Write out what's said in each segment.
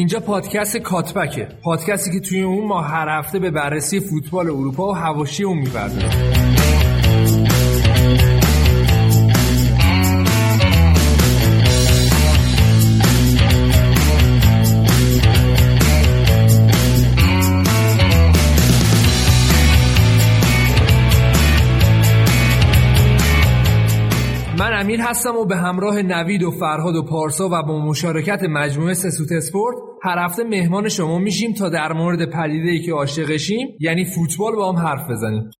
اینجا پادکست کاتبکه. پادکستی که توی اون ما هر هفته به بررسی فوتبال اروپا و حواشی اون می‌پردازیم هستم و به همراه نوید و فرهاد و پارسا و با مشارکت مجموعه سسوت اسپورت هر هفته مهمان شما میشیم تا در مورد پدیده ای که عاشقشیم یعنی فوتبال با هم حرف بزنیم.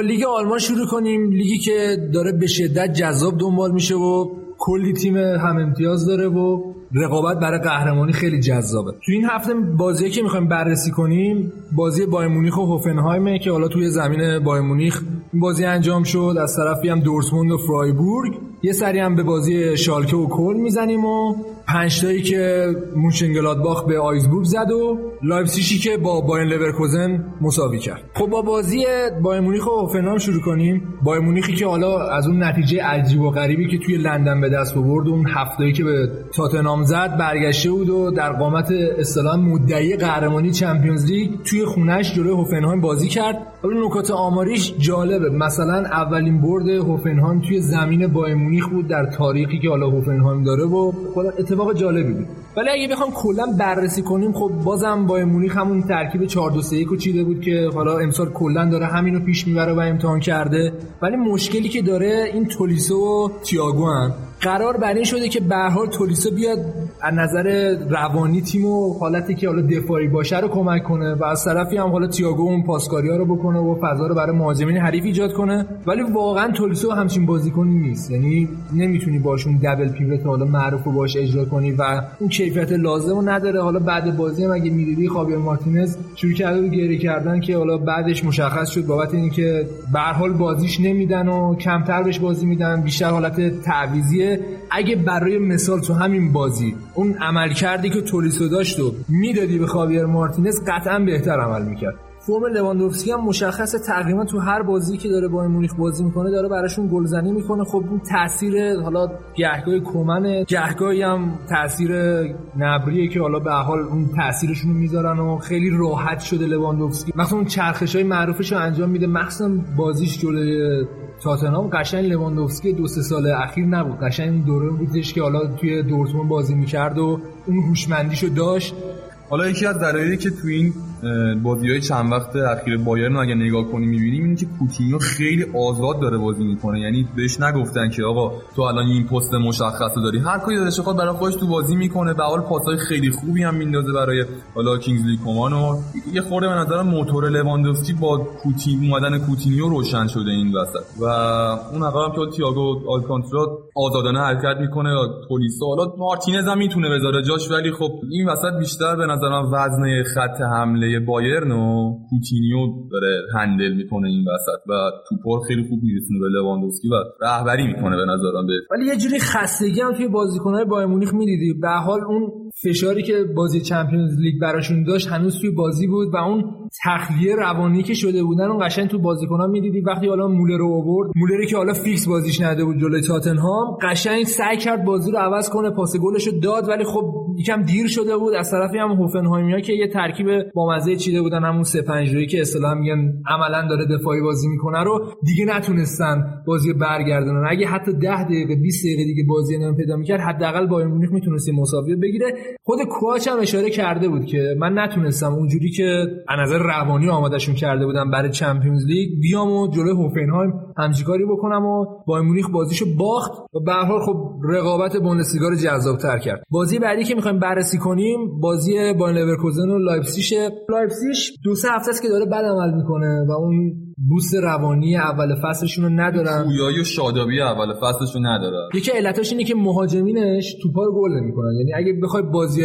لیگ آلمان شروع کنیم. لیگی که داره به شدت جذاب دنبال میشه و کلی تیم هم امتیاز داره و رقابت برای قهرمانی خیلی جذابه. تو این هفته بازی که می‌خوایم بررسی کنیم بازی بایرن مونیخ و هوفنهایمه که حالا توی زمین بایرن مونیخ بازی انجام شد. از طرفی هم دورتموند و فرایبورگ. یه سری هم به بازی شالکه و کلن می‌زنیم و پنج تایی که مونشن‌گلادباخ به آگزبورگ زد و لایپزیگی که با بایر لورکوزن مساوی کرد. خب با بازی بایر مونیخ و هوفنهایم شروع کنیم. بایر مونیخی که حالا از اون نتیجه عجیب و غریبی که توی لندن به دست آورد اون هفته‌ای که به تاتنهام زد برگشته بود و در قامت اصطلاح مدعی قهرمانی چمپیونز لیگ توی خونش جلوی هوفنهایم بازی کرد. حالا نکات آماریش جالبه. مثلا اولین برد هوفنهایم توی زمین بایر مونیخ بود در تاریخی که حالا هوفنهایم داره و اتفاق جالبی بود. ولی اگه بخوام کلا بررسی کنیم خب بازم با مونیخ همون ترکیب 4 2 3 1 چیده بود که حالا امسال کلا داره همینو پیش می‌بره و امتحان کرده. ولی مشکلی که داره این تولیسو و تییاگو هم قرار بر این شده که به حال تولیسو بیاد از نظر روانی تیم و حالتی که حالا دفاعی باشه رو کمک کنه و از طرفی هم حالا تییاگو اون پاسکاری رو بکنه و فضا رو برای مهاجمین حریف ایجاد کنه. ولی واقعا تولیسو همچین بازیکنی نیست. یعنی نمی‌تونی باشون دبل پیوت حالا معروف و باش اجرا کنی و اون کیفیت لازم رو نداره. حالا بعد بازی هم اگه می‌دیدی خابیر مارتینز شروع کرده گریه کردن که حالا بعدش مشخص شد بابت اینکه به حال بازیش نمیدن و کمتر بهش بازی میدن. بیشتر حالت تعویزیه اگه برای مثال تو همین بازی اون عمل کردی که تولیسو داشت و می‌دادی به خابیر مارتینز قطعا بهتر عمل می‌کرد. فرم لواندوفسکی هم مشخص تقریبا تو هر بازی که داره با مونیخ بازی می‌کنه داره براشون گلزنی می‌کنه. خب اون تاثیر حالا گهگاه کومن گهگاهی هم تاثیر نبریه که حالا به حال اون تاثیرشون می‌ذارن و خیلی راحت شده لواندوفسکی. مثلا اون چرخش های معروفش رو انجام میده. مخصوصا بازیش جلوی تاتنهام قشنگ لواندوفسکی دو سه سال اخیر نبود. قشنگ دوره بودش که حالا توی دورتموند بازی می‌کرد و اون هوشمندیشو داشت. حالا یکی از دلایلی که تو این بازی های چند وقت اخیر بایرن اگه نگاه کنی می‌بینیم اینه که کوتینیو خیلی آزاد داره بازی می‌کنه. یعنی بهش نگفتن که آقا تو الان این پست مشخص داری. هر کاری دلش بخواد برای خودش تو بازی می‌کنه. به حال پاسای خیلی خوبی هم میندازه برای حالا کینگزلی کومان و یه خورده به نظرم موتور لواندوفسکی با کوتین اومدن کوتینیو روشن شده این وسط. و اون هم که تیاگو آلکانترا آزادانه حرکت می‌کنه پلیس حالا مارتینز هم می‌تونه بذاره جاش ولی خب این وسط بیشتر به نظرم وزنه خط حمله بایرن و کوتینیو داره handle می‌کنه این وسط و توپو خیلی خوب میرسونه به لواندوفسکی و رهبری می‌کنه به نظرم به ولی یه جوری خستگی هم توی بازیکن‌های بایرن مونیخ می‌دیدی. به حال اون فشاری که بازی Champions League براشون داشت هنوز توی بازی بود و اون تخلیه روانی که شده بودن اون قشنگ تو بازیکن‌ها می‌دیدی وقتی حالا مولر رو آورد مولری که حالا فیکس بازیش نده بود جلوی تاتنهام قشنگ سعی کرد بازی رو عوض کنه پاس گلش رو داد ولی خب یکم دیر شده بود. از طرفی هم هوفنهایمیا که یه ترکیب با مزه چیده بودن همون 3 5 که اصطلاحا میگن عملا داره دفاعی بازی می‌کنه رو دیگه نتونستن بازی برگردونن. اگه حتی 10 دقیقه 20 دقیقه دیگه بازی نمی پیدا می‌کرد حداقل بایر مونیخ می‌تونست مساوی بگیره. خود کوچ هم اشاره کرده بود که من نتونستم اونجوری که از نظر روانی آمادهشون کرده بودم برای Champions League بیام و جلوی هوفنهایم همچین کاری بکنم و بایر مونیخ بازیشو باخت و به هر خب رقابت بوندسلیگا رو جذاب‌تر کرد. بازی بعدی که می‌خوایم بررسی کنیم بازی بایر لورکوزن و لایپزیگ لایپزیگ دو سه هفته است که داره بد عمل می‌کنه و اون boost روانی اول فصلشون رو ندارن. پویایی و شادابی اول فصلشون ندارن. یکی علتش اینه که مهاجمینش توپا رو گل نمی‌کنن. یعنی اگه بخوای بازی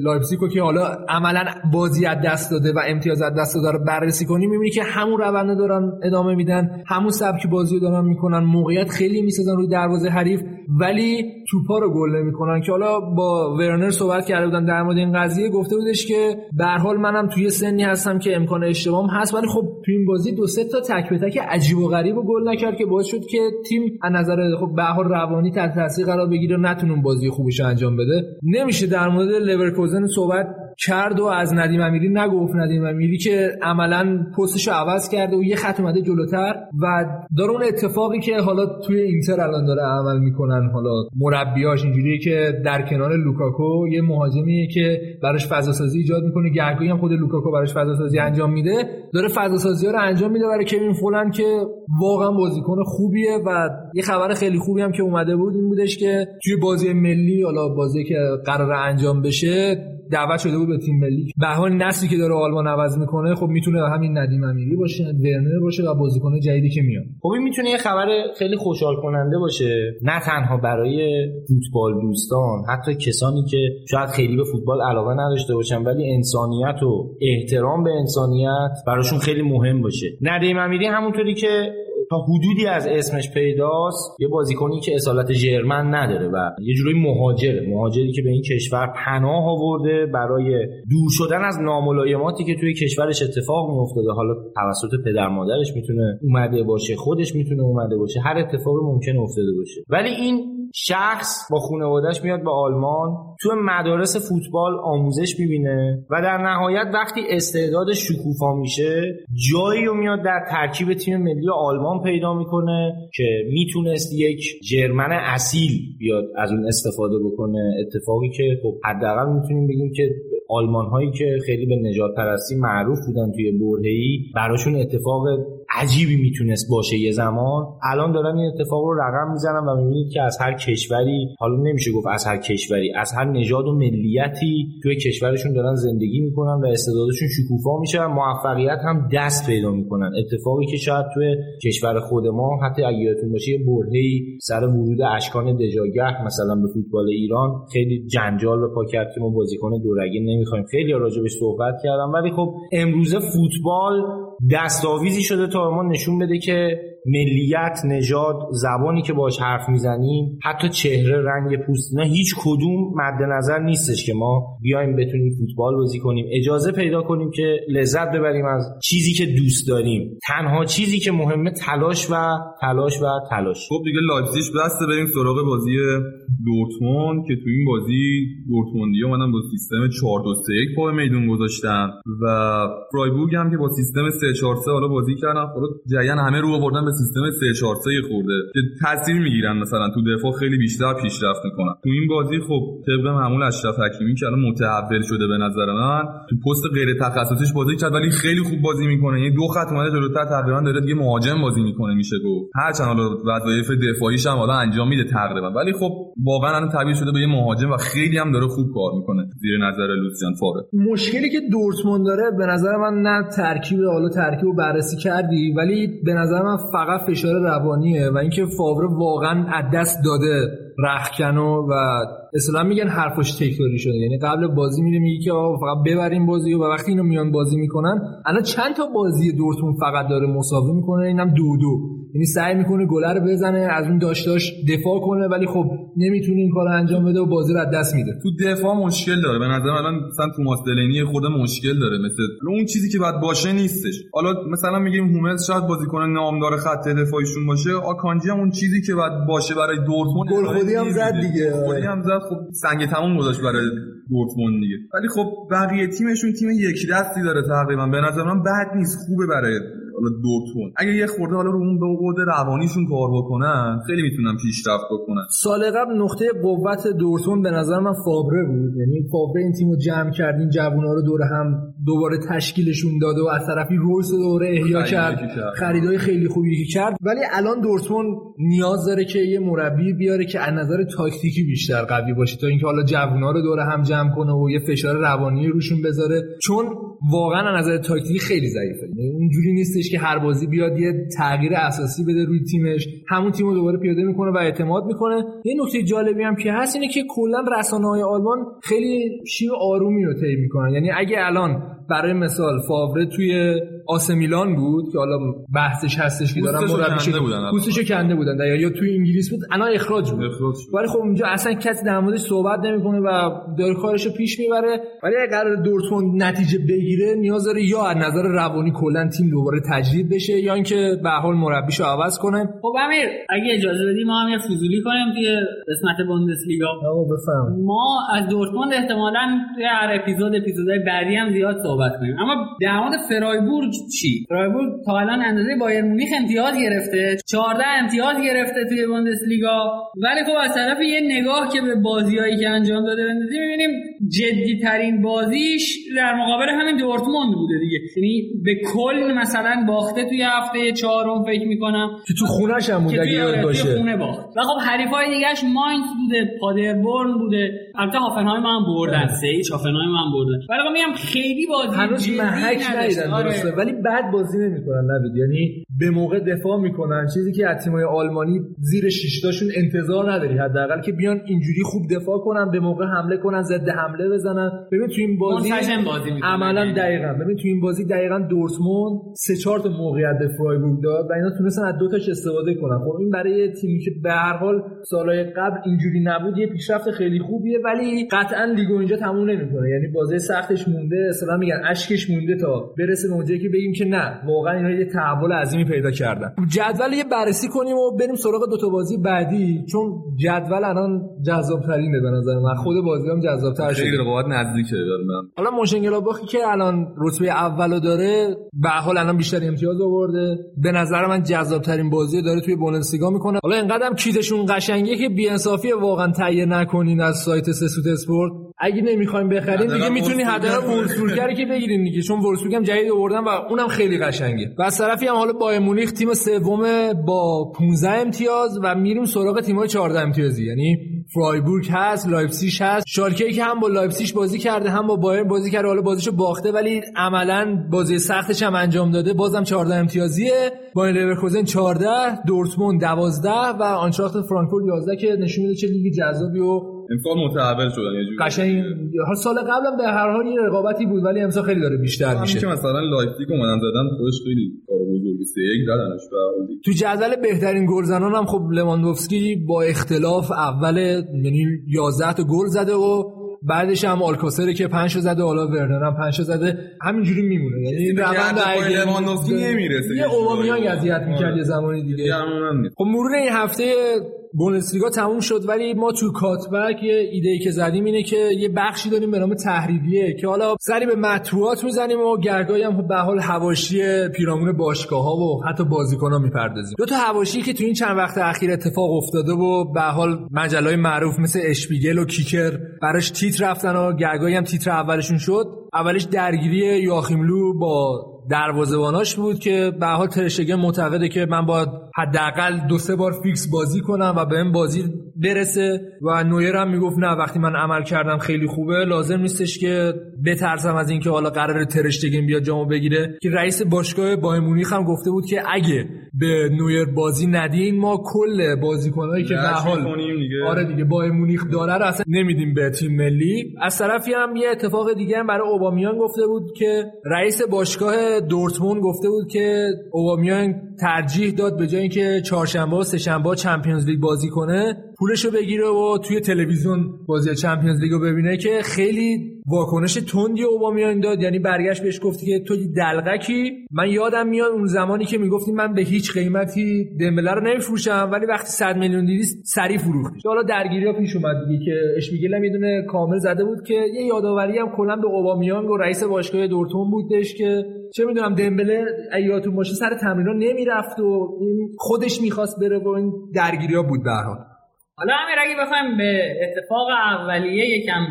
لایپزیگ که حالا عملا بازی از دست داده و امتیاز از دست داده رو بررسی کنی می‌بینی که همون روند دارن ادامه میدن همون سبک بازی رو دارن می‌کنن موقعیت خیلی می‌سازن روی دروازه حریف ولی توپا رو گل نمی‌کنن. که حالا با ورنر صحبت کرده بودن در مورد این قضیه گفته بودش که به حال منم توی سنی هستم که امکان اشتباهم هست ولی خب تو این بازی دو سه تک به تک عجیب و غریب و گل نکرد که باعث شد که تیم از نظر خب روانی تحت تاثیر قرار بگیره نتونه بازی خوبش انجام بده. نمیشه در مورد لورکوزن صحبت کرد و از ندیم امیری نگفت ندیم امیری که عملا پستش عوض کرده و یه خط اومده جلوتر و داره اون اتفاقی که حالا توی اینتر الان داره عمل می‌کنن حالا مربیاش اینجوریه که در کنار لوکاکو یه مهاجمیه که براش فضا سازی ایجاد می‌کنه گهگاهی هم خود لوکاکو براش فضا سازی انجام میده داره فضا سازی ها رو انجام میده برای کوین فولن که واقعا بازیکن خوبیه و یه خبر خیلی خوبی هم که اومده بود این بودش که توی بازی ملی حالا بازی که قرار انجام بشه دعوت شده بود به تیم ملی. به حال نسلی که داره آلمان عوض می‌کنه خب می‌تونه همین ندیم امیری باشه ورنر باشه و بازیکن جدیدی که میاد خب این می‌تونه یه خبر خیلی خوشحال کننده باشه. نه تنها برای فوتبال دوستان حتی کسانی که شاید خیلی به فوتبال علاقه نداشته باشن ولی انسانیت و احترام به انسانیت براشون خیلی مهم باشه. ندیم امیری همونطوری که تا حدودی از اسمش پیداست یه بازیکنی که اصالت ژرمن نداره و یه جوری مهاجره. مهاجری که به این کشور پناه آورده برای دور شدن از ناملایماتی که توی کشورش اتفاق میافتاده. حالا توسط پدر مادرش می‌تونه اومده باشه خودش می‌تونه اومده باشه هر اتفاقی ممکن افتاده باشه. ولی این شخص با خانوادهش میاد به آلمان تو مدارس فوتبال آموزش می‌بینه و در نهایت وقتی استعدادش شکوفا میشه جایی رو میاد در ترکیب تیم ملی آلمان پیدا می‌کنه که می‌تونست یک جرمن اصیل بیاد از اون استفاده بکنه. اتفاقی که خب حداقل می‌تونیم بگیم که آلمان هایی که خیلی به نجات پرستی معروف بودن توی برهی براشون اتفاق عجیبی می‌تونست باشه یه زمان. الان دارن این اتفاق رو رقم می‌زنن و می‌بینید که از هر کشوری حالا نمیشه گفت از هر کشوری از هر نژاد و ملیتی توی کشورشون دارن زندگی می‌کنن و استعدادشون شکوفا میشه و موفقیت هم دست پیدا می‌کنن. اتفاقی که شاید توی کشور خود ما حتی اگه باشه یه برهه‌ای سر ورود اشکان دژاگه مثلا به فوتبال ایران خیلی جنجال به پا کرد که ما بازیکن دورگه نمی‌خوایم. خیلی راجبش صحبت کردم. ولی خب امروزه فوتبال دستاویزی شده تا ما نشون بده که ملیت نژاد زبانی که باش حرف می‌زنیم حتی چهره رنگ پوست نه هیچ کدوم مد نظر نیستش که ما بیایم بتونیم فوتبال بازی کنیم. اجازه پیدا کنیم که لذت ببریم از چیزی که دوست داریم. تنها چیزی که مهمه تلاش و تلاش و تلاش. خب دیگه لایپزیگ بسته بریم سراغ بازی دورتموند که تو این بازی دورتموندی اومدن با سیستم 4 2 3 1 پای میدون گذاشتن و فرایبورگ هم که با سیستم 3 4 3 حالا بازی کردن خب جریانا همه رو آوردن به سیستم 3 4 3 خورده که تاثیر می‌گیرن مثلا تو دفاع خیلی بیشتر پیشرفت می‌کنن. تو این بازی خب طبق معمول اشرف حکیمی که الان متحول شده به نظر من تو پست غیر تخصصیش بازی کرد ولی خیلی خوب بازی می‌کنه. یعنی دو خط اومده جلوتر تقریبا داره دیگه مهاجم بازی می‌کنه میشه گفت. هرچند حالا وظایف دفاعیش هم حالا انجام میده تقریبا. ولی خب واقعا الان تبدیل شده به یه مهاجم و خیلی هم داره خوب کار می‌کنه زیر نظر لوسیان فاره مشکلی که دورتموند داره به نظر من نه ترکیب حالا ترکیب رو بررسی کردی ولی به نظر من فقط فشار روانیه و اینکه فاوره واقعا از دست داده رخکنو و اصلا میگن حرفش تکراری شده. یعنی قبل بازی میره میگه که فقط ببریم بازی و وقتی اینو میان بازی می‌کنن الان چند تا بازی دورتون فقط داره مساوی می‌کنه؟ اینم دو دو. یعنی سعی می‌کنه گله رو بزنه از اون داشتاش دفاع کنه ولی خب نمی‌تونه این کار انجام بده و بازی رو از دست میده. تو دفاع مشکل داره. به نظر الان مثلا توماس دلینی خود مشکل داره. مثل اون چیزی که باید باشه نیستش. حالا مثلا میگیم هوملز شاید بازیکن نامدار خط دفاعیشون باشه. آکانجی هم اون چیزی که باید باشه برای دورتموند. گل خودی هم زد دیگه. خودی هم زد. خب سنگ تموم گذاشت برای دورتموند دیگه. ولی خب بقیه تیمشون تیم یک دستی داره تقریبا. به نظر من بد نیست. خوبه برای حالا دورتموند اگه یه خورده حالا رو اون به قود روانیشون کار بکنن خیلی می‌تونن پیشرفت بکنن. سال قبل نقطه قوت دورتموند به نظر من فابره بود. یعنی فابره این تیمو جمع کرد این جوونا رو دور هم دوباره تشکیلشون داد و از طرفی رویس دوباره احیا کرد. خریدای خیلی خوبی کرد. ولی الان دورتموند نیاز داره که یه مربی بیاره که از نظر تاکتیکی بیشتر قوی باشه تا اینکه حالا جوونا رو دوره هم جمع کنه و یه فشار روانی روشون بذاره. چون واقعا از نظر تاکتیکی خیلی ضعیفه. یعنی اونجوری نیستش که هر بازی بیاد یه تغییر اساسی بده روی تیمش. همون تیم رو دوباره پیاده می‌کنه و اعتماد می‌کنه. یه نکته جالبی هم که هست اینه که کلا رسانه های آلمان خیلی شیو آرومی رو طی می‌کنن. یعنی اگه الان برای مثال فاوره توی آسه میلان بود که حالا بحثش هستش که دارن مربیش پوستشو کنده بودن. یا توی انگلیس بود الان اخراج بود. ولی خب اونجا اصلا کسی در موردش صحبت نمی‌کنه و داره کارشو پیش می‌بره. ولی اگر قرار دورتموند نتیجه بگیره نیاز داره یا از نظر روانی کلا تیم دوباره تجدید بشه یا اینکه به حال مربیشو عوض کنه. خب امیر اگه اجازه بدی ما هم یه فضولی کنیم توی قسمت بوندسلیگا. ما از دورتموند احتمالاً توی هر اپیزود اپیزودهای بعدی هم زیاد صحبت کنیم. اما در مورد فرایبورگ چی؟ فرایبورگ تا الان اندازه بایر مونیخ امتیاز گرفته. 14 امتیاز گرفته توی بوندسلیگا. ولی خب از طرف یه نگاه که به بازیایی که انجام داده بندازی می‌بینیم جدی ترین بازیش در مقابل همین دورتموند بوده دیگه. یعنی به کل مثلا باخته توی هفته چهارم فکر می‌کنم. که تو خونش هم بوده اگه آره، باشه. خونه باخت. و خب حریفای دیگهش ماینز بوده پادربورن بوده. البته هافنهایم هم بردن. سه هیچ هافنهایم هم بردن. ولی خب میگم خیلی بازی هنوز محک ندیدن آره. درسته. ولی بعد بازی نمی‌کنن نوید. یعنی به موقع دفاع می‌کنن. چیزی که از تیمای آلمانی زیر شیشتاشون انتظار نداری حداقل که بیان اینجوری خوب دفاع کنن به موقع حمله کنن ضد حمله بزنن. ببین تو این بازی عملا دقیقا. ببین تو این بازی دقیقا دورتموند سه چهار تا موقعیت به فرایبورگ داد و اینا تونستن از دو تاش استفاده کنن. خب این برای تیمی که به هر حال سالهای قبل اینجوری نبود یه پیشرفت خیلی خوبیه ولی قطعا لیگو اینجا تموم نمی‌کنه. یعنی بازی سختش مونده. اصلا میگن اشکش مونده تا برسه به اونجایی که بگیم که نه واقعا اینا یه تحول عظیمی پیدا کردن. جدول یه بررسی کنیم و بریم سراغ دو تا بازی بعدی چون جدول الان جذاب ترینه به نظر من. خود بازی هم جذاب تر شده. خیلی رقابت نزدیکه من حالا موشنگلاباخی که الان رتبه اولو داره به حال الان بیشتر امتیاز آورده. به نظر من جذاب ترین بازی داره توی بوندسلیگا می‌کنه. حالا اینقدرم کیتشون قشنگه که بی‌انصافی واقعا تهیه نکنین از سایت سسوت اسپورت. اگه نمی‌خوایم بخرین دیگه می‌تونی هدر وولفسبورگ که بگیرین دیگه. چون وولفسبورگ هم جدید آوردن و اونم خیلی قشنگه. و از طرفی هم حالا بایر مونیخ تیم سوم با 15 امتیاز و میریم سراغ تیم‌های 14 امتیازی. یعنی فرایبورگ هست لایپزیگ هست. شالکه که هم با لایپزیگ بازی کرده هم با بایر بازی کرده حالا بازیشو باخته ولی عملا بازی سختش هم انجام داده. بازم 14 امتیازیه. با لورکوزن 14 دورتموند 12 و آینتراخت فرانکفورت 11 که نشون میده چه لیگ جذابی و امسال متحول شدن یه جوری. قشنگ. سال قبلم به هر حال یه رقابتی بود ولی امسال خیلی داره بیشتر میشه. که مثلا لایپزیگ اومدن زدن خودش خیلی کار بزرگی سه یک زدنش به تو جدول بهترین گلزنان هم خب لواندوفسکی با اختلاف اول یعنی 11 تا گل زده و بعدش هم آلکاسره که 5 زده حالا ورنر هم 5 زده. همینجوری میمونه. یعنی روند لواندوفسکی نمی‌رسه یه اوبامیانگ اذیت می‌کرد یه زمانی دیگه. خب مرور این هفته بوندسلیگا تموم شد ولی ما تو کاتبک یه ایده که زدیم اینه که یه بخشی داریم به نام تحریریه که حالا سری به مطبوعات می‌زنیم و گرگاهی هم به حال حواشی پیرامون باشگاه ها و حتی بازیکن ها می‌پردازیم. دو تا حواشی که تو این چند وقت اخیر اتفاق افتاده و به حال مجله معروف مثل اشپیگل و کیکر براش تیتر رفتن و گرگاهی هم تیتر اولشون شد. اولش درگیری یاخیملو با دروازه‌باناش بود که به حال ترشگه معتقده که من باید حداقل دو سه بار فیکس بازی کنم و به این بازی برسه و نویر هم می‌گفت نه وقتی من عمل کردم خیلی خوبه لازم نیستش که بترسم از اینکه حالا قرار تراشتگن بیاد جامو بگیره. که رئیس باشگاه بایر مونیخ هم گفته بود که اگه به نویر بازی ندین ما کل بازیکنایی که به حال آره دیگه بایر مونیخ داره رو اصلا نمیدیم به تیم ملی. از طرفی هم یه اتفاق دیگه هم برای اوبامیانگ گفته بود که رئیس باشگاه دورتموند گفته بود که اوبامیان ترجیح داد به جای اینکه چهارشنبه و سهشنبه چمپیونز لیگ بازی کنه پولشو بگیره و توی تلویزیون بازی چمپیونز لیگو ببینه که خیلی واکنش تندی اوبامیان داد. یعنی برگشت بهش گفتی که تو دلغکی. من یادم میاد اون زمانی که می‌گفتی من به هیچ قیمتی دمبله رو نمیفروشم ولی وقتی 100 میلیون دیدی سری فروختی حالا درگیری ها پیش اومد دیگه که اشمیگل هم می‌دونه کامل زده بود که یه یادآوری هم کلا به اوبامیانگ و رئیس باشگاه دورتموند بودش که چه می‌دونم دمبله ایاتون باشه سر تمرینا نمی‌رفت و خودش می‌خواست بره و این درگیری ها بود به حالا امیر اگه بخوایم به اتفاق اولیه یکم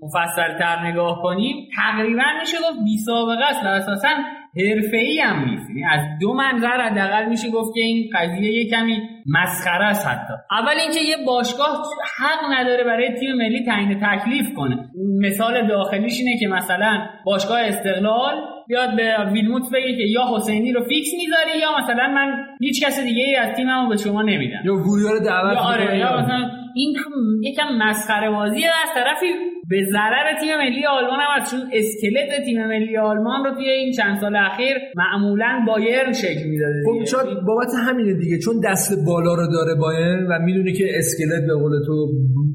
مفصلتر نگاه کنیم تقریبا میشه گفت بی سابقه است. و اساسا ای هم نیست. یعنی از دو منظر حداقل میشه گفت که این قضیه یه کمی مسخره است حتی. اول اینکه یه باشگاه حق نداره برای تیم ملی تعیین تکلیف کنه. مثال داخلیش اینه که مثلا باشگاه استقلال بیاد به ویلموت بگه که یا حسینی رو فیکس می‌ذاری یا مثلا من هیچ کس دیگه ای از تیممو به شما نمیدم. یا گویا رو دعوت یا آره یا مثلا این یکم مسخره بازیه از طرفی به ضرر تیم ملی آلمان هم هست چون اسکلت تیم ملی آلمان رو توی این چند سال اخیر معمولا بایرن شکل می‌داده خب شاید بابت همینه دیگه چون دست بالا رو داره بایرن و می‌دونه که اسکلت به قول تو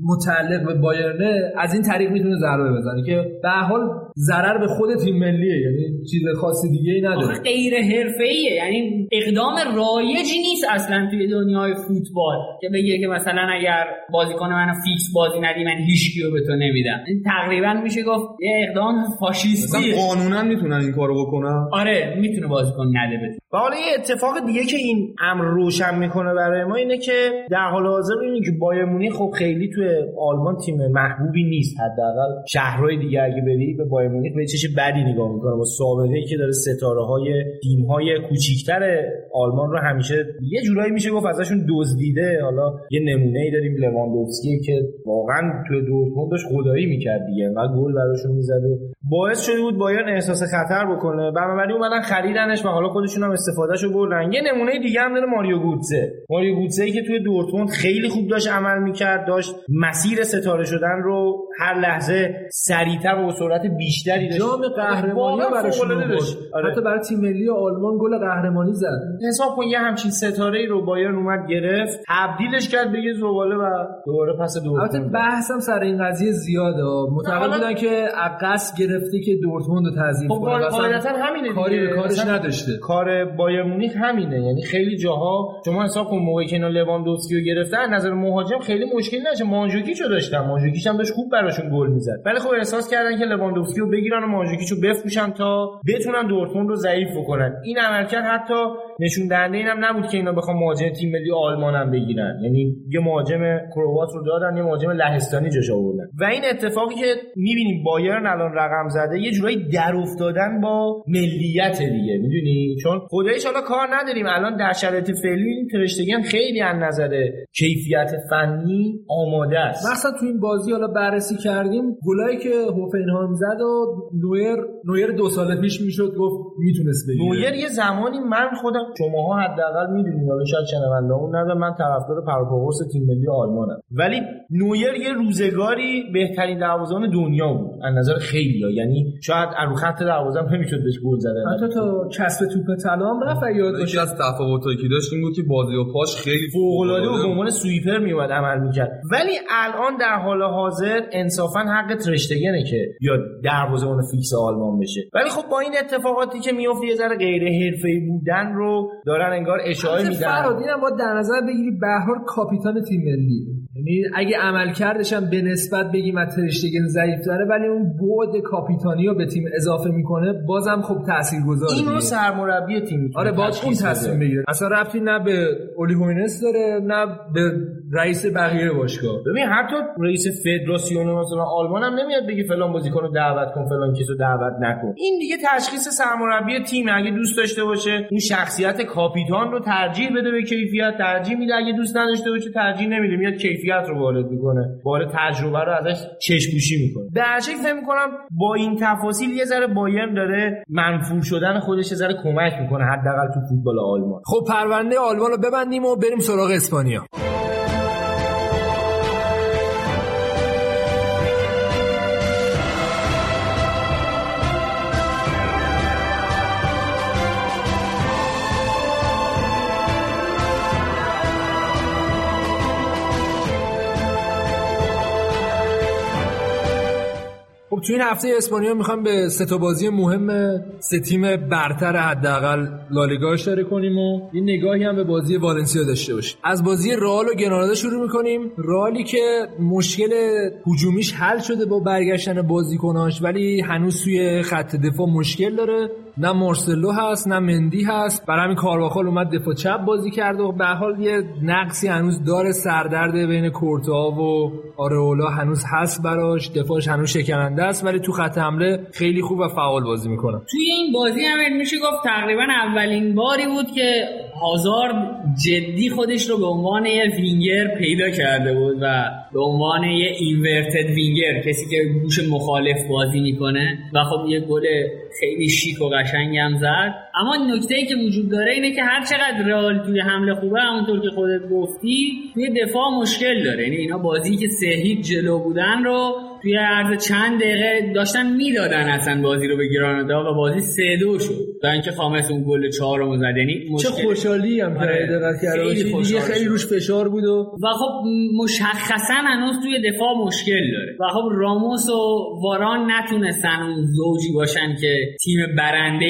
متعلق به بایرنه از این طریق می‌تونه ضربه بزنه که به حال ضرر به خود تیم ملیه یعنی چیز خاصی دیگه ای نداره. غیر حرفه‌ایه یعنی اقدام رایجی نیست اصلا توی دنیای فوتبال که بگه که مثلا اگر بازیکن منو فیکس بازی ندی من هیچ کیو به تو نمیدم. این تقریبا میشه گفت یه اقدام فاشیستی. قانونا می‌تونن این کارو بکنن؟ آره می‌تونه بازیکن نده بده. و حالا یه اتفاق دیگه که این امر روشن می‌کنه برای ما اینه که در حال حاضر ببینید که بایر مونیخ خب خیلی توی آلمان تیم محبوبی نیست. حداقل شهرهای دیگه اگه بری به بایر مونیخ به چش بدی نگاه می‌کنه. با سابقه که داره ستاره های تیم های کوچیکتر آلمان رو همیشه یه جورایی میشه گفت ازشون دزدیده. حالا یه نمونه ای داریم. لواندوفسکی که واقعا توی دورتموند داشت خدایی می‌کرد دیگه انقدر گل براشون می‌زد و باعث شده بود بایرن احساس خطر بکنه. بنابراین اومدن خریدنش و حالا خودشون هم استفادهشو بردن. یه نمونه دیگه هم داره ماریو گوتسه ماریو گوتسه ای که توی دورتموند خیلی خوب داشت عمل می‌کرد داشت مسیر ستاره شدن رو هر لحظه سریعتر و سرعت بیشتری داشت. جام قهرمانی براشون آره. حتی برای تیم ملی آلمان گل قهرمانی زد. حساب کن یه همچین ستاره ای رو بایرن اومد گرفت تبدیلش کرد به یه زباله و دوباره پس دورتموند. البته بحثم سر این قضیه زیاده. معتقد بودن که عقص گرفته که دورتموند رو تضعیف خب کنه. همینه کاری به کارش نداشته. کار بایر مونیخ همینه. یعنی خیلی جاها شما حساب کن موقعی که اینا لواندوفسکی رو گرفتن نظر مهاجم خیلی مشکل نشه. مانجوکیچو داشتن. مانجوکیچ هم داشت خوب براشون گل می‌زد. ولی خب احساس کردن که لواندوفسکی رو بگیرن و مانجوکیچو بفروشن تا بتونن دورتموند رو ضعیف بکنن. این عملکرد حتی نشون دهنده اینم نبود که اینا بخوام مهاجم تیم ملی آلمان هم بگیرن. یعنی یه مهاجم کروات رو دادن یه مهاجم لهستانی جاش آوردن. و این اتفاقی که می‌بینیم بایرن الان رقم زده یه جورایی در افتادن با ملیت دیگه. می‌دونی؟ چون خدایش حالا کار نداریم. الان در شرایط فعلی این ترشتگن خیلی از نظر کیفیت فنی آماده است. مثلا تو این بازی حالا بررسی کردیم گلایی که هوفنهایم زد و نویر نویر دو سال پیش می‌شد گفت می‌تونست بگیره. نویر یه زمانی من خودم شماها حداقل می‌دونید حالا شاید شنوندهامون ندارم من طرفدار پروپاقرص تیم ملی آلمانم. ولی نویر یه روزگاری بهترین دروازه‌بان دنیا بود از نظر خیلی یعنی شاید رو خط دروازه نمی‌شد بهش گل زدن. حتی تا کسب توپ طلا هم رفت یادمه یکی از تفاوتایی که داشت این بود که بازی با پاش خیلی فوق العاده و به عنوان sweeper میومد عمل می‌کرد. ولی الان در حال حاضر انصافا حق ترشتگنه که یا دروازه‌بان فیکس آلمان بشه. ولی خب با این اتفاقاتی که میفته یه ذره غیر حرفه‌ای بودن رو دارن انگار اشاره میدن. فرادین هم باید در نظر بگیری بهار کاپیتان تیم ملی. یعنی اگه عمل کردش هم به نسبت بگیم از ترشتگن ضعیف داره ولی اون بعد کاپیتانی رو به تیم اضافه می‌کنه بازم خب تاثیرگذاره اینو سرمربی تیم آره باید اون تصمیم بگیره. اصلا رفتی نه به اولی هوینس داره نه به رئیس بقیه باشگاه. ببین حتی رئیس فدراسیون مثلا آلمان هم نمیاد بگه فلان بازیکن رو دعوت کن فلان کسو دعوت نکن. این دیگه تشخیص سرمربی تیم. اگه دوست داشته باشه اون شخصیت کاپیتان رو ترجیح بده به کیفیت ترجیح میده. اگه دوست نداشته باشه ترجیح نمیده میاد کیفیت رو وارد می‌کنه. وارد تجربه رو ازش چشم‌پوشی می‌کنه. در فکر می‌کنم با این تفاصیل یه ذره بایرن داره منفور شدن خودش یه ذره کمک می‌کنه حداقل تو فوتبال آلمان. خب پرونده آلمان رو ببندیم و بریم سراغ اسپانیا. تو این هفته اسپانیا می‌خوام به سه تا بازی مهم سه تیم برتر حداقل لالیگا اشاره کنیم و این نگاهی هم به بازی والنسیا داشته باشیم. از بازی رئال و گرانادا شروع می‌کنیم. رالی که مشکل هجومیش حل شده با برگشتن بازیکناش ولی هنوز توی خط دفاع مشکل داره. نه مارسلو هست نه مندی هست. برای همین کارواخال اومد دفاع چپ بازی کرد و به حال یه نقصی هنوز داره سردرد بین کورتا و آرئولا هنوز هست براش. دفاعش هنوز شکننده است ولی تو خط حمله خیلی خوب و فعال بازی می‌کنه. توی این بازی هم میشه گفت تقریبا اولین باری بود که هازارد جدی خودش رو به عنوان یه وینگر پیدا کرده بود و به عنوان یه اینورتد وینگر کسی که گوش مخالف بازی می‌کنه. و خب یه گل خیلی شیک و قشنگ هم زد. اما نکته ای که وجود داره اینه که هر چقدر رئال توی حمله خوبه همونطور که خودت گفتی توی دفاع مشکل داره. یعنی اینا بازی که سه جلو بودن رو توی عرض چند دقیقه داشتن می‌دادن اصلا بازی رو به گرانادا و بازی سه دو شد. تا اینکه خامس اون گل چهارم زد یعنی چه خوشحالی هم آره. دقت کرده خیلی روش فشار بود و و خب مشخصا هنوز توی دفاع مشکل داره. و خب راموس و واران نتونستن اون زوجی باشن که تیم برنده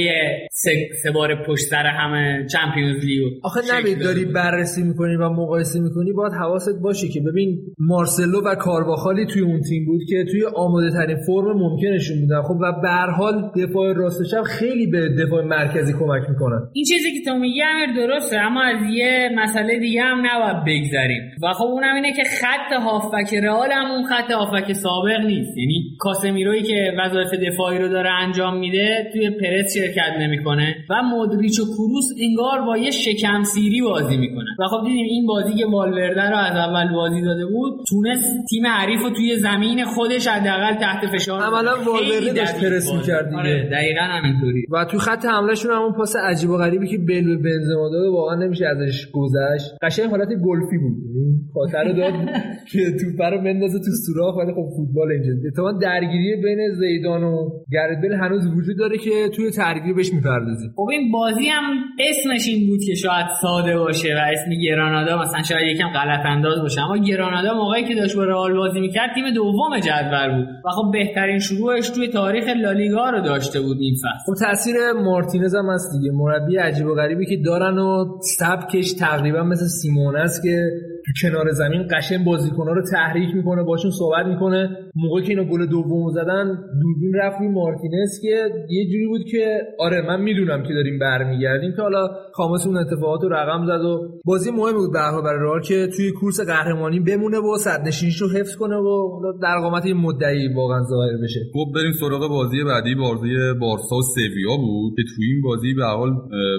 سه, سه بار پشت سر همه چمپیونز لیگ آخه نبید داری بررسی می‌کنی و مقایسه می‌کنی باید حواست باشه که ببین مارسلو و کارواخالی توی اون تیم بود که توی آماده ترین فرم ممکنشون بودن. خب و به حال دفاع راست چپ خیلی به دفاع مرکزی کمک می‌کنن این چیزی که تو میگی درسته اما از یه مسئله دیگه هم نباید بگذریم. و خب اونم اینه که خط هافبک رئال هم اون خط هافبک سابق نیست. یعنی کاسمیروی که وظایف دفاعی رو داره انجام میده توی پرس شرکت نمی‌کنه. و مودریچ و کروس انگار با یه شکم سیری بازی می‌کنن. و خب دیدیم این بازی که والورده رو از اول بازی داده بود تونست تیم حریف رو توی زمین خودش حداقل تحت فشار عملا والورده داشت پرس می‌کرد دیگه. آره دقیقاً همینطوری. و تو خط حملهشون همون پاس عجیب و غریبی که بل به بنزما داد واقعا نمیشه ازش گذشت. قشنگ حالت گلفی بود. یعنی خاطر داد که توپ رو بندازه تو سوراخ ولی خب فوتبال اینجا اتفاقا درگیری بین زیدان و گرد هنوز وجود داره که توی ترکیب بهش می‌پردازیم خب این بازی هم اسمش این بود که شاید ساده باشه و اسم گرانادا مثلا شاید یکم غلط انداز باشه. اما گرانادا موقعی که داشت با رئال بازی می‌کرد تیم دوم جدول بود. و خب بهترین شروعش توی تاریخ لالیگا رو داشته بود این فصل. خب تاثیر مارتینز هم هست دیگه. مربی عجیب و غریبی که دارن و سبکش تقریبا مثل سیمون است که تو کنار زمین قشن بازیکن‌ها رو تحریک می‌کنه باشون صحبت می‌کنه. موقعی که اینا گل دوم زدن دوربین رفت مارتینز که یه جوری بود که آره من می‌دونم که داریم برمیگردیم که حالا خامس اون اتفاقات رو رقم زد و بازی مهم بود به برای رئال که توی کورس قهرمانی بمونه و صدرنشینیش رو حفظ کنه و در قامت مدعی واقعا ظاهر بشه. خب بریم سراغ بازی بعدی. بازی بارسا و سویا بود که توی این بازی به حال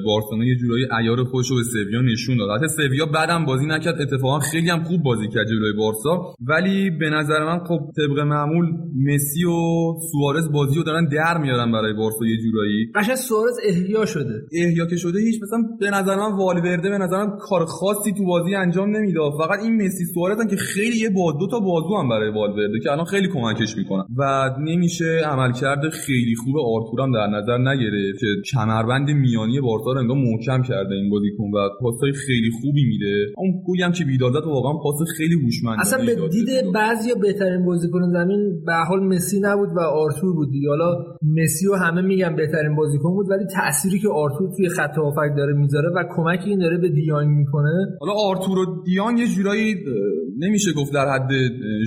بارسلونا یه جورایی عیار خودش رو به سویا نشون داد. البته سویا بعدم بازی نکرد اتفاقا خیلی هم خوب بازی کرد جلوی بارسا. ولی به نظر من خب طبق معمول مسی و سوارز بازی رو دارن در میارن برای بارسا یه جورایی. قشنگ سوارز احیا شده. احیا که شده هیچ مثلا به نظر من والورده به نظر من کار خاصی تو بازی انجام نمی‌داد فقط این مسی سوارز که خیلی یه با دو تا بازو هم برای والورده که الان خیلی کمکش می‌کنن. و نمیشه عملکرد خیلی خوب آرتور هم در نظر نگرفت که کمربند میانی بارسا رو انگار محکم کرده این بازیکن و پاسای خیلی خوبی میده. اون گولی هم که بیدادت واقعا پاس خیلی هوشمند اصلا به دید بعضیا بهترین بازیکن زمین به حال مسی نبود و آرتور بود دیگه. حالا مسی رو همه میگن بهترین بازیکن بود ولی تأثیری که آرتور توی خط هافک داره می‌ذاره و کمکی این داره به دیانگ می‌کنه. حالا آرتور و دیانگ یه جورایی نمیشه گفت در حد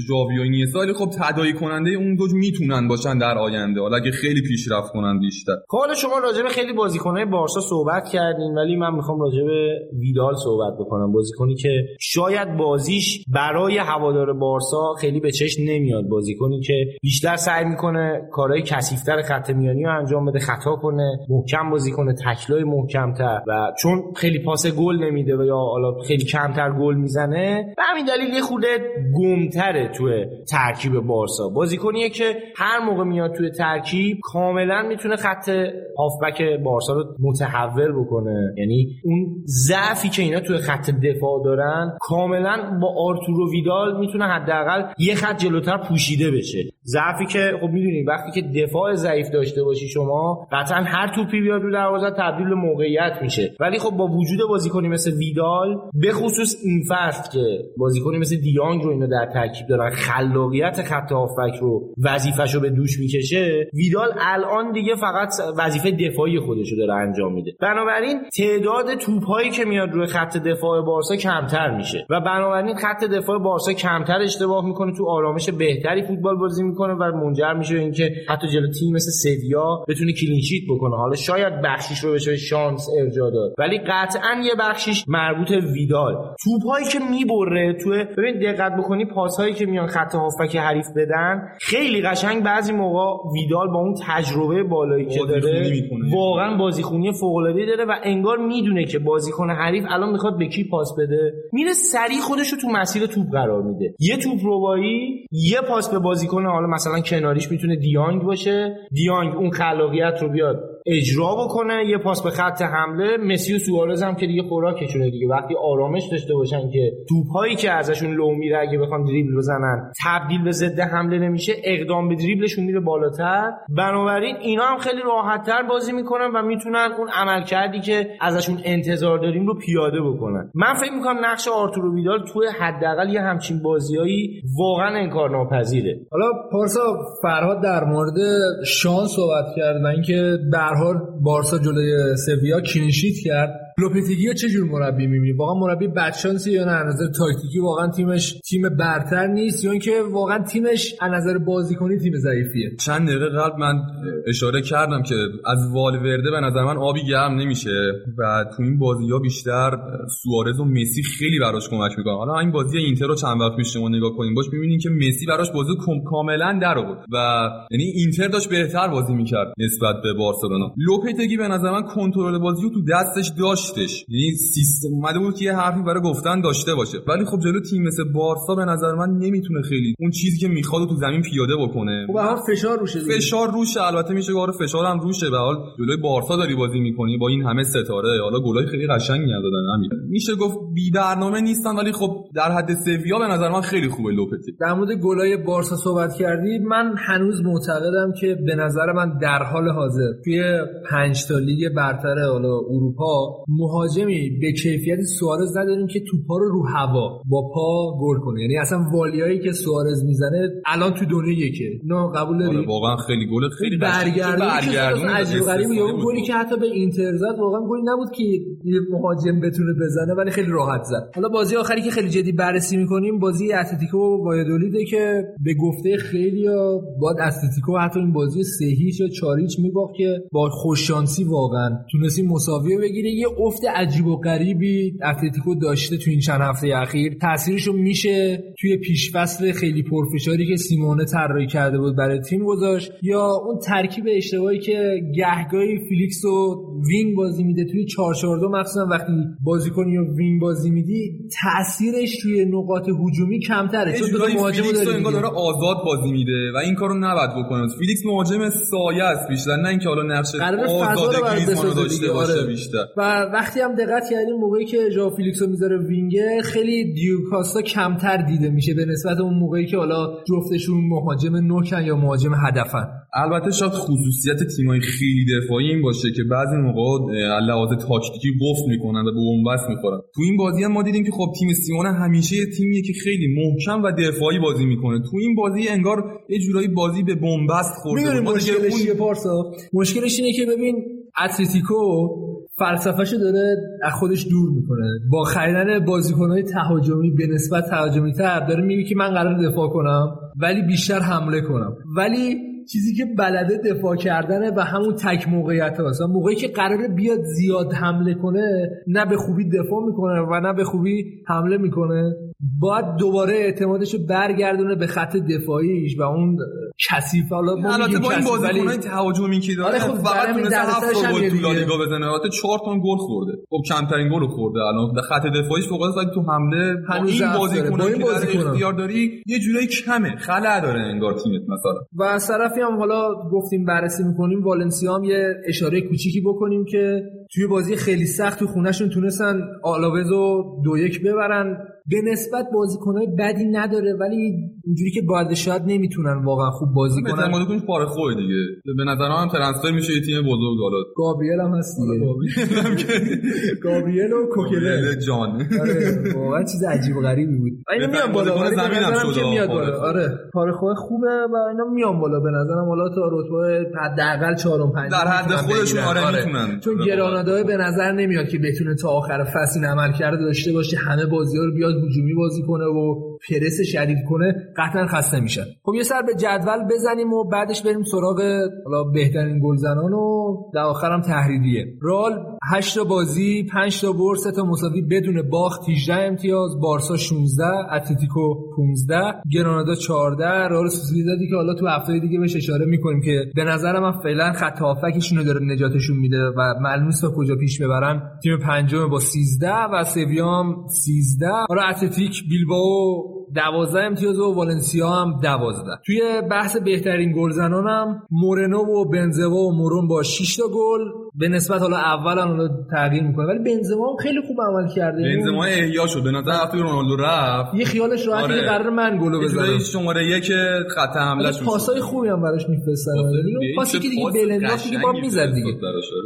ژاوی و اینیستا ولی خب تداعی کننده اون دو می‌تونن باشن در آینده. حالا اگه خیلی پیشرفت کنن بیشتر. حالا شما راجع به خیلی بازیکنهای بارسا صحبت کردین ولی من می‌خوام راجع به ویدال صحبت بکنم. بازیکنی که شاید بازیش برای هوادار بارسا خیلی به چشم نمیاد بازیکنی که بیشتر سعی می‌کنه کارهای کثیفتر خط میانی رو انجام بده خطا کنه محکم بازی کنه تکلای محکمتر. و چون خیلی پاس گل نمیده و یا حالا خیلی کمتر گل می‌زنه به همین دلیل یه خورده گمتره توی ترکیب بارسا. بازیکنیه که هر موقع میاد توی ترکیب کاملا می‌تونه خط هافبک بارسا رو متحول بکنه. یعنی اون ضعفی که اینا توی خط دفاع دارن کاملا با آرتورو ویدال می‌تونه حداقل یه خط جلوتر پوشیده بشه. ضعفی که خب می‌دونید وقتی که دفاع ضعیف داشته باشی شما قطعا هر توپی بیاد رو دروازه تبدیل به موقعیت میشه. ولی خب با وجود بازیکنی مثل ویدال به خصوص این فصل که بازیکنی مثل دیانگ رو اینو در ترکیب دارن خلاقیت خط هافبک رو وظیفش رو به دوش می‌کشه ویدال الان دیگه فقط وظیفه دفاعی خودش رو داره انجام میده. بنابراین تعداد توپ هایی که میاد روی خط دفاع بارسا کمتر میشه. و بنابراین خط دفاع بارسا کمتر اشتباه می‌کنه. تو آرامش بهتری فوتبال بازی می‌کنه و منجر میشه به اینکه حتی جلو تیم مثل سویا بتونه کلینشیت بکنه. حالا شاید بخشیش رو بشه شانس ارجا داد. ولی قطعا یه بخشیش مربوط ویدال. توپایی که می‌بره تو ببین دقت بکنی پاسهایی که میان خط هافبک حریف بدن خیلی قشنگ بعضی موقع ویدال با اون تجربه بالایی که داره واقعا بازیخونی فوق العاده داره و انگار می‌دونه که بازیکن حریف الان می‌خواد به کی پاس بده. میره سریع خودش رو تو مسیر توپ قرار میده. یه توپ روایی یه پاس به بازیکن حالا مثلا کناریش می‌تونه دیانگ باشه. دیانگ اون خلاقیت رو بیاد اجرا بکنه. یه پاس به خط حمله. مسی و سوارز هم که دیگه خوراکشونه دیگه. وقتی آرامش داشته باشن که توپایی که ازشون لو میره اگه بخوان دریبل بزنن تبدیل به ضد حمله نمیشه اقدام به دریبلشون میره بالاتر. بنابراین اینا هم خیلی راحتتر بازی می‌کنن و می‌تونن اون عملکردی که ازشون انتظار داریم رو پیاده بکنن. من فکر می‌کنم نقش آرتورو ویدال توی حداقل یه همچین بازیایی واقعا انکارناپذیره. حالا پارسا فرهاد در مورد شانس صحبت کرد و اینکه به حال بارسا جلوی سویا clean sheet کرد. لوپتگی رو چه جور مربی می‌بینی؟ واقعا مربی بدشانسی یا نه؟ از نظر تاکتیکی واقعا تیمش تیم برتر نیست یا اینکه واقعا تیمش از نظر بازیکنی تیم ضعیفیه؟ چند دقیقه قبل من اشاره کردم که از والورده به نظر من آبی گرم نمیشه و تو این بازی ها بیشتر سوارز و مسی خیلی براش کمک می‌کنن حالا این بازی اینتر رو چند وقت پیش شما نگاه کنیم باش می‌بینین که مسی براش بازی کاملا در آورد و یعنی اینتر داشت بهتر بازی می‌کرد نسبت به بارسلونا. لوپتگی به نظر من کنترل بازی رو تو دستش داشت. داشتش. یعنی سیستم اومده بود که یه حرفی برای گفتن داشته باشه. ولی خب جلو تیم مثل بارسا به نظر من نمی‌تونه خیلی اون چیزی که می‌خواد تو زمین پیاده بکنه. خب به فشار روشه فشار روشه. البته میشه گفت آره فشار هم روشه. به حال جلوی بارسا داری بازی می‌کنی با این همه ستاره. حالا گلای خیلی قشنگی دادن همین میشه گفت بی برنامه نیستن ولی خب در حد سویا به نظر من خیلی خوبه لوپتی. در مورد گلای بارسا صحبت کردی. من هنوز معتقدم که به نظر من در حال حاضر توی 5 تا لیگ برتر حالا اروپا مهاجمی به کیفیت سوارز نداریم که توپا رو رو هوا با پا گل کنه. یعنی اصلا والیایی که سوارز می‌زنه الان تو دنیا یکه. نه قبول داری؟ آره واقعا خیلی گل خیلی برگردون عجیب غریبه یا اون گلی که حتی به اینتر زد واقعا گلی نبود که یه مهاجم بتونه بزنه ولی خیلی راحت زد. حالا بازی آخری که خیلی جدی بررسی می‌کنیم بازی اتلتیکو و وایادولیده که به گفته خیلی باز اتلتیکو حتی این بازی سه هیچ یا 4 هیچ میباخت که با خوششانسی واقعا تونستی مساوی بگیره یه افت عجیب و غریبی. اتلتیکو داشته تو این چند هفته اخیر. تاثیرشو میشه توی پیشفصل خیلی پرفشاری که سیمئونه طراحی کرده بود برای تیم گذاشت. یا اون ترکیب اشتباهی که گهگاهی فیلیکسو wing بازی میده توی 442 مخصوصا وقتی بازیکنی رو wing بازی میدی تاثیرش توی نقاط هجومی کمتره. چون دو مهاجم داره آزاد بازی میده و این کارو نباید بکنه. فیلیکس مهاجم سایه است بیشتر نه اینکه حالا نقش آزاد داشته باشه آره. بیشتر. و وقتی هم دقت کردیم موقعی که ژائو فیلیکسو می‌ذاره wing ه خیلی دیگو کاستا کمتر دیده میشه به نسبت اون موقعی که حالا جفتشون مهاجم نوکن یا مهاجم هدفن. البته شاید خصوصیت تیمای خیلی دفاعی این باشه که بعضی موقع لحاظ تاکتیکی قفل می‌کنن و به بنبست می‌خورن. تو این بازی هم ما دیدیم که خب تیم سیمئونه همیشه یه تیمیه که خیلی محکم و دفاعی بازی می‌کنه. تو این بازی انگار یه جورایی بازی به بنبست خورده مشکلش اون... مشکلش اینه که ببین اتلتیکو فلسفهشو داره از خودش دور می‌کنه. با خریدن بازیکنهای تهاجمی به نسبت تهاجمی تر داره میگه که من قرار دفاع کنم ولی بیشتر حمله کنم. ولی چیزی که بلده دفاع کردنه و همون تک موقعیت هست موقعی که قراره بیاد زیاد حمله کنه نه به خوبی دفاع می‌کنه و نه به خوبی حمله می‌کنه. باید دوباره اعتمادش رو برگردونه به خط دفاعیش و اون کثیف. حالا ما البته با این بازیکنای تهاجمی که داره آره خب فقط تونسته هفت گل تو لالیگا بزنه البته 4 تا گل خورده. خب کمترین گل خورده. الان در خط دفاعیش فوق العاده تو حمله با این بازیکنایی که در اختیار داری یه جورایی کمه. خلأ داره انگار تیمت مثلا. و از طرفی هم حالا گفتیم بررسی می‌کنیم. والنسیا هم یه اشاره کوچیکی بکنیم که توی بازی خیلی سخت تو خونهشون تونستن آلاوز رو دو یک ببرن. به نسبت بازیکنهای بدی نداره ولی اینجوری که باید شاید نمی‌تونن واقعا خوب بازی کنن. بهتر کنش پاره خوی دیگه. به نظر من ترنسفر میشه یه تیم بزرگ حالا. گابریل هم هست دیگه. گابریل و کوکله جان. آره، واقعا چیز عجیب و غریبی بود. اینا میان بالا ولی زمین هم که میاد بالا. آره پاره خوی خوبه و اینا میان بالا. به نظرم حالا تا رتبه حداقل 4 و 5 در حد خودشون آره, آره. می‌تونن. چون گرانادا به نظر نمیاد که بتونه تا آخر فصل عمل کرده داشته باشه همه بازی‌ها رو بیاد هجومی بازی کنه و پرس شدید کنه قطعا خسته میشن خب یه سر به جدول بزنیم و بعدش بریم سراغ حالا بهترین گلزنان و در آخرم تحریریه. رال 8 تا بازی 5 تا برد 3 تا مساوی بدون باخت 18 امتیاز بارسا 16 اتلتیکو 15 گرانادا 14 رئال سوسیدادی که حالا تو هفته دیگه بهش اشاره می‌کنیم که به نظر من فعلا خط هافکشون داره نجاتشون میده و معلوم تا کجا پیش ببرن؟ تیم پنجم با 13 و سویام 13 حالا اتلتیک بیلبائو دوازده امتیاز و والنسیا هم دوازده. توی بحث بهترین گلزنان هم مورنو و بنزما و مورون با 6 تا گل. به نسبت حالا اول حالا تغییر می‌کنه ولی بنزما هم خیلی خوب عمل کرده. بنزما احیا شد به نظر وقتی رونالدو رفت. یه خیالش راحت آره. قرار من گلو بزنم. شماره یک خط حمله شد. پاسای خوبی هم براش میفرستن. اون پاسی که دیگه بلنداف دیگه با می‌زد دیگه.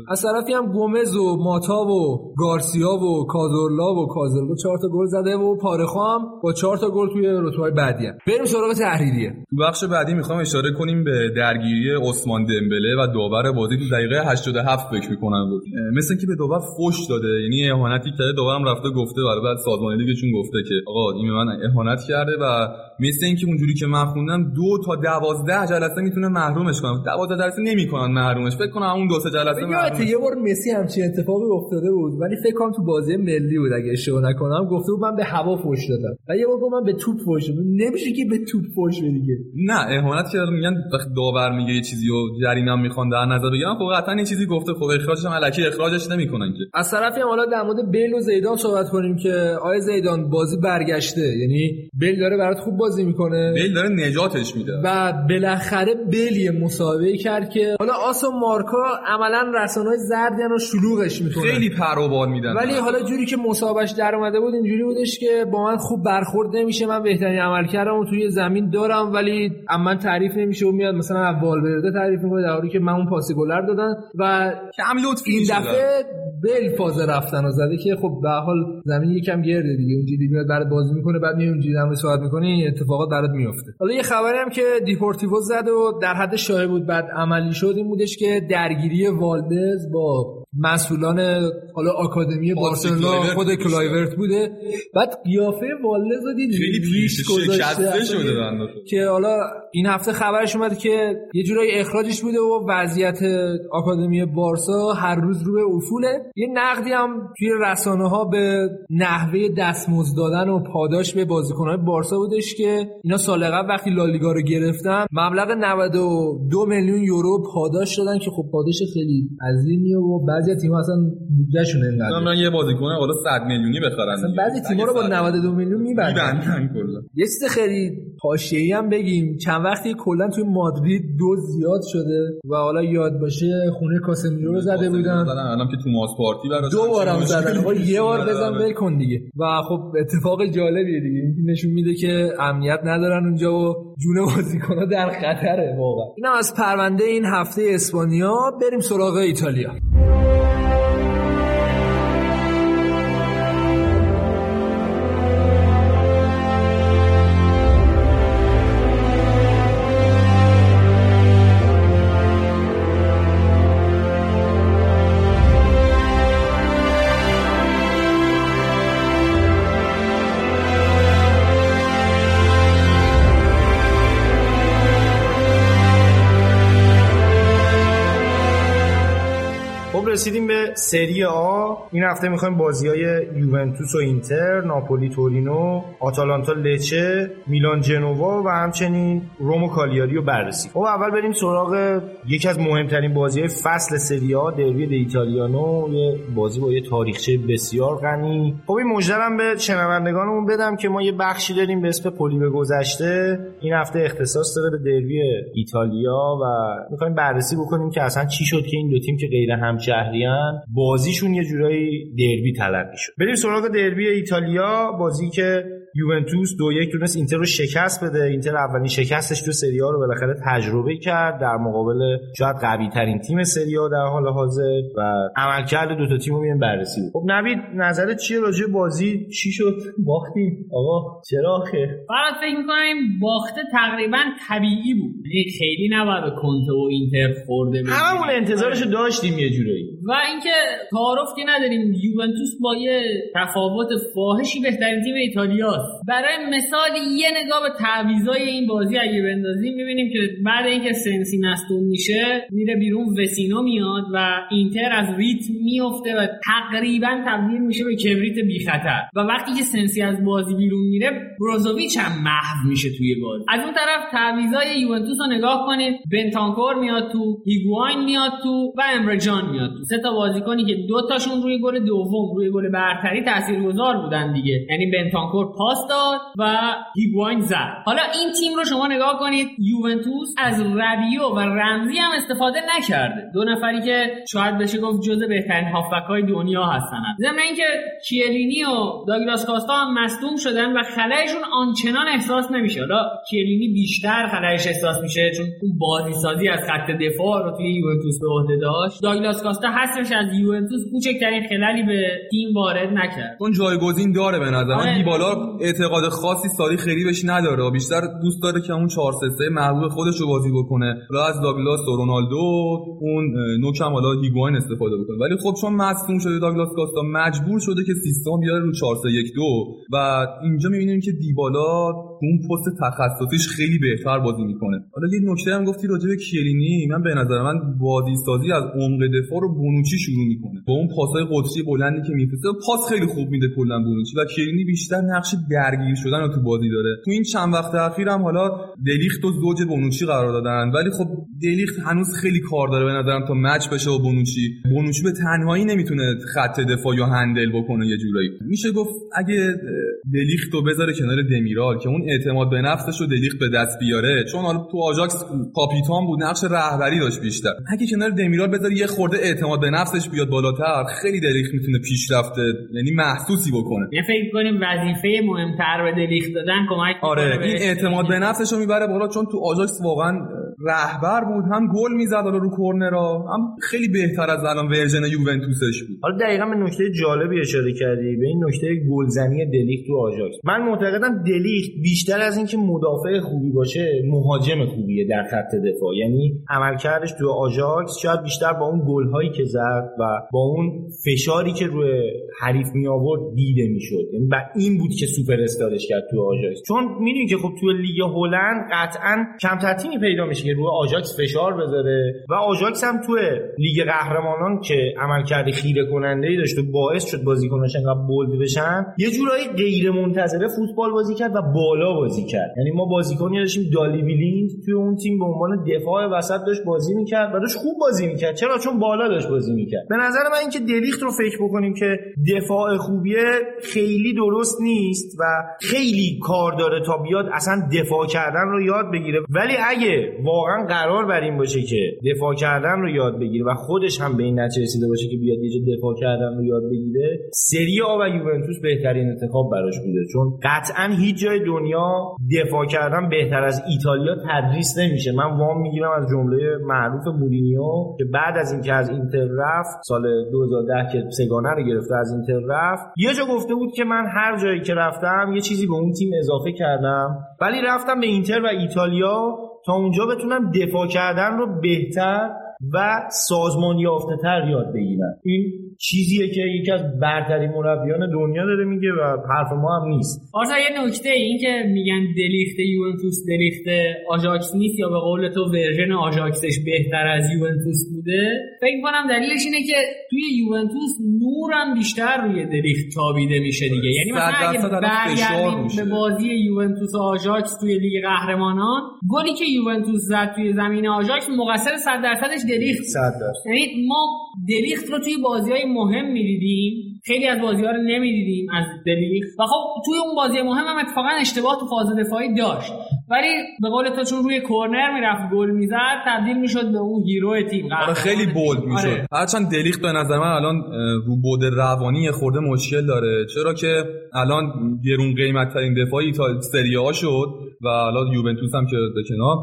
از طرفی هم گومز و ماتا و گارسیا و کازورلا و کازورلا چهار تا گل زده و پارخو هم با چهار تا گل توی رتبه بعدی هم. بریم سراغ تحریریه. تو بخش بعدی می‌خوام اشاره کنیم به درگیری عثمان دمبله و داور بازی تو دقیقه 87 فکر می‌کنم. بود مثل اینکه به داور فوش داده. یعنی اهانتی کرده داورم رفته گفته برای بعد سازمان لیگشون گفته که آقا این من اهانت کرده و مثل اینکه اونجوری که من خوندم دو تا دوازده جلسه می‌تونه محرومش کنه دوازده جلسه نمی‌کنن محرومش. فکر کنم اون دو سه جلسه محروم یه بار مسی همچین اتفاقی افتاده بود. ولی فکر کنم تو بازی ملی بود اگه اشتباه نکنم. گفته بود من به هوا فوش دادم. و یه بار من به توپ فوش دادم. نمیشه که به توپ فوش دیگه نه اهانت که میگن وقتی داور میگه یه چیزی و جریمه می‌خوان در نظر بگیرن. خب قطعا این چیزی گفته. خب اخراجش هم الکی اخراجش نمی‌کنن که. از طرفی هم حالا در مورد بیل و زیدان صحبت کنیم که آیا زیدان بازی برگشته. یعنی بیل داره برات خوب بازی می‌کنه. بیل داره نجاتش میده. و بالاخره بیلی مسابقه کرد که حالا آسو مارکا عملا رسانه‌های زردیان رو شلوغش می‌کنه خیلی پروبال میدن. ولی حالا جوری که مسابقهش در اومده بود اینجوری بودش که با من خوب برخورد نمیشه. من بهترین عمل کردم و توی زمین دارم ولی من تعریف نمیشه و میاد مثلا اول برده تعریف می‌کنه در حالی که من اون پاس گلر دادن. و کم لطف این دفعه بل فاز رفتن و زده که خب به حال زمین یکم گرده دیگه. اونجوری میاد برات بازی می‌کنه بعد میاد اونجوری هم صحبت می‌کنه این اتفاقات برات میفته حالا یه خبری هم که دیپورتیو زد و در حد شایع بود بعد عملی شد این بودش که درگیری والدز با مسئولان حالا آکادمی بارسلونا خود کلایورت بوده. بعد قیافه والدز رو دید ریش گذاشته شده که حالا این هفته خبرش اومد که یه جورایی اخراجش بوده و وضعیت آکادمی بارسا هر روز رو به افوله یه نقدی هم توی رسانه ها به نحوه دستمزد دادن و پاداش به بازیکنهای بارسا بودش که اینا سال قبل وقتی لالیگا رو گرفتن مبلغ 92 میلیون یورو پاداش دادن که خب پاداش خیلی عظیمیه و بعضی تیم‌ها اصلا بودجهشون اینقدر من یه بازیکن حالا 100 میلیونی بخرن بعضی تیم‌ها رو با 92 میلیون می‌برن کلا. یه چیز خیلی حاشیه‌ای هم بگیم. چند وقتی کلا توی مادرید دو زیاد شده و حالا یاد باشه خونه کاسمیرو رو زده بودن. الان که تو ماس پارتی براش دو بارم زدن. آقا یه بار بزن ول کن دیگه. و خب اتفاق جالبیه دیگه. این نشون میده که امنیت ندارن اونجا و جون بازیکن‌ها در خطره واقعا. اینم از پرونده این هفته اسپانیا. بریم سراغ ایتالیا. رسیدیم به سری آ این هفته می‌خوایم بازی های یوونتوس و اینتر ناپولی تورینو آتالانتا لچه میلان جنوا و همچنین رومو کالیاری رو بررسی. خب اول بریم سراغ یکی از مهمترین بازی های فصل سری آ دربی د ایتالیانو. یه بازی با یه تاریخچه بسیار غنی. خب این مژدرم به شنوندگانمون بدم که ما یه بخشی داریم به اسم پلی به گذشته. این هفته اختصاص داره به دربی ایتالیا و می‌خوایم بررسی بکنیم که اصلا چی شد که این دو تیم که غیر همشهر شهریان بازیشون یه جورایی دربی تلقی شد بریم سراغ دربی ایتالیا بازی که یوونتوس دو یک تونست اینتر رو شکست بده. اینتر اولین شکستش تو سری رو بالاخره تجربه کرد. در مقابل شاید قوی ترین تیم سری در حال حاضر و عملکرد دو تا تیم رو بررسی بود خب نوید نظرت چیه راجع بازی؟ چی شد؟ باختی؟ آقا چرا آخه؟ فقط فکر می‌کنم باخته تقریبا طبیعی بود. یعنی خیلی نباید کنته و اینتر خرده هممون انتظارشو داشتیم یه جورایی. و اینکه تعارف که نداریم یوونتوس با یه تفاوت فاحشی بهترین تیم ایتالیاست. برای مثال یه نگاه به تعویضای این بازی اگه بندازیم می‌بینیم که بعد اینکه سنسی مصدوم میشه میره بیرون وچینو میاد و اینتر از ریتم میفته و تقریبا تبدیل میشه به کبریت بی خطر و وقتی که سنسی از بازی بیرون میره بروزوویچ هم محو میشه توی بازی. از اون طرف تعویضای یوونتوس رو نگاه کنید. بنتانکور میاد تو هیگواین میاد تو و امره جان میاد تو سه تا بازیکنی که دو تاشون روی گل دوم روی گل برتری تاثیرگذار بودن دیگه. یعنی بنتانکور پاس داد و هیگواین زد. حالا این تیم رو شما نگاه کنید یوونتوس از ربیو و رمزی هم استفاده نکرده. دو نفری که شاید بشه گفت جزء بهترین هافبک های دنیا هستن. ضمن اینکه کیلینی و داگلاس کاستا هم مصدوم شدن و خلایشون آنچنان احساس نمیشه. حالا کیلینی بیشتر خلایش احساس میشه چون اون بازی سازی از خط دفاع رو توی یوونتوس به عهده داشت. داگلاس کاستا هستش از یوونتوس کوچکترین خلالی به تیم وارد نکرد. اون جایگزین داره به نظر من. آره. دیبالا اعتقاد خاصی ساری خیلی بهش نداره. بیشتر دوست داره که اون 4 3 محبوب خودش رو بازی بکنه. و از داگلاس و رونالدو اون نوکم حالا هیگواین استفاده بکنه. ولی خب چون مصدوم شده داگلاس کاستا مجبور شده که سیستم بیاره رو 4 3 1 2 و اینجا می‌بینیم که دیبالا اون پست تخصصیش خیلی بهتر بازی می‌کنه. حالا یه نکته هم گفتی راجع به کیلینی من به نظر من بازی سازی از عمق دفاع رو بونوچی شروع می‌کنه. با اون پاسای قطری بلندی که میفرسته پاس خیلی خوب میده کلا بونوچی و کیلینی بیشتر نقش درگیر شدن رو تو بازی داره. تو این چند وقت اخیر هم حالا دلیخت و زوج بونوچی قرار دادن ولی خب دلیخت هنوز خیلی کار داره به نظرم تا مچ بشه با بونوچی. بونوچی به تنهایی نمی‌تونه خط دفاع یا هندل بکنه یه جورایی. میشه گفت اگه دلیخت رو بذاره کنار دمیرال که اون اعتماد به نفسش رو دلیخت به دست بیاره. چون حالا تو آژاکس کاپیتان بود نقش رهبری داشت بیشتر. اگه کنار دمیرال بذاره یه خورده اعتماد به نفسش بیاد بالاتر خیلی دلیخت می‌تونه پیشرفت یعنی محسوسی بکنه. یه فکر کنیم وظیفه مهمتر به دلیخت دادن کمک آره این. اعتماد به نفسش رو می‌بره بالا چون تو آژاکس واقعا رهبر بود هم گل می‌زد حالا رو کورنرا هم خیلی بهتر از الان version یوونتوسش بود. حالا دقیقا به نکته جالبی اشاره کردی به این نکته گلزنی دلیخت تو آژاکس. من معتقدم دلیخت بیشتر از اینکه مدافع خوبی باشه مهاجم خوبیه در خط دفاع. یعنی عملکردش تو آژاکس شاید بیشتر با اون گلهایی که زد و با اون فشاری که روی حریف می آورد دیده می‌شد. یعنی و این بود که سوپر استارش کرد تو آژاکس. چون می‌دونی که خب تو لیگ هلند قطعا کمتر تیمی پیدا میشه که روی آژاکس فشار بذاره. و آژاکس هم تو لیگ قهرمانان که عملکرد خیره کننده ای داشت و باعث شد بازیکناش انقدر bold بشن یه جورایی غیر منتظره فوتبال بازی کرد و بالا بازی کرد. یعنی ما بازیکنی داشتیم دیلی بلیند توی اون تیم به عنوان دفاع وسط داشت بازی می‌کرد و داشت خوب بازی می‌کرد. چرا؟ چون بالا داشت بازی می‌کرد. به نظر من اینکه دلیخت رو فکر بکنیم که دفاع خوبیه خیلی درست نیست و خیلی کار داره تا بیاد اصلا دفاع کردن رو یاد بگیره. ولی اگه واقعا قرار بر این باشه که دفاع کردن رو یاد بگیره و خودش هم به این نتیجه رسیده باشه که بیاد یه دفاع کردن رو یاد بگیره سری آ و یوونتوس بهترین انتخاب براش بوده. چون قطعا هیچ جای دنیا دفاع کردن بهتر از ایتالیا تدریس نمیشه. من وام می‌گیرم از جمله معروف مورینیو که بعد از اینکه از اینتر رفت سال 2010 که سگانه رو گرفته از اینتر رفت یه جا گفته بود که من هر جایی که رفتم یه چیزی به اون تیم اضافه کردم. ولی رفتم به اینتر و ایتالیا تا اونجا بتونم دفاع کردن رو بهتر و سازمان یافته تر یاد بگیرم. این چیزیه که یکی از برترین مربیان دنیا داره میگه و حرف ما هم نیست. آرتا یه نکته این که میگن دلیخت یوونتوس دلیخت آژاکس نیست یا به قول تو version آژاکسش بهتر از یوونتوس بوده؟ فکر کنم دلیلش اینه که توی یوونتوس نور هم بیشتر روی دلیخت تابیده میشه دیگه. یعنی مثلا اگه برگردیم. به بازی یوونتوس و آژاکس توی لیگ قهرمانان گلی که یوونتوس زد توی زمین آژاکس مقصر 100 درصدش دلیخت. صد درصد. یعنی ما دلیخت رو توی بازی های مهم می‌دیدیم. خیلی از بازی ها رو نمی‌دیدیم از دلیخت و خب توی اون بازی مهم هم اتفاقا اشتباه تو فاز دفاعی داشت. ولی به قول تو چون روی کرنر می‌رفت گل می‌زد تبدیل می‌شد به اون hero تیم. آره خیلی bold می‌شد. آره. هرچند دلیخت به نظر من الان رو بعد روانی خورده مشکل داره. چرا که الان گرون قیمت ترین دفاع تاریخ سری آ شد و حالا یوونتوس هم که به کنار.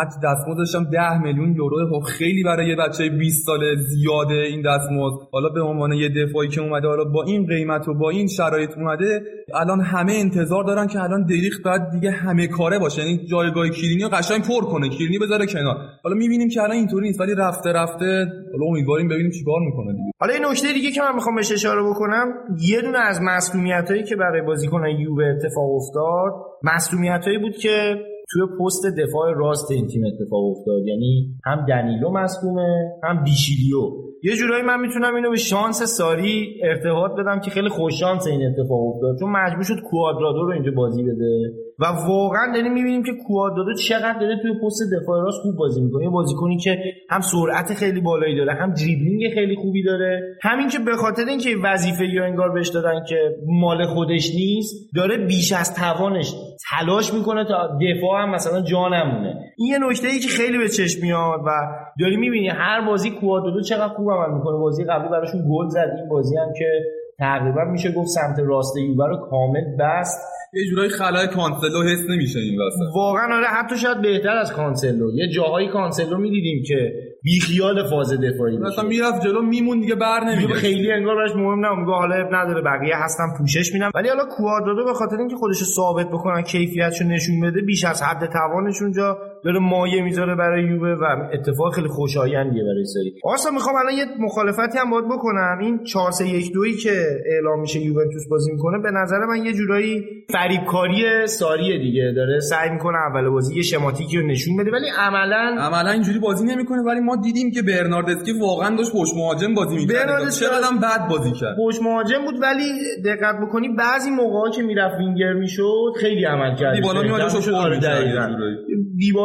حتی دستمزدش هم 10 میلیون یورو. خب خیلی برای یه بچه 20 ساله زیاده این دستمزد حالا به عنوان یه دفاعی که اومده حالا با این قیمت و با این شرایط اومده الان همه انتظار دارن که الان دریخت بعد دیگه همه کاره باشه. یعنی جایگاه کلینی رو قشنگ پر کنه. کلینی بذاره کنار. حالا می‌بینیم که الان اینطوری نیست ولی رفته رفته حالا امیدواریم ببینیم چیکار می‌کنه دیگه. حالا این نکته دیگه که من می‌خوام بهش اشاره بکنم یه دونه از مسئولیتایی که برای بازیکن یووه اتفاق افتاد مسئولیتایی بود که توی پست دفاع راست این تیم اتفاق افتاد. یعنی هم دنیلو مسئوله هم دیشیلیو یه جورایی من می‌تونم اینو به شانس ساری ارتباط بدم که خیلی خوش شانس این اتفاق افتاد. چون مجبور شد کوادرادو رو اینجا بازی بده. و واقعا داریم می‌بینیم که کوادرادو چقدر داره توی پست دفاع راست خوب بازی می‌کنه. بازیکنی که هم سرعت خیلی بالایی داره هم دریبلینگ خیلی خوبی داره. همین که به خاطر اینکه وظیفه یا انگار بهش دادن که مال خودش نیست داره بیش از توانش تلاش می‌کنه تا دفاع هم مثلا جا نمونه این یه نکته ای که خیلی به چشم میاد و داری می‌بینی هر بازی کوادرادو چقدر خوب عمل می‌کنه. بازی قبلی براشون گل زد. این بازی هم که تقریبا میشه گفت سمت راست یووه رو کامل بست. یه جورایی خلای کانسلو حس نمیشه این وسط واقعا آره حتی شاید بهتر از کانسلو. یه جاهایی کانسلو می‌دیدیم که بیخیال فاز دفاعی مثلا می‌رفت جلو می‌موند دیگه بر نمی‌گشت خیلی انگار براش مهم نه میگه حالا عیب نداره بقیه هستن پوشش میدم ولی حالا کوادرادو به خاطر اینکه خودش ثابت بکنه کیفیتشو نشون بده بیش از حد توانش اونجا داره مایه می‌ذاره برای یووه و اتفاق خیلی خوشایندیه برای ساری. آسا می‌خوام الان یه مخالفتی هم باید بکنم. این 4 3 1 2 که اعلام میشه یوونتوس بازی می‌کنه به نظر من یه جورایی فریبکاری ساریه دیگه. داره سعی می‌کنه اول بازی یه شماتیکی رو نشون بده ولی عملا عملا اینجوری بازی نمی‌کنه ولی ما دیدیم که برناردسکی واقعا داشت پشت مهاجم بازی می‌کرد. برناردسکی چقدر هم بد بازی کرد. پشت مهاجم بود ولی دقت بکنی بعضی موقعا که می‌رفت وینگر می‌شد خیلی عمل کرد. دیبالا میاد شو آره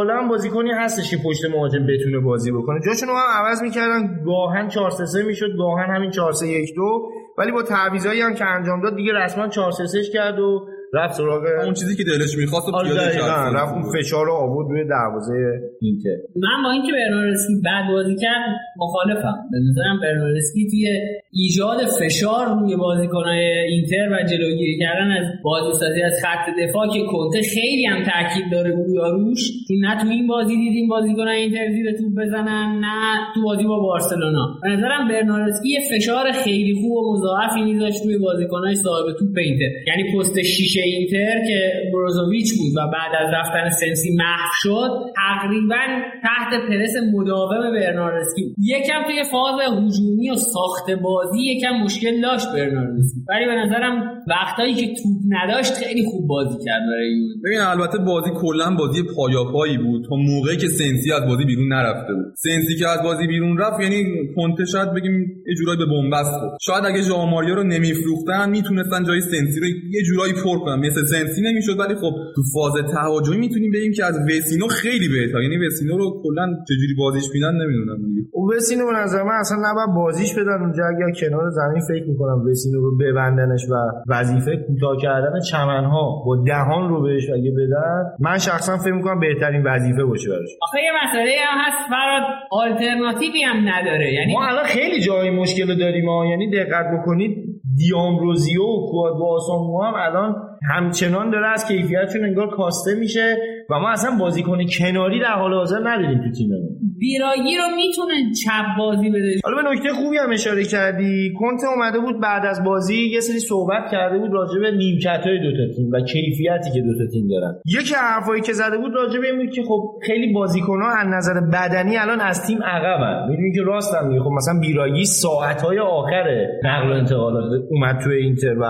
دیبالا هم بازیکنی هستش که پشت مهاجم بتونه بازی بکنه. جاشون هم عوض می‌کردن. گاهن 4 3 3 می‌شد گاهن همین 4 3 1 2 ولی با تعویضایی هم که انجام داد دیگه رسما 4 3 3 کرد و رفت سراغ اون چیزی که دلش می‌خواست آره پیاده دقیقاً. کرد. رفت اون فشار رو آورد روی دروازه اینتر من با اینکه برناردسکی بد بازی کرد مخالفم. به نظرم برناردسکی توی ایجاد فشار روی بازیکنهای اینتر و جلوگیری کردن از بازیسازی از خط دفاع که کنته خیلی هم تاکید داره روی روش چون نه تو این بازی دیدیم بازیکنهای اینتر زیر توپ بزنن نه تو بازی با بارسلونا. به نظرم برناردسکی فشار خیلی خوب و مضاعفی میذاشت روی بازیکنهای صاحب توپ اینتر. یعنی پست شیشه اینتر که بروزوویچ بود و بعد از رفتن سنسی محو شد تقریبا تحت پرس مداوم برناردسکی. یکم توی فاز هجومی و ساخت بازی یکم مشکل داشت برناردسکی. ولی به نظرم وقتایی که توپ نداشت خیلی خوب بازی کرد برای یووه ببین البته بازی کلا بازی پایاپایی بود. تا موقعی که سنسی از بازی بیرون نرفته بود. سنسی که از بازی بیرون رفت یعنی کنته شاید بگیم یه جورایی به بنبست شاید اگه ژائو ماریا رو نمیفروختن می‌تونستن جای سنسی رو یه جورایی پر کنن مثل سنسی نمی‌شد ولی خب تو فاز تهاجمی می‌تونیم بگیم که از وسینو خیلی بهتر یعنی وسینو رو کلا چجوری بازیش میدن نمی‌دونم دیگه. و وسینو به نظر من اصلا نباید بازیش بدن اونجا. اگر کنار زمین فکر می‌کنم وسینو رو ببندنش و وظیفه کوتاه کردن چمنها با دهان رو بهش اگه بدن من شخصا فکر می‌کنم بهترین وظیفه باشه براش. آخه یه مسئله هم هست فراد آلترناتیوی هم نداره. یعنی ما الان خیلی جای مشکل داریم ها. یعنی دقت بکنید دیامروزیو و کواد با آسامو هم الان همچنان داره از کیفیتشون انگار کاسته میشه و ما اصلا بازیکن کناری در حال حاضر نداریم تو تیممون. بیراگی رو می‌تونه چپ بازی بده. حالا به نکته خوبی هم اشاره کردی کنت اومده بود بعد از بازی یه سری صحبت کرده بود راجع به نیمکت‌های دو تا تیم و کیفیتی که دو تا تیم دارن. یکی حرفایی که زده بود راجع به این بود که خب خیلی بازیکن‌ها از نظر بدنی الان از تیم عقبن. می‌دونی که راستم میگه. خب مثلا بیراگی ساعت‌های آخر نقل و انتقالات اومد توی اینتر و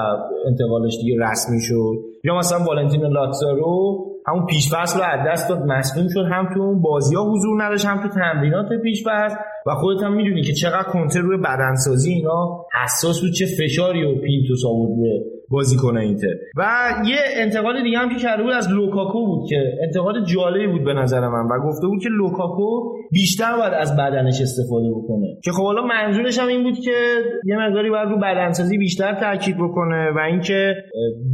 انتقالش دیگه رسمی شد. یا مثلا والنتینو لاتزارو همون پیش فصل رو از دست داد مصدوم شد. هم تو اون بازی ها حضور نداشت هم تو تمرینات پیش فصل و خودت هم می‌دونی که چقدر کنتر روی بدنسازی اینا حساس بود چه فشاری و پینتوس آورد بازیکن اینتر. و یه انتقاد دیگه هم که کرده بود از لوکاکو بود که انتقاد جالبی بود به نظر من و گفته بود که لوکاکو بیشتر باید از بدنش استفاده بکنه. که خب حالا منظورش هم این بود که یه مقداری باید رو بدنسازی بیشتر تاکید بکنه و اینکه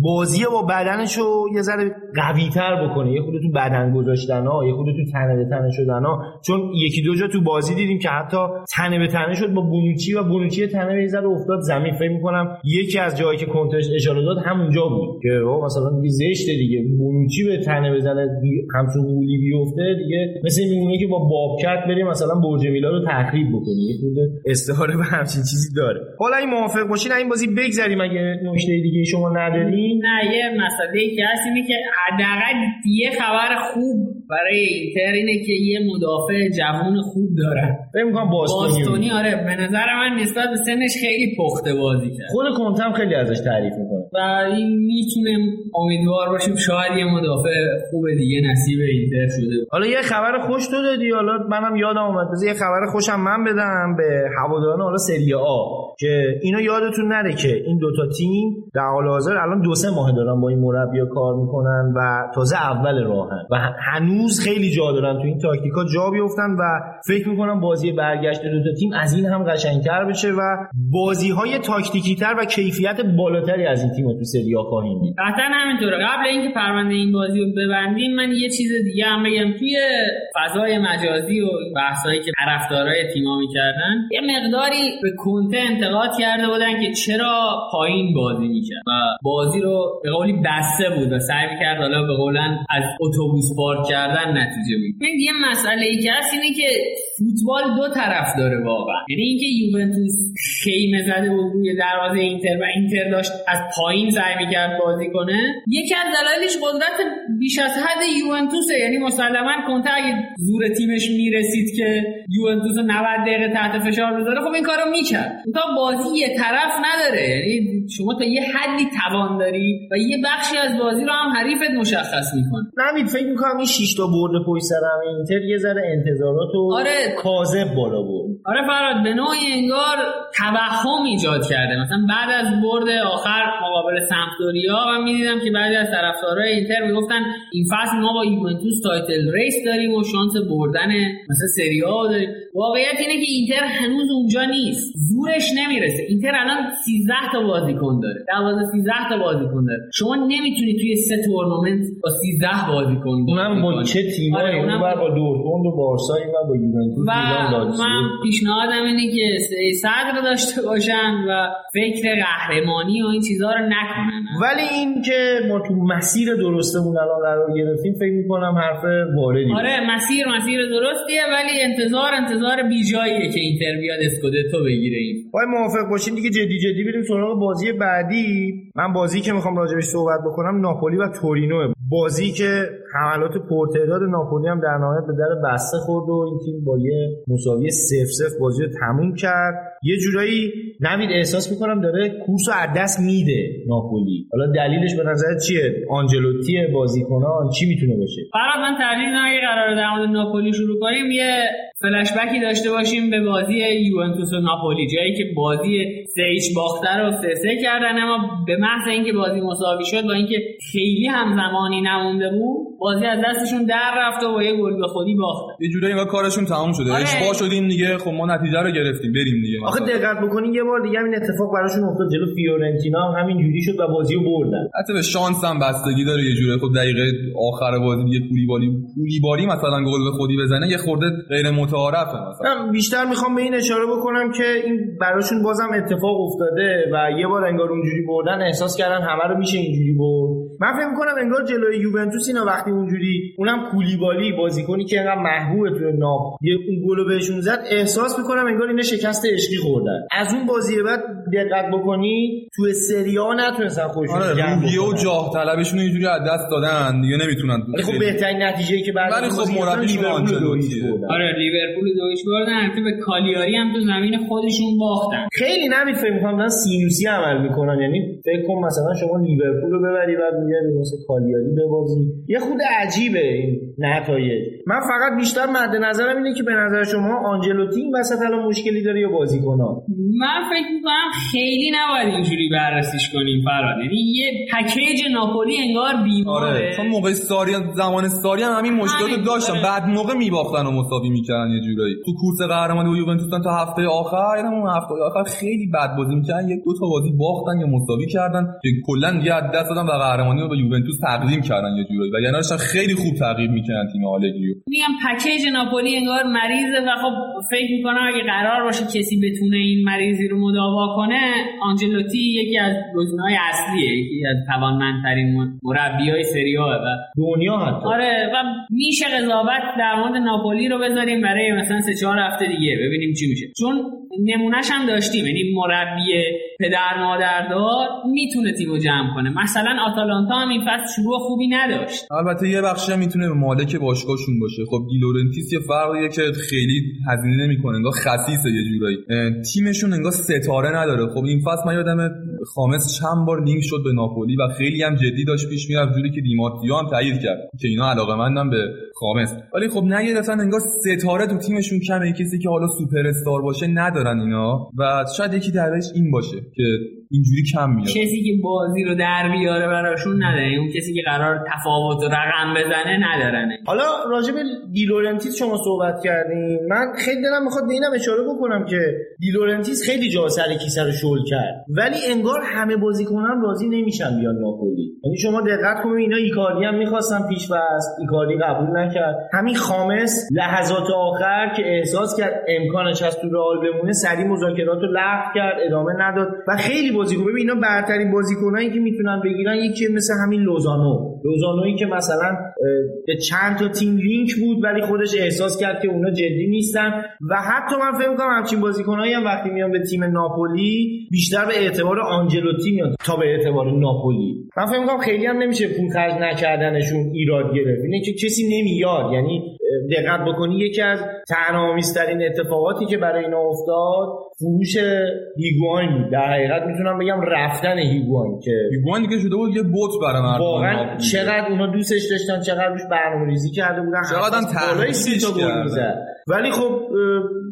بازی با بدنش رو یه ذره قویتر بکنه. یه خود تو بدن گذاشتن ها یه خود تو تنه به تنه شدن ها. چون یکی دو جا تو بازی دیدیم که حتی تنه به تنه شد با بونوچی و بونوچی تنه به افتاد. زمین فکر می‌کنم یکی از جایی که کنترش اشاره داد همونجا بود که مثلا دیگه زشته دیگه. بونوچی به تنه بزنه همچون قولی بیفته دیگه. مثل میمونه که با بابکت بریم مثلا برج میلا رو تخریب بکنی یه خود استعاره به همچین چیزی داره. حالا این موافق باشین این بازی بگذریم اگه نکته دیگه شما ندارین. نه یه مسئله که هست اینه که حداقل یه خبر خوب برای اینتر اینه که یه مدافع جوان خوب داره فکر می‌کنم باستونی باستونی آره به نظر من نسبت به سنش خیلی پخته بازی کرد. خود کنتم خیلی ازش تعریف می‌کنه و این می‌تونه امیدوار باشیم شاید یه مدافع خوب دیگه نصیب اینتر شده حالا یه خبر خوش تو دادی حالا منم یادم اومد. بذار یه خبر خوشم من بدم به هواداران حالا سری آ که اینو یادتون نره که این دوتا تیم در حال حاضر الان دو سه ماه دارن با این مربی کار می‌کنن و تازه اول راهن. و هنوز خیلی جا دارن تو این تاکتیکا جا بیفتن و فکر می‌کنم بازی برگشت دو تا تیم از این هم قشنگتر بشه و بازی های تاکتیکی تر و کیفیت بالاتری از این تیم تو سری آ خواهیم دید قطعا همینطوره. قبل اینکه پرونده این بازی رو ببندیم من یه چیز دیگه هم بگم. توی فضای مجازی و بحثایی که طرفدارای تیم‌ها می‌کردن یه مقداری به کنته انتقاد کرده بودن که چرا پایین بازی می‌کرد. و بازی رو به قولی بسته بود و سعی می‌کرد حالا به قولن از اتوبوس پارک کردن نتیجه بگیره یه مسئله ای که هست اینه که فوتبال دو طرف داره واقعا. یعنی اینکه یوونتوس خیمه زده بود روی دروازه اینتر و اینتر داشت از پایین سعی می‌کرد بازی کنه. یکی از دلایلش قدرت بیش از حد یوونتوسه. یعنی مسلما کنته اگه زور تیمش می‌رسید که یوونتوس 90 دقیقه تحت فشار بذاره خب این کارو می‌کرد. تا بازی یه طرف نداره. یعنی شما تا یه حدی توان داری و یه بخشی از بازی رو هم حریفت مشخص می‌کنه. نمید فکر می‌کنم این 6 تا برد پشت سر هم اینتر یه ذره انتظارات و آره. کاذب بالا برد. آره فراد به نوعی انگار توهم ایجاد کرده. مثلا بعد از برد آخر مقابل سمپدوریا من می‌دیدم که بعضی از طرفدارای اینتر می‌گفتن این فصل ما با یوونتوس title race داریم و شانس بردن مثلا سری آ داریم. واقعیت اینه که اینتر هنوز اونجا نیست. زورش نمی‌رسه. اینتر الان 13 تا بازیکن داره. 12 13 تا بازیکن داره. شما نمی‌تونی توی سه تورنمنت با 13 بازیکن اونم با چه تیمایی؟ آره، اون اونم با دورتموند و بارسا بر با یوونتوس و میلان لاتزیو من پیشنهادم اینه که صدر داشته باشن و فکر قهرمانی و این چیزها رو نکنن. ولی این که ما تو مسیر درستمون الان قرار گرفتیم فکر می‌کنم حرف واردی آره مسیر مسیر درستیه ولی انتظار انتظار بیجاییه که اینتر بیاد اسکودتو بگیره این. باید موافق باشین دیگه جدی جدی بریم سراغ بازی بعدی. من بازی که می‌خوام راجبش صحبت بکنم ناپولی و تورینو. بازی که حملات پرتعداد ناپولی هم در نهایت به در بسته خورد و این تیم با یه مساوی سف سف بازی رو تموم کرد. یه جورایی نوید احساس می‌کنم داره کورس رو از دست میده ناپولی. حالا دلیلش به نظر چیه؟ آنجلوتی بازیکنان چی می‌تونه باشه؟ فقط من ترجیح میدم اگه قرار در مورد ناپولی شروع کنیم یه فلشبکی داشته باشیم به بازی یوونتوس و ناپولی. جایی که بازی سه باخته رو سه سه کردن اما به محض اینکه بازی مساوی شد با اینکه خیلی هم زمانی نمونده بود بازی از دستشون در رفت و با یه گل به خودی باختن یه جورایی انگار کارشون تمام شده. آره. اشباع شدیم دیگه. خب ما نتیجه رو گرفتیم. بریم دیگه. آخه مثلا. دقت بکنین یه بار دیگه همین اتفاق براشون افتاد. جلو فیورنتینا هم همین جوری شد و بازی رو بردن. حتی به شانس هم بستگی داره یه جوری خب دقیقه آخر بازی دیگه کولیبالی کولیبالی مثلا گل به خودی بزنه یه خورده غیر متعارفه مثلا. من بیشتر می‌خوام به این اشاره بکنم که این براشون بازم اتفاق افتاده و یه بار انگار اونجوری بردن احساس کردن همه رو میشه اینجوری برد. من فکر می‌کنم انگار جلوی یوونتوس اینا وقتی اونجوری اونم کولیبالی بازیکنی که انقدر محبوبه توی ناپ یه اون گلو بهشون زد احساس می‌کنم انگار اینا شکست عشقی خوردن. از اون بازی بعد دقت بکنی توی سری آ نتونستن خودشون آره روحیه و. جاه طلبشون رو اینجوری از دست دادن دیگه نمی‌تونن ولی خب بهترین نتیجه که بعد ولی خب مربیشون. آره لیورپول دویش بردن البته به کالیاری هم تو زمین خودشون باختن. خیلی نمید فکر می‌کنم دارن سینوسی عمل می‌کنن. یعنی فکر کن مثلا شما لیورپول رو ببری بعد بیاری مثل کالیاری ببازی. یه خود عجیبه این نتایج. من فقط بیشتر مد نظرم اینه که به نظر شما آنجلوتی این وسط الان مشکلی داره یا بازیکن‌ها؟ من فکر می‌کنم خیلی نباید اینجوری بررسیش کنیم فراد. یعنی یه پکیج ناپولی انگار بیماره. آره چون موقع ساری زمان ساری هم همین مشکلات داشتن. آره. بعد موقع میباختن و مساوی می‌کردن یه جورایی. تو کورس قهرمانی و یوونتوس تا هفته آخر یعنی اون هفته آخر خیلی بد بازی می‌کردن. یک دو تا بازی باختن یا مساوی کردن که کلا دیگه از دست دادن و قهرمانی رو به یوونتوس تقدیم کردن یه جورایی. و یعنی داشتن خیلی خوب تعقیب می‌کردن تیم آلگریو میگم پکیج ناپولی انگار مریضه و خب فکر می‌کنم اگه قرار باشه کسی بتونه این مریضی رو مداوا کنه آنجلوتی یکی از گزینه‌های اصلیه یکی از توانمندترین مربیای سری آ و دنیا حتی. آره و میشه قضاوت در مورد ناپولی رو بذاریم برای مثلا سه چهار هفته دیگه. ببینیم چی میشه. چون نمونهش هم داشتیم یعنی مربی پدر مادردار می‌تونه تیمو جمع کنه. مثلا آتالانتا هم این فصل شروع خوبی نداشت. البته یه بخشی می‌تونه مالک باشگاهشون باشه. خب دیلورنتیس یه فرقیه که خیلی هزینه نمی‌کنه انگار خسیسه یه جورایی. تیمشون انگار ستاره نداره. خب این فصل من یادم خامس چند بار لینک شد به ناپولی و خیلی هم جدی داشت پیش می‌رفت جوری که دیمارتیو هم تایید کرد که اینا علاقه به خامس. ولی خب نگرفتن انگار ستاره تو تیمشون کمه. کسی که حالا سوپر استار باشه ندارن اینا. و شاید یکی دلیلش این باشه که اینجوری کم میاد. کسی که بازی رو در بیاره براشون نداره. اون کسی که قرار تفاوت و رقم بزنه ندارنه. حالا راجع به دیلورنتیس شما صحبت کردین. من خیلی دلم می‌خواد به اینم اشاره بکنم که دیلورنتیس خیلی جا سر کیسه رو شل کرد. ولی انگار همه بازیکنان راضی نمیشن بیان ناپولی. یعنی شما دقت کنید اینا ایکاردی هم می‌خواستن پیش فصل ایکاردی قبول نکرد. همین خامس لحظات آخر که احساس کرد امکانش از تو رئال بمونه سریع مذاکرات رو لغو کرد ادامه نداد. و خیلی بازیکن. ببین اینا برترین بازیکنایی که می‌تونن بگیرن یکی مثل همین لوزانو. لوزانویی که مثلا به چند تا تیم لینک بود ولی خودش احساس کرد که اونا جدی نیستن. و حتی من فکر می‌کنم همچین بازیکنایی هم وقتی میان به تیم ناپولی بیشتر به اعتبار آنجلوتی میاد تا به اعتبار ناپولی. من فکر می‌کنم خیلی هم نمیشه پول خرج نکردنشون ایراد گرفت. اینه که کسی نمیاد. یعنی دقت بکنی یکی از تنامیسترین اتفاقاتی که برای اینا افتاد فروش هیگواین. در حقیقت می‌تونم بگم رفتن هیگواین که هیگوان دیگه شده بود یه بوت برای مردم واقعا. چقدر اونا دوستش داشتن چقدر روش برنامه ریزی کرده بودن چقدر هم هر ولی خب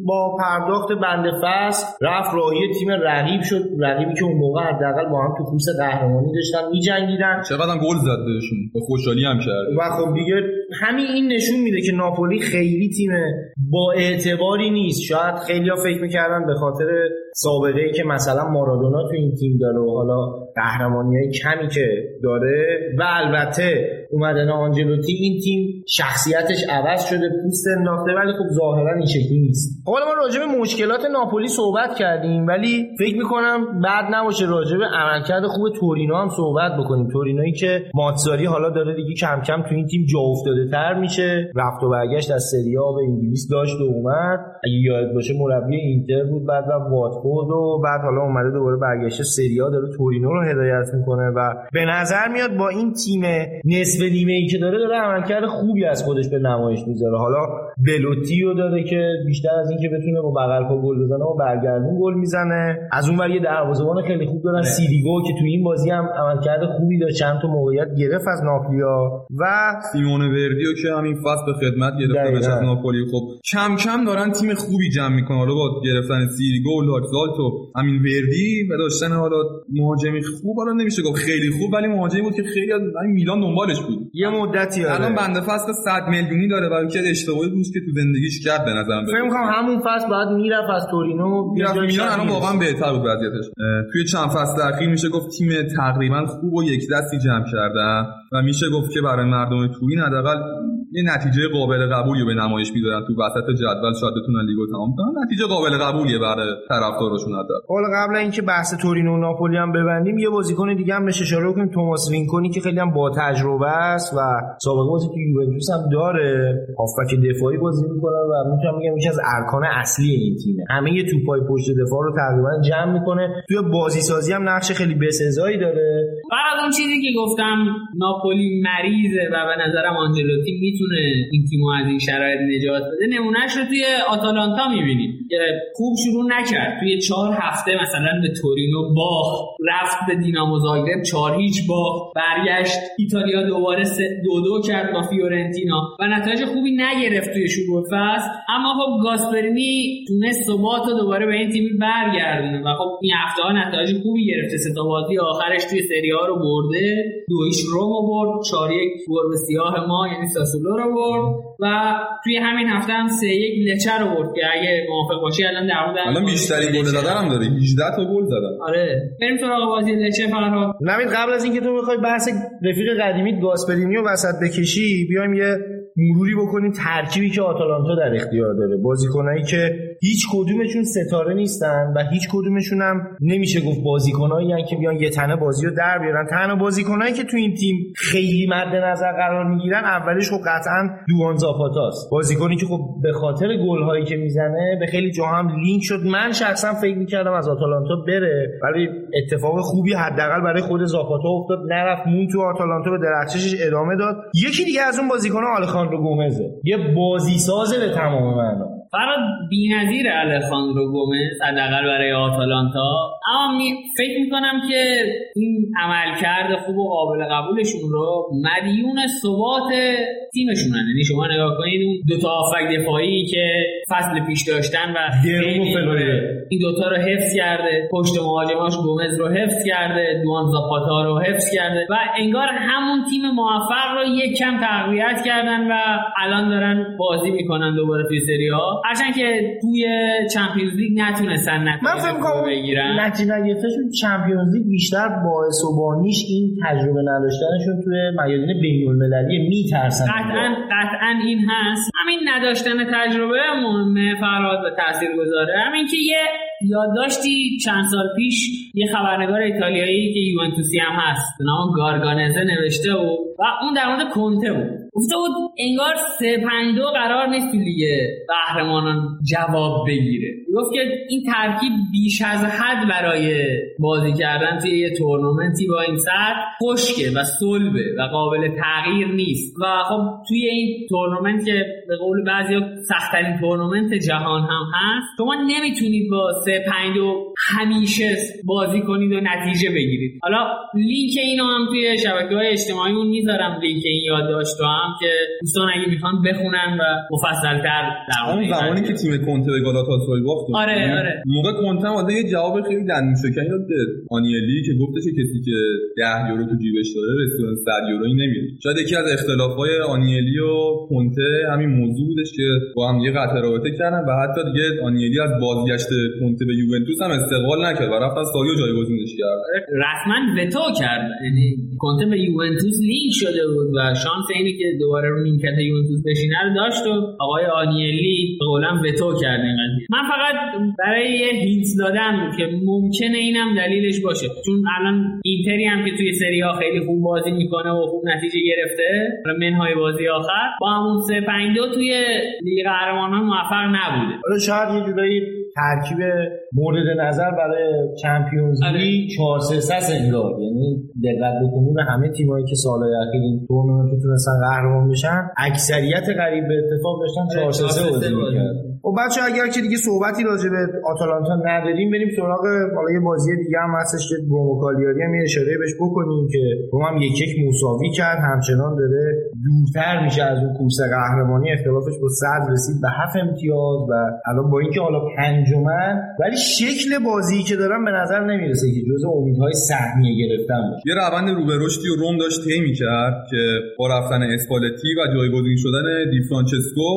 با پرداخت بند فصل رفت راهی تیم رقیب شد. رقیبی که اون موقع حداقل با هم تو کورس قهرمانی داشتن میجنگیدن. چقدر هم گل زد بهشون. به خوشحالی هم کرد. و خب دیگه همین این نشون میده که ناپولی خیلی تیم با اعتباری نیست. شاید خیلی ها فکر می‌کردن به خاطر سابقه ای که مثلا مارادونا تو این تیم داره و حالا قهرمانی های کمی که داره و البته اومدن آنجلوتی این تیم شخصیتش عوض شده پوست انداخته ولی خب ظاهرا این شکلی نیست. حالا ما راجع به مشکلات ناپولی صحبت کردیم ولی فکر می‌کنم بعد نباشه راجع به عملکرد خوب تورینو هم صحبت بکنیم. تورینویی که ماتزاری حالا داره دیگه کم کم تو این تیم جا افتاده تر میشه. رفت و برگشت از سری به انگلیس داشت و اومد. اگه یاد باشه مربی اینتر بود بعد رفت واتفورد و بعد حالا اومده دوباره برگشته سری آ داره تورینو رو هدایت می‌کنه و به نظر میاد با این تیم نصف نیمه ای که داره داره عملکرد خوبی از خودش به نمایش می‌ذاره. حالا بلوتی رو داره که بیشتر از اینکه بتونه با بغل گل بزنه و برگردون گل می‌زنه. از اون ور یه دروازه‌بان خیلی خوب دارن. سیدیگو که تو این بازی هم عملکرد خوبی داشت چند تا موقعیت گرفت از ناپلیا و سیمون وردیو که همین فصل به خدمت گرفته از ناپولی. خب کم کم دارن تیم خوبی جمع می‌کنن. حالا با گرفتن سیریگو و لاکزالتو همین وردی و داشتن حالا مهاجمی خوب حالا نمیشه گفت خیلی خوب ولی مهاجمی بود که خیلی از میلان دنبالش بود یه مدتی آره. الان بنده فصل 100 میلیونی داره برای که اشتباهی بود که تو زندگیش کرد به نظرم فکر می‌کنم همون فصل بعد می‌رفت از تورینو می‌رفت میلان الان. واقعا بهتر بود وضعیتش توی چند فصل اخیر میشه گفت تیم تقریبا خوب و یک دستی جمع کردن و میشه گفت که برای مردم تورین حداقل یه نتیجه قابل قبولی به نمایش می‌ذارن تو وسط جدول شاید بتونن لیگو تمام کنن. نتیجه قابل قبولیه برای طرفداراشون حداقل حالا قبل اینکه بحث تورینو و ناپولی هم ببندیم یه بازیکن دیگه هم بهش اشاره کنیم توماس رینکونی که خیلی هم با تجربه است و سابقه بازی تو یوونتوس هم داره. هافبک دفاعی بازی می‌کنه و می‌تونم بگم یکی از ارکان اصلی این تیمه همه یه توپای پشت دفاع رو تقریبا جمع می‌کنه. توی بازی سازی هم نقش خیلی بسزایی داره. فقط اون چیزی که گفتم ناپولی مریضه و به نظرم آنجلوتی می‌تونه این تیمو از این شرایط نجات بده؟ نمونهش رو توی آتالانتا می‌بینیم که خوب شروع نکرد. توی چهار هفته مثلا به تورینو باخت. رفت به دینامو زاگرب. چهار هیچ باخت. برگشت. ایتالیا دوباره دو دو کرد با فیورنتینا. و نتایج خوبی نگرفت توی شروع فصل. اما خب گاسپرینی تونست ثبات رو دوباره به این تیم برگردونه. و خب این هفته ها نتایج خوبی گرفته. سه آخرش توی سری ها رو برده. دو هیچ رومو برد. چهار یک سیاه ما یعنی ساسولو رو برد و توی همین هفته هم سه یک لچه رو برد که اگه موافق باشی الان در مورد الان بیشتری گل دادن هم داره 18 تا گل زدن آره. بریم سراغ بازی لچه فرها نمید قبل از اینکه تو بخوای بحث رفیق قدیمیت گاسپرینی رو وسط بکشی بیایم یه مروری بکنیم ترکیبی که آتالانتا در اختیار داره. بازیکنایی که هیچ کدومشون ستاره نیستن و هیچ کدومشون هم نمیشه گفت بازیکنایی که بیان یه تنه بازی رو در بیارن. تنها بازیکنایی که تو این تیم خیلی مد نظر قرار می‌گیرن اولش خب قطعا دوان زاپاتاست بازیکنی که خب به خاطر گل هایی که می‌زنه به خیلی جا هم لینک شد. من شخصا فکر می‌کردم از آتالانتا بره ولی اتفاق خوبی حداقل برای خود زاپاتا افتاد. نرفت مون تو آتالانتا به درخششش ادامه داد. یکی دیگه از اون بازیکن آلخاندرو گومزه. یه بازی سازه به تمام معنا. فراد بی‌نظیر الخاندرو گومز حداقل برای آتالانتا. اما می فکر می‌کنم که این عملکرد خوب و قابل قبولشون رو مدیون ثبات تیمشون یعنی شما نگاه کنید اون دو تا آفک دفاعی که فصل پیش داشتن و این دوتا رو حفظ کرده. پشت مهاجماش گومز رو حفظ کرده. دوان زاپاتا رو حفظ کرده. و انگار همون تیم موفق رو یک کم تقویت کردن و الان دارن بازی می‌کنن دوباره توی سری ها هرچند که توی چمپیونز لیگ نتونستن من فکر کنم بگیرن. نتیجه نگرفتشون چمپیونز لیگ بیشتر باعث و بانیش این تجربه نداشتنشون توی میادین بین المللی میترسن. قطعا قطعا این هست. همین نداشتن تجربه مهمه فراد و تاثیر گذاره. همین که یه یادداشتی چند سال پیش یه خبرنگار ایتالیایی که یوونتوسی هم هست به نام گارگانزه نوشته و و اون در مورد کنته بود. گفته بود انگار سه دو قرار نیست تو لیگ قهرمانان جواب بگیره. گفت که این ترکیب بیش از حد برای بازی کردن توی یه تورنمنتی با این سطح خشکه و صلبه و قابل تغییر نیست. و خب توی این تورنمنت که به قول بعضی سختترین تورنمنت جهان هم هست شما نمی‌تونید با سه پنج دو همیشه بازی کنید و نتیجه بگیرید. حالا لینک اینو هم توی شبکه های اجتماعی می‌ذارم لینک این یادداشت رو هم که دوستان اگه می‌خوان بخونن و مفصل‌تر در اون زمانی که تیم کنته به گالاتاسرای باخت. آره آره. موقع کنته هم یه جواب خیلی دندون شکنی داد به آنیلی که گفتش کسی که 10 یورو تو جیبش داره رستوران 100 یورویی نمیره شاید یکی از اختلافات آنیلی و کنته همین موضوع بودش که با هم یه قطع رابطه کردن و حتی دیگه آنیلی از بازگشت کنته به یوونتوس هم استقبال نکرد و رفت از ساریو جایگزینش کرد. رسما وتو کرد. یعنی کنته به یوونتوس لینک شده بود و شانس اینه که دوباره رو نیمکت یوونتوس بشینه رو داشت و آقای آنیلی به قولم وتو کرد این قضیه. من فقط برای یه hint دادم که ممکنه اینم دلیلش باشه. چون الان اینتری هم که توی سری آ خیلی خوب بازی می‌کنه و خوب نتیجه گرفته منهای بازی آخر با همون 3 5 2 توی لیگ قهرمانان موفق نبوده. حالا شاید یه جورایی ترکیب مورد نظر برای چمپیونز لیگ 4 3 3 انگار. یعنی دقت بکنیم به همه تیمایی که سالهای اخیر این تورنمنت تونستن قهرمان بشن اکثریت قریب به اتفاق داشتن 4 3 3 بازی می‌کردن. خب بچه اگر که دیگه صحبتی راجع به آتالانتا نداریم بریم سراغ حالا یه بازی دیگه هم هستش که برومو کالیاری هم یه اشاره بهش بکنیم که روم هم یک یک مساوی کرد. همچنان داره دورتر میشه از اون کورس قهرمانی. اختلافش با صد رسید به هفت امتیاز و الان با اینکه حالا پنجمن ولی شکل بازی که دارن به نظر نمی‌رسه که جزء امیدهای سهمیه گرفتن باشه. یه روند رو به رشدی و روم داشت طی می‌کرد که با رفتن اسپالتی و جایگزین شدن دی فرانچسکو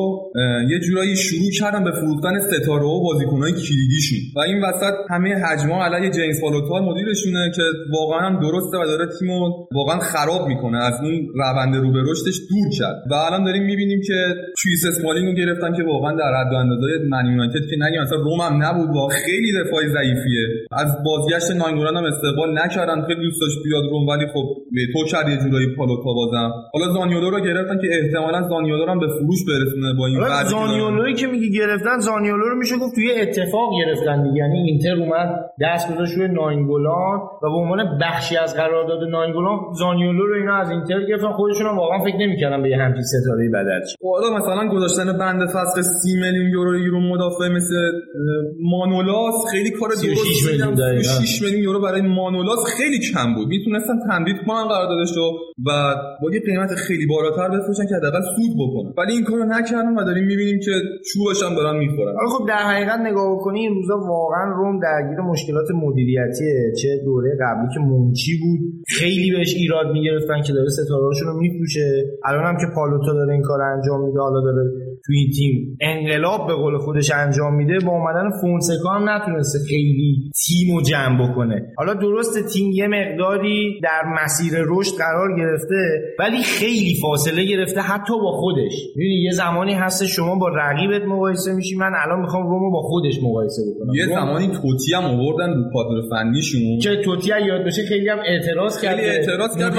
یه جورایی شروع کردن به فروختن ستاره و بازیکنهای کلیدیشون. و این وسط همه حجما علیه جیمز پالوتا مدیرشونه که واقعا هم درسته و داره تیمو واقعا خراب می‌کنه. از اون روند رو به رشدش دور کرد. و الان داریم می‌بینیم که کریس اسمالینگ رو گرفتن که واقعا در حد اندازه من یونایتد که نگیم. مثلا روم هم نبود و خیلی دفاع ضعیفیه. از بازگشت ناینگولان هم استقبال نکردن. خیلی دوست داشت بیاد روم ولی خب تو کرد یه جورایی پالوتا بازم. حالا زانیولو رو گرفتن که احتمالا زانیولو هم به فروش برسونه با این زانیولوی که میگی گرفتن زانیولو رو میشه گفت توی اتفاق گرفتن دیگه. یعنی اینتر اومد دست گذاشت روی ناینگولان و به عنوان بخشی از قرارداد ناینگولان زانیولو رو اینا از اینتر گرفتن. خودشون هم واقعا فکر نمی‌کردن به یه همچین ستاره بدل حالا مثلا گذاشتن بند فصل 30 میلیون یورو یورو مدافع مثل مانولاس خیلی کار درستی 6 میلیون یورو برای مانولاس خیلی کم بود. می‌تونستن تمدید کنن قراردادش رو و با یه قیمت خیلی بالاتر بفروشن که حداقل سود بکنن. ولی این کارو نکردن و داریم می‌بینیم که چوبش هم دارن می‌خورن. خب در حقیقت نگاه بکنی این روزا واقعا روم درگیر مشکلات مدیریتیه. چه دوره قبلی که منچی بود. خیلی بهش ایراد می‌گرفتن که داره ستارهاشون رو میفروشه. الان هم که پالوتا داره این کار انجام میده حالا داره تو این تیم انقلاب به قول خودش انجام میده با اومدن فونسکا هم نتونسته خیلی تیم رو جمع بکنه. حالا درست تیم یه مقداری در مسیر رشد قرار گرفته ولی خیلی فاصله گرفته حتی با خودش. ببینید یه زمانی هست شما با رقیبت مقایسه میشی من الان می‌خوام رومو با خودش مقایسه بکنم. یه زمانی توتی هم آوردن رو کادر فنیشون. که توتی یاد بشه خیلی هم اعتراض کرد خیلی اعتراض کرد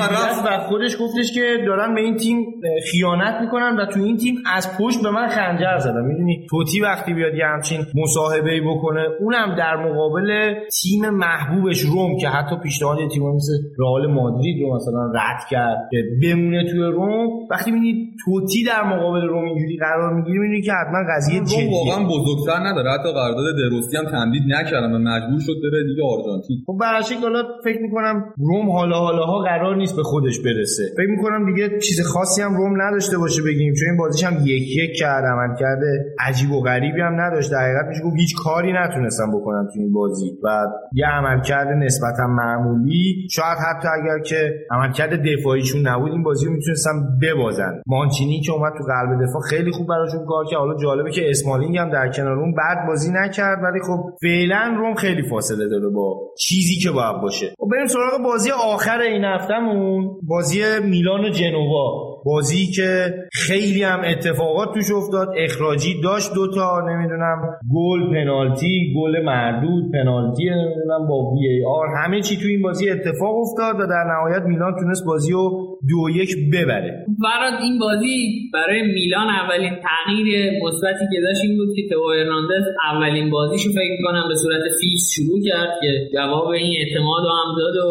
و خودش گفتش که دارن به این تیم خیانت می‌کنن و تو این تیم از پشت به من خنجر زدن می‌دونی؟ توتی وقتی بیاد یه همچین مصاحبه ای بکنه اونم در مقابل تیم محبوبش روم که حتی پیشنهاد تیم مثل رئال مادرید رو مثلا رد کرد که بمونه توی روم وقتی می‌بینی توتی در مقابل روم اینجوری قرار می‌گیره می‌بینی که حتما قضیه روم واقعا بزرگتر نداره. حتی قرارداد دروستی هم تمدید نکردن و مجبور شد بره دیگه آرژانتین. خب به حالا فکر می‌کنم روم حالا حالا ها قرار نیست به خودش برسه. فکر می‌کنم دیگه چیز خاصی هم روم نداشته باشه بگیم چون این بازیش هم یک یک کرد عمل کرده عجیب و غریبی هم نداشت. در حقیقت میشه گفت هیچ کاری نتونستن بکنن تو این بازی. و یه عملکرد نسبتا معمولی. شاید حتی اگر که عملکرد دفاعیشون نبود این بازی رو می‌تونستن ببازن. مانچینی که اومد تو قلب دفاع خیلی خوب براشون کار کرد. حالا جالبه که اسمالینگ هم در کنار اون بعد بازی نکرد ولی خب فعلا روم خیلی فاصله داره با چیزی که باید باشه. خب بریم سراغ بازی آخر این هفتهمون. بازی میلان و جنوا. بازی که خیلی هم اتفاقات توش افتاد. اخراجی داشت دوتا نمی‌دونم گل پنالتی گل مردود پنالتی نمی‌دونم با VAR همه چی تو این بازی اتفاق افتاد و در نهایت میلان تونست بازی رو دو یک ببره. برات این بازی برای میلان اولین تغییر مثبتی که داشت این بود که تئو ارناندز اولین بازیشو فکر می‌کنم به صورت فیکس شروع کرد که جواب این اعتماد رو هم داد و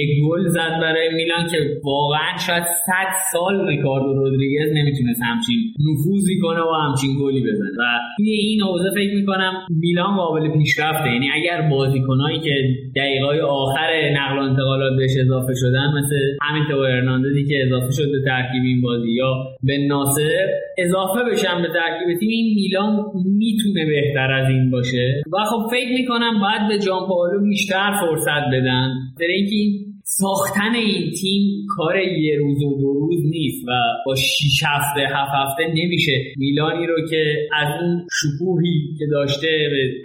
یک گل زد برای میلان که واقعا شاید 100 سال ریکاردو رودریگز نمی‌تونست همچین نفوذی کنه و همچین گلی بزنه. و توی این حوزه فکر می‌کنم میلان قابل پیشرفته. یعنی اگر بازیکنایی که دقیقای آخر نقل و انتقالات بهش اضافه شدن مثل همین تو ارناندزی که اضافه شد به ترکیب این بازی یا به ناصر اضافه بشن به ترکیب تیم این میلان می‌تونه بهتر از این باشه. و خب فکر می‌کنم باید به جان بیشتر فرصت بدن. در اینکه ساختن این تیم کار یه روز و دو روز نیست و با شیش هفته هفت هفته نمیشه. میلانی رو که از اون شکوهی که داشته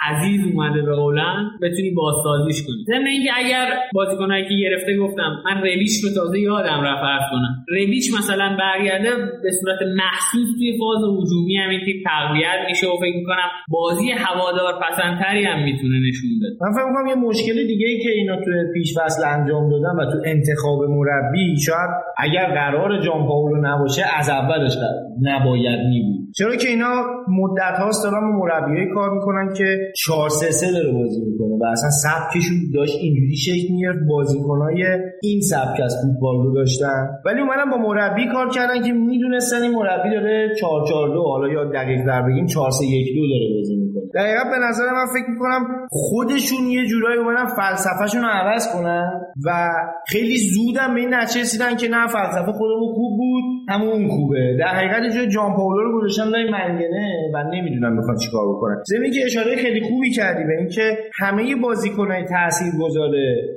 عزیز اومده به هلند بتونی بازسازیش کنی. ضمن اینکه اگر بازیکنایی که گرفته گفتم من رویش رو تازه یادم رفت عرض کنم. رویش مثلا برگرده به صورت محسوس توی فاز هجومی هم این تیم تقویت میشه و فکر می‌کنم بازی هوادار پسندتری هم می‌تونه نشون بده. من فکر یه مشکل دیگه ای که اینا توی پیش فصل انجام دادن و تو انتخاب مربی شاید اگر قرار جان پاولو نباشه از اولش نباید می بود چرا که اینا مدت هاست دارن با مربیای کار می‌کنن که 4 3 3 داره بازی می‌کنه و اصلا سبکشون داشت اینجوری شکل می‌گرفت بازیکنای این سبک از فوتبال رو داشتن. ولی اومدن با مربی کار کردن که می‌دونستن این مربی داره 4 4 2 حالا یا دقیق در بگیم 4 3 1 2 داره بازی می‌کنه. دقیقا به نظر من فکر می‌کنم خودشون یه جورایی اومدن فلسفهشون رو عوض کنن و خیلی زودم به این نتیجه رسیدن که نه فلسفه خودمون خوب بود همون خوبه. در حقیقت اینجا جان پاولو رو گذاشتن لای منگنه و نمی‌دونم می‌خوان چیکار بکنن زمین که اشاره خیلی خوبی کردی به اینکه همه بازیکنای تاثیرگذار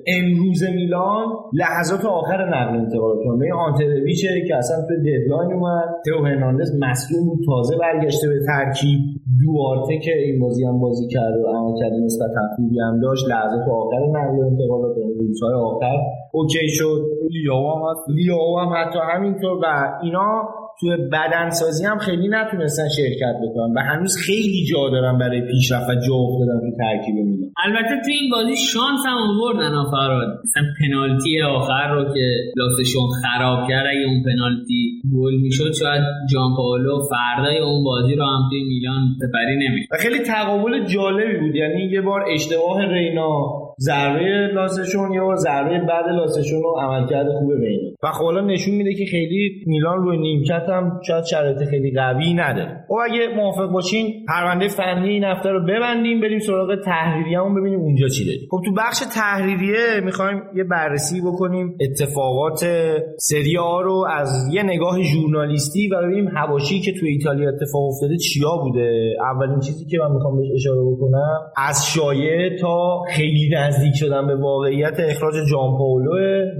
امروز میلان لحظات آخر نقل انتقالات به آنترویچه که اصلا تو ددلاین اومد تو هرناندز مصدوم بود تازه برگشته به ترکیب دوارته که این بازی هم بازی کرد و عملکرد نسبتا خوبی هم داشت. لحظات آخر نقل انتقالات روزهای آخر. اوکی شد. لیاو هم لیاو هم حتی همینطور و اینا توی بدنسازی هم خیلی نتونستن شرکت بکنن. و هنوز خیلی جا دارن برای پیشرفت و جا افتادن تو ترکیب میلان. البته تو این بازی شانس هم آوردن فراد. مثلا پنالتی آخر رو که لاسشون خراب کرد اگه اون پنالتی گل می‌شد شاید جان پاولو فردای اون بازی رو هم توی میلان سپری نمیشه و خیلی تقابل جالبی بود. یعنی یه بار اشتباه رینا ضربه لاسشون یا ضربه بعد لاسشون رو عملکرد خوب رینا و خب نشون میده که خیلی میلان روی نیمکت هم شاید شرایط خیلی قوی نداره. خب اگه موافق باشین پرونده فنی این هفته رو ببندیم بریم سراغ تحریریه‌مون ببینیم اونجا چی داریم. خب تو بخش تحریریه می‌خوایم یه بررسی بکنیم. اتفاقات سری آ رو از یه نگاه ژورنالیستی و ببینیم حواشی که تو ایتالیا اتفاق افتاده چیا بوده. اولین چیزی که من می‌خوام بهش اشاره بکنم از شایعه تا خیلی نزدیک شدن به واقعیت اخراج جان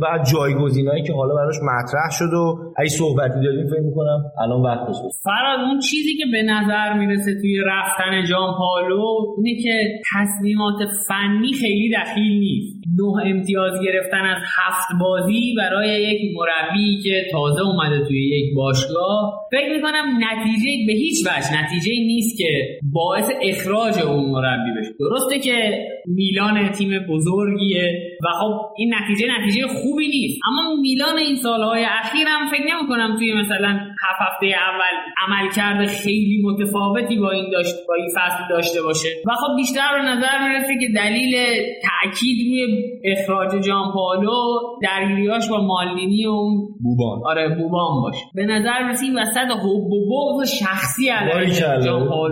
و جایگزینایی که حالا براش مطرح شد و اگه صحبتی داریم فکر می‌کنم الان وقتش فراد اون چیزی که به نظر می‌رسه توی رفتن جان پالو اینه که تصمیمات فنی خیلی دخیل نیست. نه امتیاز گرفتن از هفت بازی برای یک مربی که تازه اومده توی یک باشگاه. فکر می‌کنم نتیجه به هیچ وجه نتیجه نیست که باعث اخراج اون مربی بشه. درسته که میلان تیم بزرگیه و خب این نتیجه نتیجه خوبی نیست. اما میلان این سالهای اخیر هم فکر نمی کنم توی مثلا هفت هفته اول عملکرد خیلی متفاوتی با این داشت با این فصل داشته باشه. و خب بیشتر به نظر می‌رسه که دلیل تاکید روی اخراج جان پالو درگیریاش با مالدینی و اون بوبان. آره بوبان باشه. به نظر می‌رسه این وسط حب و بغض شخصی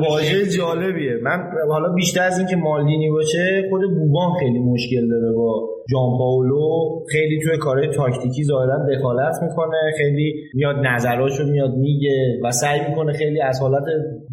واژه جالبیه. من حالا بیشتر از اینکه مالدینی باشه خود بوبان خیلی مشکل داره با جان پاولو خیلی توی کارهای تاکتیکی ظاهرا دخالت می‌کنه خیلی میاد نظراشو میاد میگه و سعی می‌کنه خیلی از حالت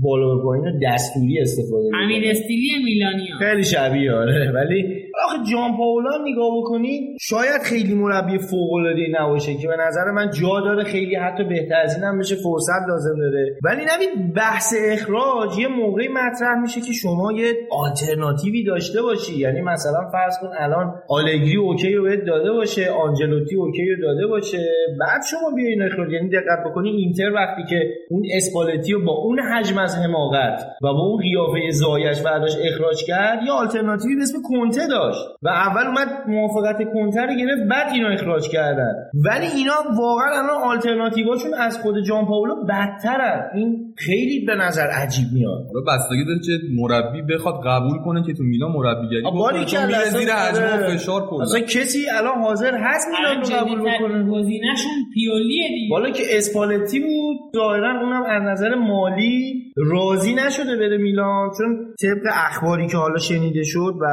بالا به پایین دستوری استفاده کنه امیر استیلی میلانی ها. خیلی شبیه آره ولی جامپائولو نگاه بکنی شاید خیلی مربی فوق العاده نباشه که به نظر من جا داره خیلی حتی بهتر از این هم بشه فرصت لازم داره. ولی ببین بحث اخراج یه موقعی مطرح میشه که شما یه آلترناتیوی داشته باشی. یعنی مثلا فرض کن الان آلگری OK رو بهت داده باشه آنجلوتی OK رو داده باشه بعد شما بیاین اخراج. یعنی دقت بکنی اینتر وقتی که اون اسپالتی رو با اون حجم از حماقت و با اون قیافه ضایعش برداشت اخراج کرد یه آلترناتیوی به اسم کنته داشت. و اول اومد موافقت کنته رو گرفت بعد اینو اخراج کردن. ولی اینا واقعا الان آلترناتیوهاشون از خود جان پاولو بدترن. این خیلی به نظر عجیب میاد. حالا بستگی داره که مربی بخواد قبول کنه که تو میلان مربیگری باری بکنه. که چون میره زیر حجم و آره. فشار کلا. اصلا کسی الان حاضر هست میلان رو قبول بکنه؟ گزینه‌شون پیولیه دیگه. بالا که اسپالتی بود ظاهرا اونم از نظر مالی راضی نشده بره میلان چون طبق اخباری که حالا شنیده شد و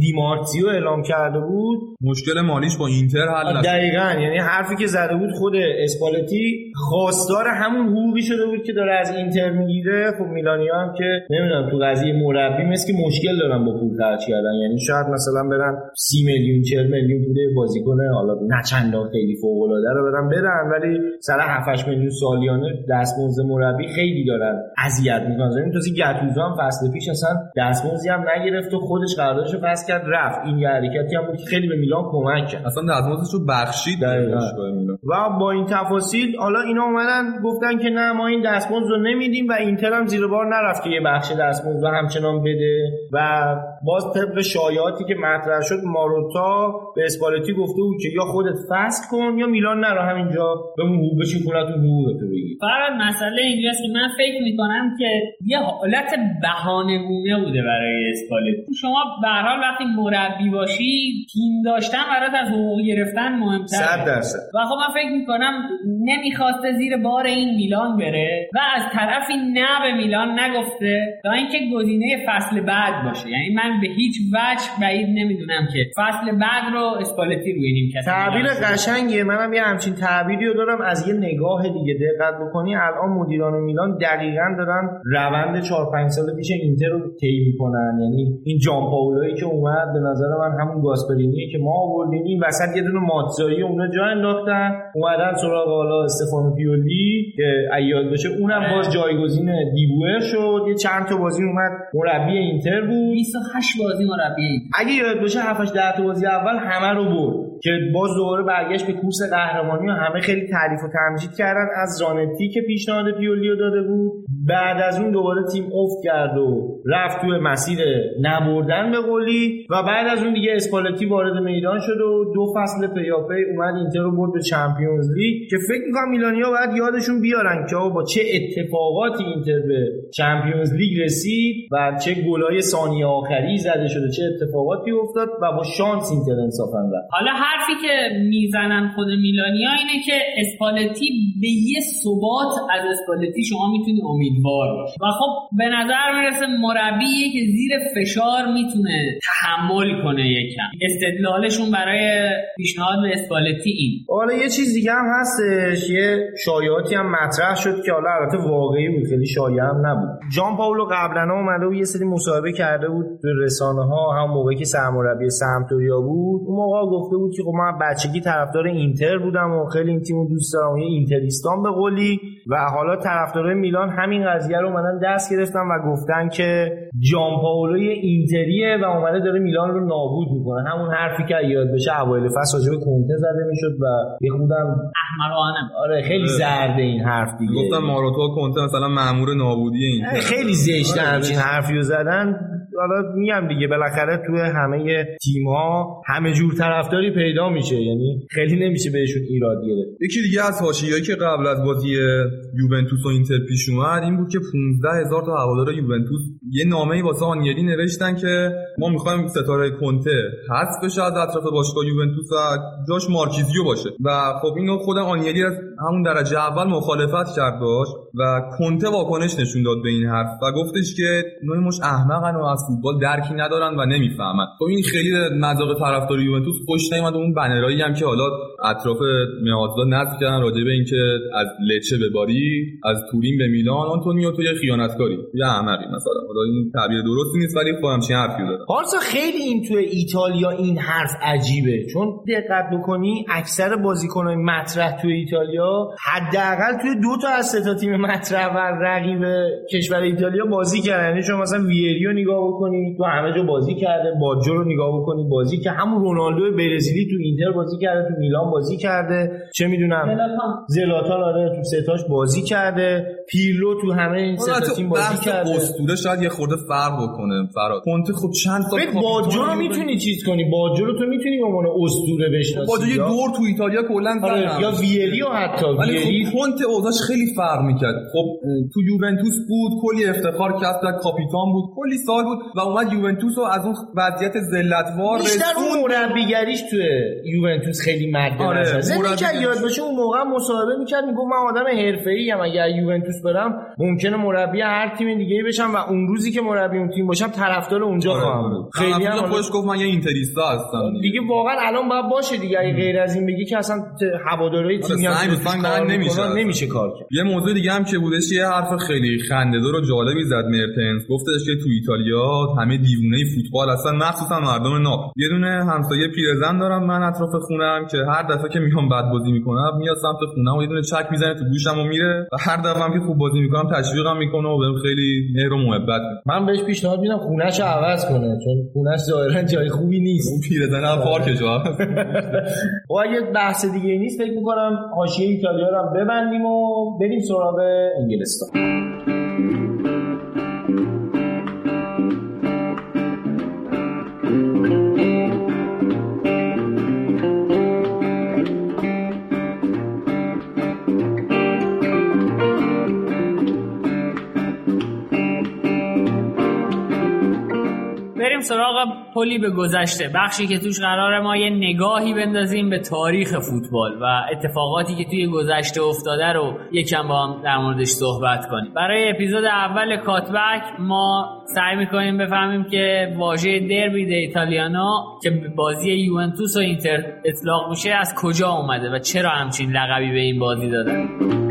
دیمارتیو اعلام کرده بود مشکل مالیش با اینتر حل نشد. دقیقا. یعنی حرفی که زده بود خود اسپالتی خواستار همون حقوقی شده بود که داره از اینتر می‌گیره. خب میلانی هم که نمی‌دونم تو قضیه مربی مثل که مشکل دارن با پول خرج کردن. یعنی شاید مثلا برن سی میلیون 40 میلیون پول بازیکن حالا نه چندان خیلی فوق العاده رو برن بدن ولی سر 7 میلیون سالیانه دستمزد مربی خیلی دارن اذیت می‌کنن. یعنی توسی گتوزو هم فصل پیش اصلا دستمزدی هم نگرفت و خودش قراردادشو فسخ کرد رفت. این یه حرکتی هم بود که خیلی به میلان کمک کرد. اصلا دستمزدش رو بخشید و با این تفاصیل حالا اینا اومدن گفتن که نه ما این دستمزد رو نمیدیم و اینتر هم زیر بار نرفت که یه بخش دستمزد رو همچنان بده. و باز طبق شایعاتی که مطرح شد ماروتا به اسپالتی گفته بود که یا خودت فسخ کن یا میلان نرو همینجا. به حقوق بشین خونتون حقوقتو بگیر. فراد مسئله اینجاست که من فکر می‌کنم که یه حالت بهانه‌گونه بوده برای اسپالتی. شما به هر حال وقتی مربی باشی تیم داشتن برات از حقوق گرفتن مهمتره. درصد. و خب من فکر می‌کنم نمی‌خواسته زیر بار این میلان بره و از طرفی نه به میلان نگفته تا اینکه گزینه فصل بعد باشه. یعنی من به هیچ وجه بعید نمی‌دونم که فصل بعد رو اسپالتی روی نیمکت تعبیر میلان باشه. قشنگیه. منم یه همچین تعبیری رو دارم. از یه نگاه دیگه دقت بکنی الان مدیران میلان دقیقا دارن روند 4 5 سال پیش اینتر رو طی می‌کنن. یعنی این جان پاولایی که اومد به نظر من همون گاسپرینی که ما آوردیم. این وسط یه دونه ماتزایی اونجا جا انداختن اومدن سراغ حالا استفانو پیولی که یادت باشه اونم باز جایگزین دیبوئر شد. یه چند تا بازی اومد مربی اینتر بود. 28 بازی مربی اگه یاد باشه 7 10 تا بازی اول همه رو برد که باز دوباره برگشت به کورس قهرمانی و همه خیلی تعریف و تمجید کردن از زانتی که پیشنهاد پیولیو داده بود. بعد از اون دوباره تیم افت کرد و رفت توی مسیر نبردن به قولی و بعد از اون دیگه اسپالتی وارد میدان شد و دو فصل پیاپی اومد اینتر رو برد به Champions League که فکر می‌کنم میلانیا باید یادشون بیارن که با چه اتفاقاتی اینتر به چمپیونز لیگ رسید و چه گلای ثانیه آخری زده شده چه اتفاقاتی افتاد و با شانس اینتر انصافا حالا حرفی که می‌زنن خود میلانیا اینه که اسپالتی به یه ثبات از اسپالتی شما می‌تونی امیدوار باشی. و خب به نظر می‌رسه مربیه که زیر فشار می‌تونه تحمل کنه یکم استدلالشون برای پیشنهاد به اسپالتی این. حالا یه چیز دیگه هم هستش یه شایعاتی هم مطرح شد که حالا البته واقعی بود خیلی شایع هم نبود. جان پاولو قبلا اومده و یه سری مصاحبه کرده بود به رسانه ها هم موقعی که سرمربی سمتوریا بود. اون موقع گفته بود که خب من بچگی طرفدار اینتر بودم و خیلی این تیمو دوست دارم و یه اینتریستان به قولی. و حالا طرفدارای میلان همین قضیه رو اومدن دست گرفتن و گفتن که جان پاولو اینتریه و اومده داره میلان رو نابود می‌کنه. همون حرفی که یاد بشه اوایل فصل راجع به کنته زده می‌شد و یه خودم احمقانه آره خیلی زرده این حرف دیگه. گفتن ماروتا کنته مثلا مامور نابودی این خیلی زشته همچین حرفی رو زدن. حالا میگم دیگه بالاخره توی همه تیم ها همه جور طرفداری پیدا میشه. یعنی خیلی نمیشه بهشون ایراد گرفت. یکی دیگه از حاشیه‌ای که قبل از بازی یوونتوس و اینتر پیش اومد این بود که 15 هزار تا هوادار یوونتوس یه نامه‌ای واسه آنیلی نوشتن که ما می‌خوایم ستاره کنته حذف بشه از اطراف باشگاه یوونتوس و جاش مارکیزیو باشه. و خب اینو خود آنیلی از همون درجه اول مخالفت کرد داشت و کنته واکنش نشون داد به این حرف و گفتش که نوعی مش احمقن و فوتبال درکی ندارن و نمی‌فهمن. خب این خیلی مذاق طرفدار یوونتوس خوش نیومد. اون بنرایی هم که حالا اطراف مهاجما نصب کردن راجع به اینکه از لچه به باری از تورین به میلان آنتونیو تو یه خیانتکاری. یه احمقی مثلا. حالا این تعبیر درستی نیست ولی خب همچین حرفی داره پارسا خیلی این تو ایتالیا این حرف عجیبه. چون دقت بکنی اکثر بازیکنای مطرح تو ایتالیا حداقل توی دو تا از سه تا تیم مطرح و رقیب کشور ایتالیا بازی کردن. یعنی شما مثلا ویریو نگاه بکنی تو همه جا بازی کرده باجو رو نگاه بکنی بازی که همون رونالدو برزیلی تو اینتر بازی کرده تو میلان بازی کرده چه می‌دونم زلاتان. آره تو ستاش بازی کرده. پیرلو تو همه این سه تا تیم بازی کرده. اسطوره شاید یه خورده فرق بکنه فراد کنته خب چند سال باجو رو می‌تونی چیز کنی. باجو رو تو می‌تونی به عنوان اسطوره بشناسی باجو یه دور تو ایتالیا کلا آره یا ویریو حتی. ولی خب کنته اوضاعش خیلی فرق می‌کرد. خب تو یوونتوس بود کلی افتخار کرد کاپیتان بود کلی سال بود و اومد یوونتوس رو از اون وضعیت ذلتوار بیشتر اون مربیگریش تو یوونتوس خیلی مد آره نظر. یاد باشه اون موقع مصاحبه می‌کرد می‌گفت من آدم حرفه‌ای ام اگر یوونتوس برم ممکنه مربی هر تیم دیگه بشم و اون روزی که مربی اون تیم باشم طرفدار اونجا خواهم بود. خیلی هم خودش گفت من یه اینتریستا هستم. دیگه واقعا الان باید باشه دیگه اگه غیر از این بگی که اصلا هواداری تیمی هم نمیشه نمیشه کار کرد. یه موضوع دیگه هم که بودش یه حرف خیلی خنده‌دار و جالبی زد مرتنز. گفتش که تو ایتالیا همه دیوونه فوتبال هستن مخصوصا مردم ناپ یه دونه همسایه پیرزن دارم من اطراف خونم که هر دفعه که میام بد بازی می‌کنم میاد سمت خونم و یه دونه چک می‌زنه تو گوشم و میره و هر دفعه هم که خوب بازی می‌کنم تشویقم می‌کنه و بهم خیلی مهر و محبت من بهش پیشنهاد میدم خونه‌ش عوض کنه چون خونه‌ش ظاهرا جای خوبی نیست. اون پیرزن هم پارک جا و اگه بحث دیگه نیست فکر می‌کنم حاشیه ایتالیا رو ببندیم و بریم سراغ انگلستان. سراغ پلی به گذشته. بخشی که توش قرار ما یه نگاهی بندازیم به تاریخ فوتبال و اتفاقاتی که توی گذشته افتاده رو یکم با هم در موردش صحبت کنیم. برای اپیزود اول کاتبک ما سعی می‌کنیم بفهمیم که واژه دربی د ایتالیانا که بازی یوونتوس و اینتر اطلاق میشه از کجا اومده و چرا همچین لقبی به این بازی دادن.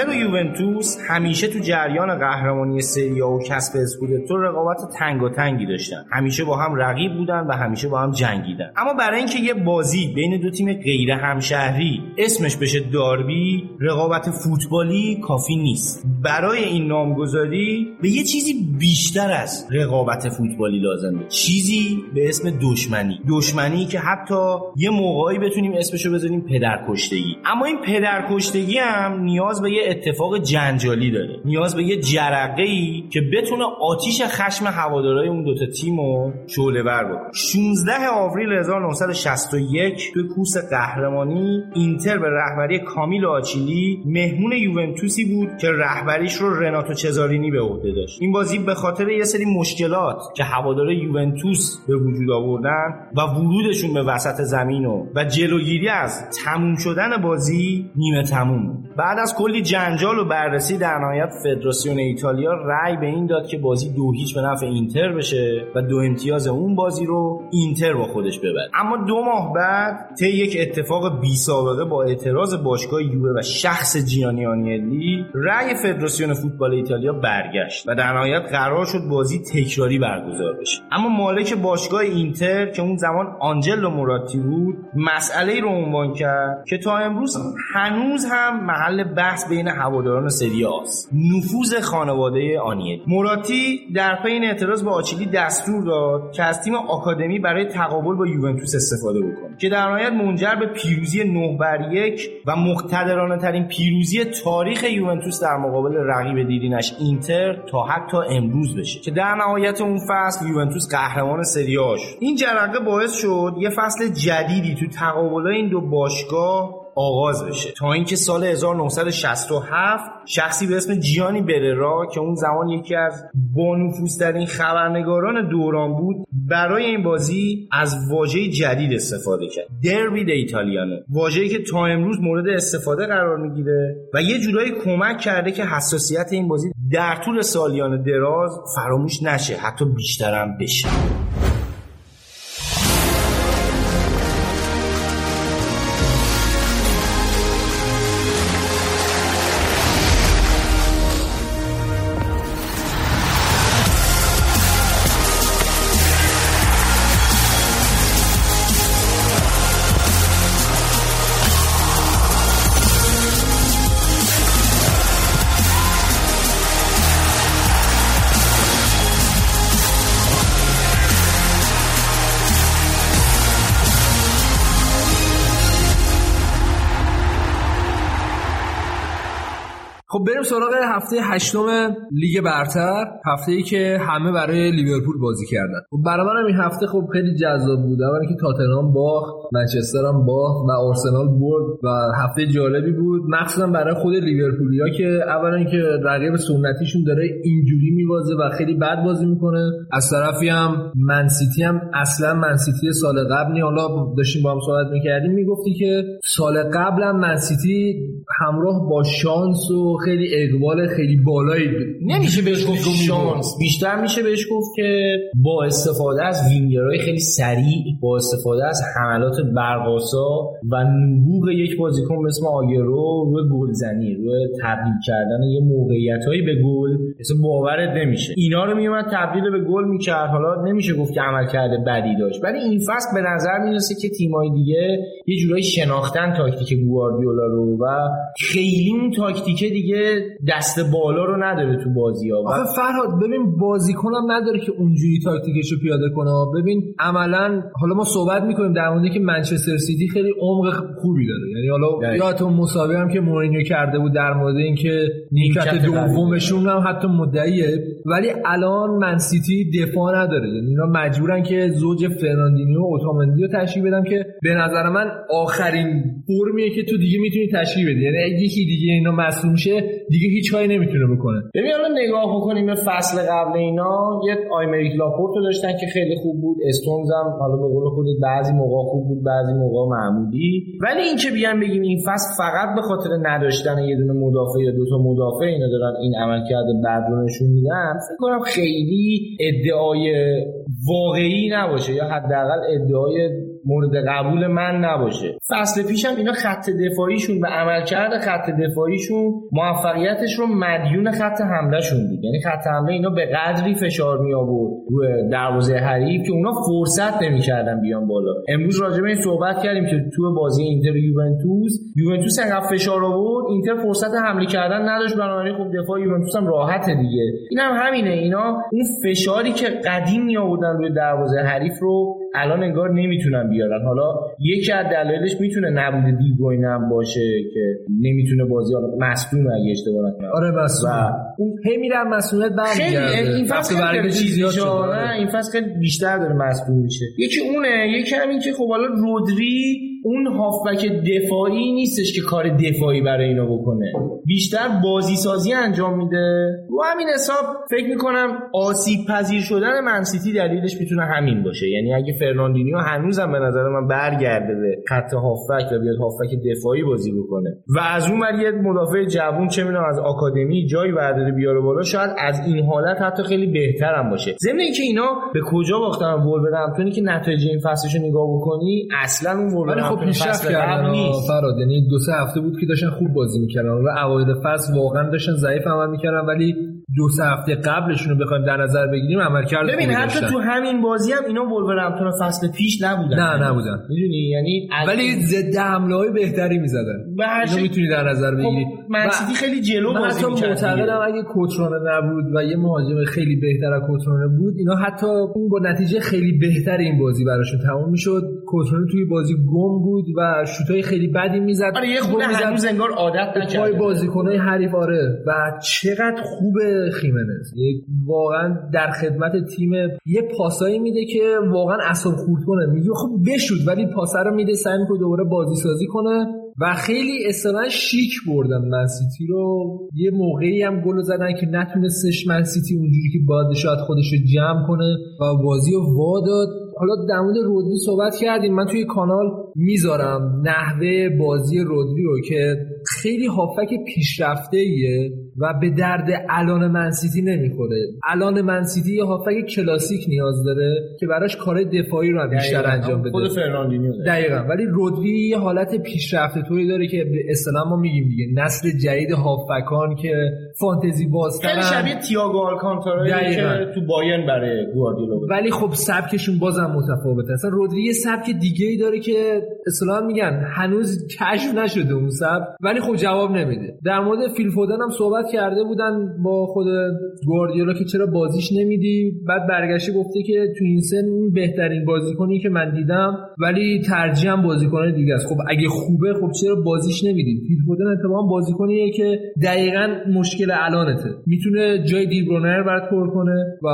اینتر و یوونتوس همیشه تو جریان قهرمانی سری و کسب اسکودتو رقابت تنگ و تنگی داشتن. همیشه با هم رقیب بودن و همیشه با هم جنگیدن. اما برای اینکه یه بازی بین دو تیم غیر همشهری اسمش بشه داربی رقابت فوتبالی کافی نیست. برای این نامگذاری به یه چیزی بیشتر از رقابت فوتبالی لازمه. چیزی به اسم دشمنی. دشمنی که حتی یه موقعی بتونیم اسمشو بذاریم پدرکشتگی. اما این پدرکشتگی هم نیاز به یه اتفاق جنجالی داره. نیاز به یه جرقه ای که بتونه آتیش خشم هوادارای اون دوتا تیم رو شعله ور بکنه. 16 آوریل 1961 توی کوس قهرمانی اینتر به رهبری کامیل آچیلی مهمون یوونتوسی بود که رهبریش رو رناتو چزارینی به عهده داشت. این بازی به خاطر یه سری مشکلات که هواداره یوونتوس به وجود آوردن و ورودشون به وسط زمین و, و جلوگیری از تموم شدن بازی نیمه تموم بعد از کلی جنجال و بررسی در نهایت فدراسیون ایتالیا رأی به این داد که بازی دو هیچ به نفع اینتر بشه و دو امتیاز اون بازی رو اینتر با خودش ببره. اما دو ماه بعد طی یک اتفاق بی سابقه با اعتراض باشگاه یووه و شخص جیانی آنیلی رأی فدراسیون فوتبال ایتالیا برگشت و در نهایت قرار شد بازی تکراری برگزار بشه. اما مالک باشگاه اینتر که اون زمان آنجلو موراتی بود مسئله رو عنوان کرد که تا امروز هنوز هم محل بحث بین هواداران سری آست نفوذ خانواده آنیل. موراتی در پی این اعتراض به آچیلی دستور داد که از تیم آکادمی برای تقابل با یوونتوس استفاده بکنه که در نهایت منجر به پیروزی 9 بر 1 و مقتدرانه ترین پیروزی تاریخ یوونتوس در مقابل رقیب دیرینش اینتر تا حتی امروز بشه. که در نهایت اون فصل یوونتوس قهرمان سری شد. این جرقه باعث شد یه فصل جدیدی تو تقابل این دو باشگاه آغاز بشه تا اینکه سال 1967 شخصی به اسم جیانی بررا که اون زمان یکی از بانفوذترین خبرنگاران دوران بود برای این بازی از واژه جدید استفاده کرد. دربی د ایتالیانو واژه‌ای که تا امروز مورد استفاده قرار می‌گیره و یه جورایی کمک کرده که حساسیت این بازی در طول سالیان دراز فراموش نشه حتی بیشترم بشه. سراغ هفته هشتم لیگ برتر هفته ای که همه برای لیورپول بازی کردن. خب برای منم این هفته خب خیلی جذاب بود. اولا که تاتنهام باخت منچستر هم باخت و آرسنال برد و هفته جالبی بود. مخصوصا برای خود لیورپولیا که اولا که رقیب سنتیشون داره اینجوری میوازه و خیلی بد بازی می‌کنه. از طرفی هم منسیتی هم اصلا منسیتی سال قبل نی حالا داشتیم با هم صحبت می‌کردیم می‌گفتی که سال قبل هم منسیتی همراه با شانس و خیلی اقبال خیلی بالایی نمیشه بهش گفت شانس. بیشتر میشه بهش گفت که با استفاده از وینگرهای خیلی سریع با استفاده از حملات برقاسا و نبوغ یک بازیکن مثل آگرو روی گلزنی روی تبدیل کردن یه موقعیتهایی به گل مثل باورت نمیشه. اینا رو میومد تبدیل به گل می‌کرد. حالا نمیشه گفت که عمل کرده بدی داشت. ولی این فصل به نظر می‌رسه که تیمای دیگه یه جورایی شناختن تاکتیک گواردیولا رو و خیلی اون تاکتیک دیگه دست بالا رو نداره تو بازی ها. آخه فرهاد ببین بازیکنم نداره که اونجوری تاکتیکش رو پیاده کنه. ببین عملا حالا ما صحبت می‌کنیم در مورد که منچستر سیتی خیلی عمق خوبی داره. یعنی حالا یا تو مسابقه هم که مورینیو کرده بود در مورد اینکه نیمکت دومشون هم حتی مدعیه. ولی الان منسیتی دفاع نداره. یعنی اینا مجبورن که زوج فرناندینیو و اوتامندی رو تشکیل بدم که به نظر من آخرین فرمیه که تو دیگه می‌تونی تشکیل بدی. یعنی یکی دیگه اینا مصدوم شه دیگه هیچ کاری نمی‌تونه بکنه. ببین حالا نگاه بکنیم به فصل قبل اینا یه آیمریک لاپورت رو داشتن که خیلی خوب بود. استونز هم حالا به قول خودت بعضی موقع خوب بود بعضی موقع معمولی. ولی این که بیان بگیم این فصل فقط به خاطر نداشتن یه دونه مدافع یا دو تا مدافع اینا دارن این عملکرد بد نشون میدن فکر کنم خیلی ادعای واقعی نباشه یا حداقل ادعای مورد قبول من نباشه. فصل پیشم اینا خط دفاعیشون و عملکرد خط دفاعیشون موفقیتش رو مدیون خط حملهشون بود. یعنی خط حمله اینا به قدری فشار می آورد روی دروازه حریف که اونا فرصت نمی‌کردن بیان بالا. امروز راجع به این صحبت کردیم که تو بازی اینتر یوونتوس یوونتوس انقدر فشار آورد اینتر فرصت حمله کردن نداشت. بنابراین خب دفاع یوونتوس هم راحته دیگه. اینم هم همینه. اینا اون فشاری که قدیم می آوردن روی دروازه حریف رو الان انگار نمی‌تونن بیارن. حالا یکی از دلایلش می‌تونه نبود دیبروین هم باشه که نمی‌تونه بازی حالا مصدوم اگه اشتباه نکنم. آره بس اون هی میره مصدومیت برمیگرده. این فصل شده. آره، این فصل خیلی بیشتر داره مصدوم میشه. یکی اونه یکی همین که خب حالا رودری اون هافبک دفاعی نیستش که کار دفاعی برای اینا بکنه. بیشتر بازی سازی انجام میده. و همین حساب فکر می‌کنم آسیب پذیر شدن منسیتی دلیلش می‌تونه همین باشه. یعنی اگه فرناندینیو هنوزم به نظر من برگرده به خط هافبک و بیاد هافبک دفاعی بازی بکنه و از اون ور یه مدافع جوون چه می‌دونم از آکادمی جایی برداره بیاره بالا شاید از این حالت حتی خیلی بهتر هم باشه. ضمن اینکه اینا به کجا باختن؟ ولورهمپتونی که نتایج این فصلش نگاه بکنی اصلا اون خب پیشرفت کردن فراد یعنی دو سه هفته بود که داشتن خوب بازی می‌کردن. و اوایل فصل واقعا داشتن ضعیف عمل می‌کردن ولی دو سه هفته قبلشون رو بخوایم در نظر بگیریم عملکرد ببین حتی تو همین بازی هم اینا ولورهمپتون فصل پیش نبودن. نه نبودن. می‌دونی؟ یعنی ولی ضد حمله های بهتری می‌زدن. اینو می‌تونی در نظر بگیری. خب منسیتی خیلی جلو بازی می‌کرد معتقدم اگه کوترانه نبود و یه مهاجم خیلی بهتر از کوترانه بود اینا حتی اون با نتیجه خیلی بهتر این بازی براشون تموم می‌شد. کوترانه توی بازی گم بود و شوتای خیلی بدی می‌زد. آره یه خود هنوز انگار عادت نکرده پای بازیکنای حریف آره. و چقدر خوبه خیمنز. واقعا در خدمت تیم یه پاسایی میده که واقعا اصلا خورد کنه. میگه خب بشود ولی پاسه رو میده سعی می‌کنه دوباره بازی سازی کنه. و خیلی اصلا شیک بردن منسیتی رو. یه موقعی هم گل زدن که نتونستش منسیتی اونجوری که باید شاید خودش رو جمع کنه و بازی رو واداد حالا در مورد رودری صحبت کردیم. من توی کانال می‌ذارم نحوه بازی رودری رو که خیلی هافبک پیشرفته و به درد الان منسیتی نمی‌خوره. الان منسیتی یه هافبک کلاسیک نیاز داره که براش کار دفاعی رو بیشتر انجام بده. خود فرناندینیو دقیقا. ولی رودری یه حالت پیشرفته توی داره که اصطلاح ما میگیم دیگه. نسل جدید هافبکان که فانتزی بازترن. شبیه تییاگو آلکانتارا که تو بایرن برای گواردیولا ولی خب سبکشون بازم متفاوته. اصلا رودری یه سبک دیگه ای داره که اصطلاح میگن هنوز کشف نشده اون سبک. ولی خب جواب نمیده. در مورد فیل فودن هم صحبت کرده بودن با خود گواردیولا که چرا بازیش نمیدی؟ بعد برگشته گفته که تو این سن بهترین بازیکنی که من دیدم ولی ترجیحم بازیکن دیگه است. خب اگه خوبه خب چرا بازیش نمیدی؟ فیل فودن اتفاقا بازیکنیه که دقیقا مشکل الانته. می‌تونه جای دیبروین برات پر کنه و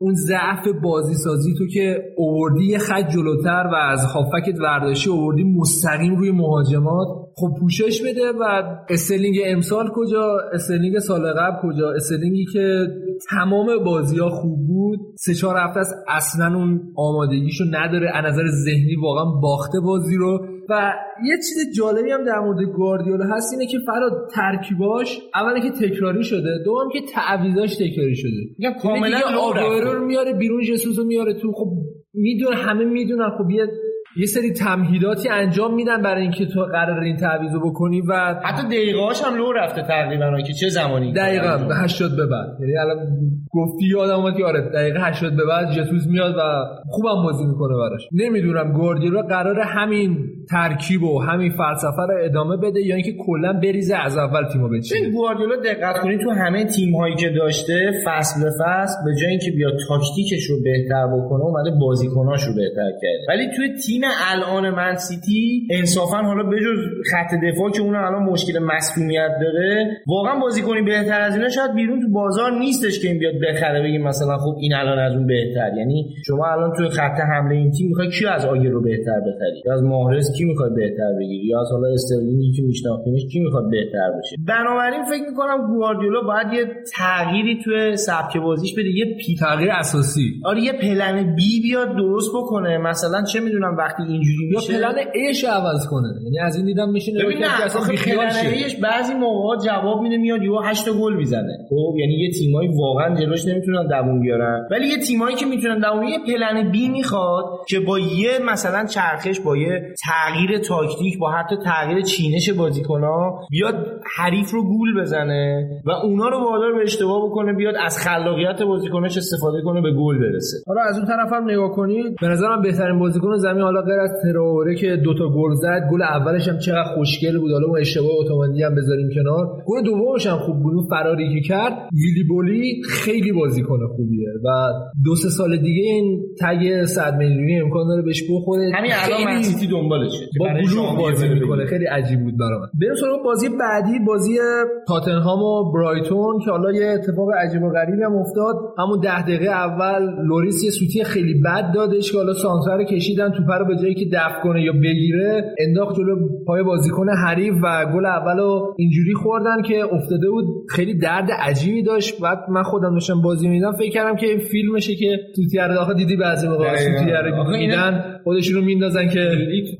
اون ضعف بازی سازی تو که اووردی یه خط جلوتر و از هافبکت ورداشی اووردی مستقیم روی مهاجمات. خب پوشش بده و استرلینگ امسال کجا؟ استرلینگ سال قبل کجا؟ استرلینگی که تمام بازی ها خوب بود. سه چهار هفته است. اصلا اون آمادگیشو نداره. از نظر ذهنی واقعا باخته بازی رو. و یه چیز جالبی هم در مورد گواردیولا هست اینه که فراد ترکیباش اولی که تکراری شده. دوم که تعویضاش تکراری شده. میگم کاملا رو میاره بیرون جسوس رو میاره تو. خب میدون همه می‌دونن. خب یه یه سری تمهیداتی انجام میدن برای اینکه تو قرار این تعویضو بکنی و حتی دقیقه‌هاش هم لو رفته تقریبا که چه زمانی دقیقاً به 80 به بعد. یعنی الان گفتی یادم اومد که آره دقیقه 80 به بعد جتوز میاد و خوبم بازی می‌کنه براش. نمی‌دونم گواردیولا قرار همین ترکیب و همین فلسفه رو ادامه بده یا اینکه کلا بریزه از اول تیمو بچینه گواردیولا دقت کنید تو همه تیم هایی که داشته فصل به فصل به جای اینکه بیا تاکتیکش رو بهتر بکنه اومده بازیکناش رو بهتر کرد ولی توی تیم الان من سیتی انصافا حالا بجز خط دفاع که اون الان مشکل مسئولیت داره واقعا بازیکنی بهتر از اینا شاید بیرون تو بازار نیستش که این بیاد بخره بگیم مثلا خب این الان از اون بهتر. یعنی شما الان توی خط حمله این تیم می‌خوای کی از آگر رو بهتر بخری؟ یا از ماهرز کی می‌خواد بهتر بگیری؟ یا از حالا استرلینگی که میشناختیمش کی می‌خواد بهتر بشه؟ بنابراین فکر می‌کنم گواردیولا باید یه تغییری توی سبک بازیش بده یه پی تغییر اساسی. آره یه plan B بیاد درست بکنه. مثلا چه می‌دونم وقتی اینجوری میشه؟ یا plan A ش عوض کنه. یعنی از این دیدم میشه ببین ایش بعضی موقع جواب میده میاد یهو 8 گل می‌زنه. خب یعنی یه تیمایی واقعا جلو جلوش نمی‌تونن دووم بیارن. ولی یه تیمایی که می‌تونن دووم یه plan B می‌خواد که با یه مثلا چرخش با یه تغییر تاکتیک با حتی تغییر چینش بازیکن‌ها بیاد حریف رو گول بزنه و اونا رو وادار به اشتباه بکنه بیاد از خلاقیت بازیکنش استفاده کنه به گل برسه. حالا از اون طرف هم نگاه کنید به نظرم بهترین بازیکن زمین حالا غیر از تراوره که دوتا گل زد گل اولش هم چقدر خوشگل بود. حالا اون اشتباه اتوماتیکی هم بذاریم کنار. گل دومش هم خوب بود فراری کرد. ویلی بولی خیلی بازیکن خوبیه و دو سه سال دیگه این تگ 100 میلیونی امکان داره بهش بخوره. همین الان من سیتی دنبالشه. با بلوغ بازی می‌کنه. خیلی عجیب بود برام. بریم سراغ بازی بعدی بازی تاتنهام و برایتون که حالا یه اتفاق عجیب و غریبی هم افتاد. همون ده دقیقه اول لوریس یه سوتی خیلی بد دادش که حالا سانتر رو کشیدن توپ رو به جایی که دفع کنه یا بگیره انداخت جلو پای بازیکن حریف و گل اولو اینجوری خوردن که افتاده بود. خیلی درد عجیبی داشت. بعد من خودم داشتم بازی می‌دیدم فکر کردم که این فیلمشه که سوتی رو داخل دیدی بعضی موقع سوتی رو میدن خودشون رو میندازن که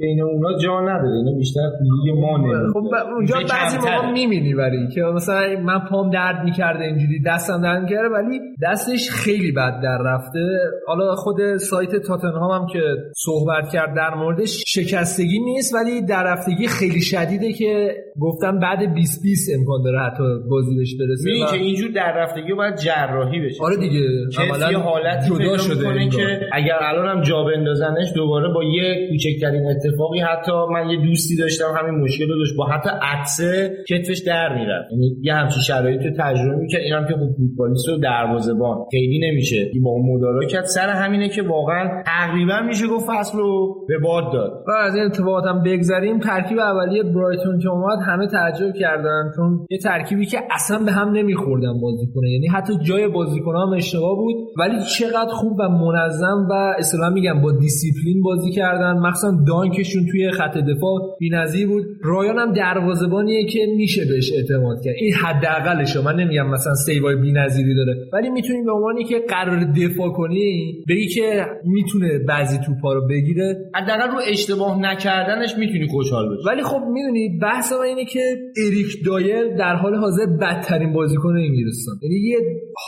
بین اونا جا نداره. اینا بیشتر تو لیگ ما خب اونجا بعضی موقع می‌بینی ولی که مثلا من پام درد می‌کرده اینجوری دستم درد می‌کرده ولی دستش خیلی بد در رفته. حالا خود سایت تاتنهام هم که صحبت کرد در موردش شکستگی نیست ولی در رفتگی خیلی شدیده که گفتم بعد 20 20 امکان داره حتی بازی بهش برسه. میگه که اینجور در رفتگی باید جراحی بشه. آره دیگه. عملا حالتی جدا شده که اگر الان هم جا بندازنش دوباره با یه کوچکترین اتفاقی حتی من یه دوستی داشتم همین مشکل رو داشت با حتی عطسه کتفش در می‌رفت. یعنی یه همچین شرایطی تجربه می‌کرد اینم که خوب فوتبالیست و دروازه‌بان. خیلی نمیشه. با اون مدارا کرد. سر همینه که واقعا تقریبا میشه گفت فصل رو به باد داد. و از این اتفاقات هم بگذریم. ترکیب اولیه برایتون که اومد همه تعجب کردن چون یه ترکیبی که اصلا به هم نمیخوردن بازیکن. یعنی حتی جای بازیکن هم اشتباه بود. ولی چقدر خوب و منظم و اصلا میگم با دیسیپلین بازی کردن. مخصوصا دانکشون توی خط دفاع بی‌نظیر بود. رایان هم دروازه‌بانیه که میشه بهش اعتماد کرد. این حداقلشه. من نمیگم مثلا save ای بی‌نظیری داره. ولی می‌تونی به عنوانی که قرار دفاع کنی بگی که می‌تونه بعضی توپا رو بگیره. حداقل رو اشتباه نکردنش می‌تونی خوشحال بشی. ولی خب می‌دونی بحث ما اینه که اریک دایر در حال حاضر بدترین بازیکن انگلستان. یعنی یه